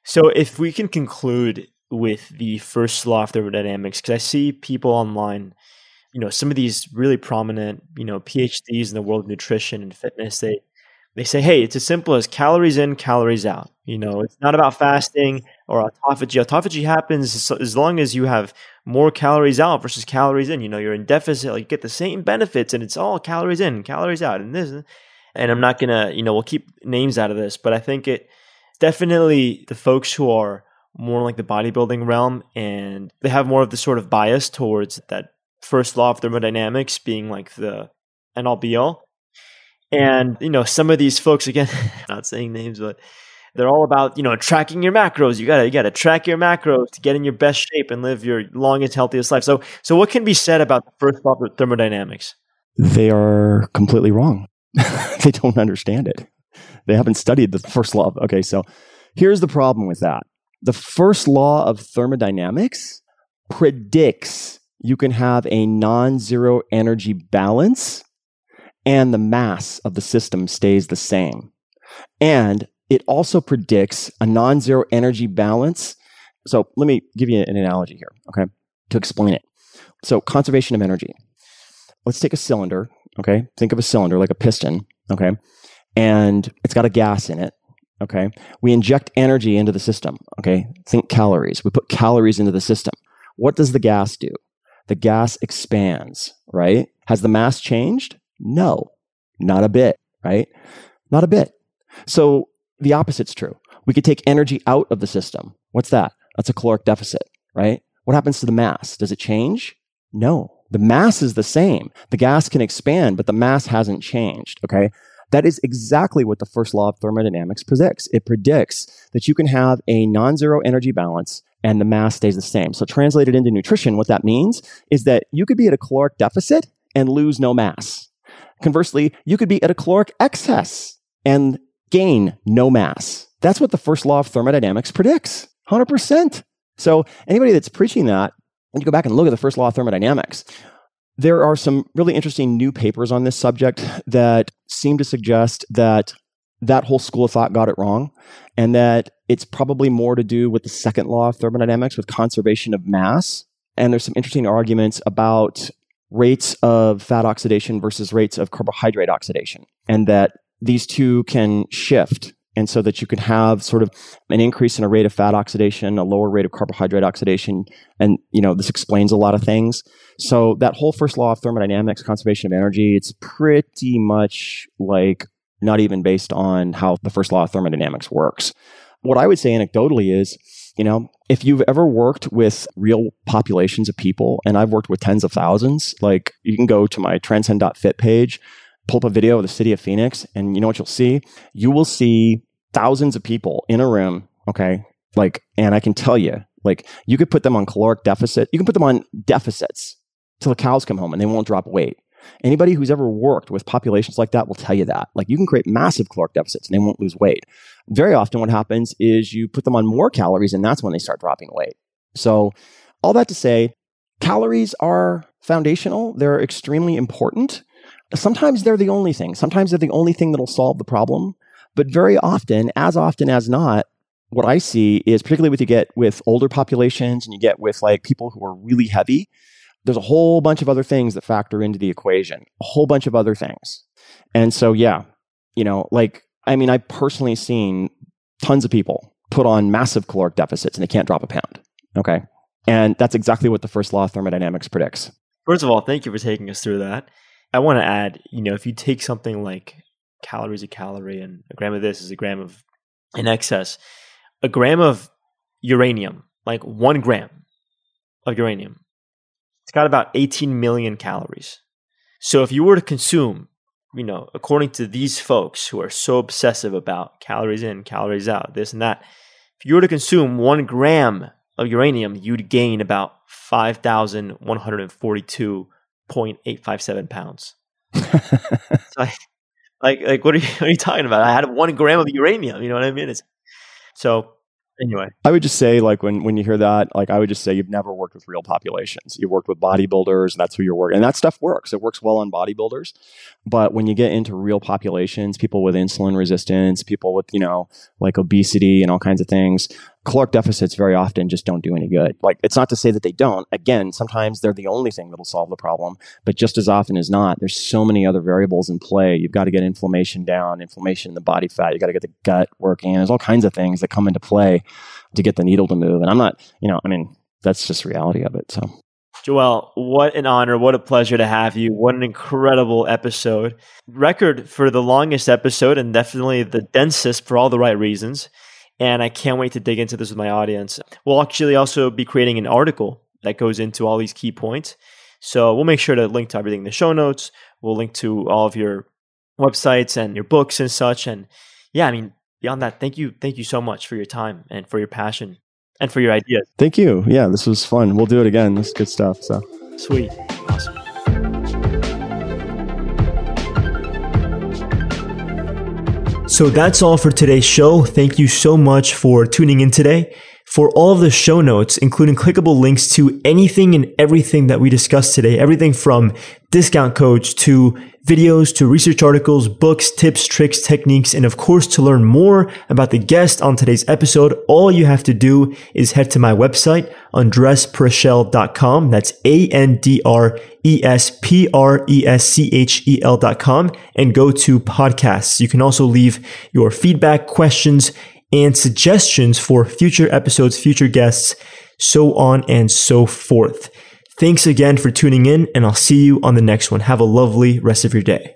A: so if we can conclude with the first law of thermodynamics because I see people online, you know, some of these really prominent, you know, PhDs in the world of nutrition and fitness. They they say, hey, it's as simple as calories in, calories out. You know, it's not about fasting or autophagy. Autophagy happens as long as you have more calories out versus calories in. You know, you're in deficit, like you get the same benefits, and it's all calories in, calories out, and this. And I'm not gonna, you know, we'll keep names out of this, but I think it definitely the folks who are more like the bodybuilding realm and they have more of the sort of bias towards that first law of thermodynamics being like the end all be all. And, you know, some of these folks, again, [LAUGHS] not saying names, but they're all about, you know, tracking your macros. You gotta, you gotta track your macros to get in your best shape and live your longest, healthiest life. So, so what can be said about the first law of thermodynamics?
B: They are completely wrong. [LAUGHS] they don't understand it. They haven't studied the first law. Of, okay. So here's the problem with that the first law of thermodynamics predicts you can have a non zero energy balance and the mass of the system stays the same. And it also predicts a non zero energy balance. So let me give you an analogy here, okay, to explain it. So, conservation of energy. Let's take a cylinder, okay? Think of a cylinder like a piston, okay? And it's got a gas in it. Okay. We inject energy into the system. Okay. Think calories. We put calories into the system. What does the gas do? The gas expands, right? Has the mass changed? No, not a bit, right? Not a bit. So the opposite's true. We could take energy out of the system. What's that? That's a caloric deficit, right? What happens to the mass? Does it change? No. The mass is the same. The gas can expand, but the mass hasn't changed. Okay. That is exactly what the first law of thermodynamics predicts. It predicts that you can have a non zero energy balance and the mass stays the same. So, translated into nutrition, what that means is that you could be at a caloric deficit and lose no mass. Conversely, you could be at a caloric excess and gain no mass. That's what the first law of thermodynamics predicts 100%. So, anybody that's preaching that, and you go back and look at the first law of thermodynamics, there are some really interesting new papers on this subject that seem to suggest that that whole school of thought got it wrong and that it's probably more to do with the second law of thermodynamics with conservation of mass. And there's some interesting arguments about rates of fat oxidation versus rates of carbohydrate oxidation and that these two can shift and so that you can have sort of an increase in a rate of fat oxidation, a lower rate of carbohydrate oxidation, and you know this explains a lot of things. So that whole first law of thermodynamics, conservation of energy, it's pretty much like not even based on how the first law of thermodynamics works. What I would say anecdotally is, you know, if you've ever worked with real populations of people, and I've worked with tens of thousands, like you can go to my transcend.fit page pull up a video of the city of Phoenix, and you know what you'll see? You will see thousands of people in a room, okay? Like, and I can tell you, like, you could put them on caloric deficit, you can put them on deficits till the cows come home and they won't drop weight. Anybody who's ever worked with populations like that will tell you that. Like, you can create massive caloric deficits and they won't lose weight. Very often, what happens is you put them on more calories and that's when they start dropping weight. So, all that to say, calories are foundational, they're extremely important. Sometimes they're the only thing. Sometimes they're the only thing that'll solve the problem. But very often, as often as not, what I see is particularly with you get with older populations and you get with like people who are really heavy, there's a whole bunch of other things that factor into the equation, a whole bunch of other things. And so, yeah, you know, like, I mean, I've personally seen tons of people put on massive caloric deficits and they can't drop a pound. Okay. And that's exactly what the first law of thermodynamics predicts.
A: First of all, thank you for taking us through that. I want to add, you know, if you take something like calories a calorie and a gram of this is a gram of in excess, a gram of uranium, like one gram of uranium, it's got about 18 million calories. So if you were to consume, you know, according to these folks who are so obsessive about calories in, calories out, this and that, if you were to consume one gram of uranium, you'd gain about 5,142 0.857 pounds. [LAUGHS] so like, like, what are, you, [LAUGHS] what are you talking about? I had one gram of uranium. You know what I mean? It's so anyway.
B: I would just say, like, when when you hear that, like, I would just say you've never worked with real populations. You've worked with bodybuilders, and that's who you're working. And that stuff works. It works well on bodybuilders. But when you get into real populations, people with insulin resistance, people with you know like obesity and all kinds of things, caloric deficits very often just don't do any good. Like, it's not to say that they don't. Again, sometimes they're the only thing that'll solve the problem, but just as often as not, there's so many other variables in play. You've got to get inflammation down, inflammation in the body fat. You've got to get the gut working. There's all kinds of things that come into play to get the needle to move. And I'm not, you know, I mean, that's just reality of it. So.
A: Joel, what an honor. What a pleasure to have you. What an incredible episode. Record for the longest episode and definitely the densest for all the right reasons and I can't wait to dig into this with my audience. We'll actually also be creating an article that goes into all these key points. So we'll make sure to link to everything in the show notes. We'll link to all of your websites and your books and such. And yeah, I mean, beyond that, thank you. Thank you so much for your time and for your passion and for your ideas.
B: Thank you. Yeah, this was fun. We'll do it again. This is good stuff. So
A: sweet. Awesome. So that's all for today's show. Thank you so much for tuning in today. For all of the show notes, including clickable links to anything and everything that we discussed today, everything from discount codes to videos to research articles, books, tips, tricks, techniques, and of course, to learn more about the guest on today's episode, all you have to do is head to my website, andrespreschel.com. That's A-N-D-R-E-S-P-R-E-S-C-H-E-L dot com and go to podcasts. You can also leave your feedback, questions, and suggestions for future episodes, future guests, so on and so forth. Thanks again for tuning in, and I'll see you on the next one. Have a lovely rest of your day.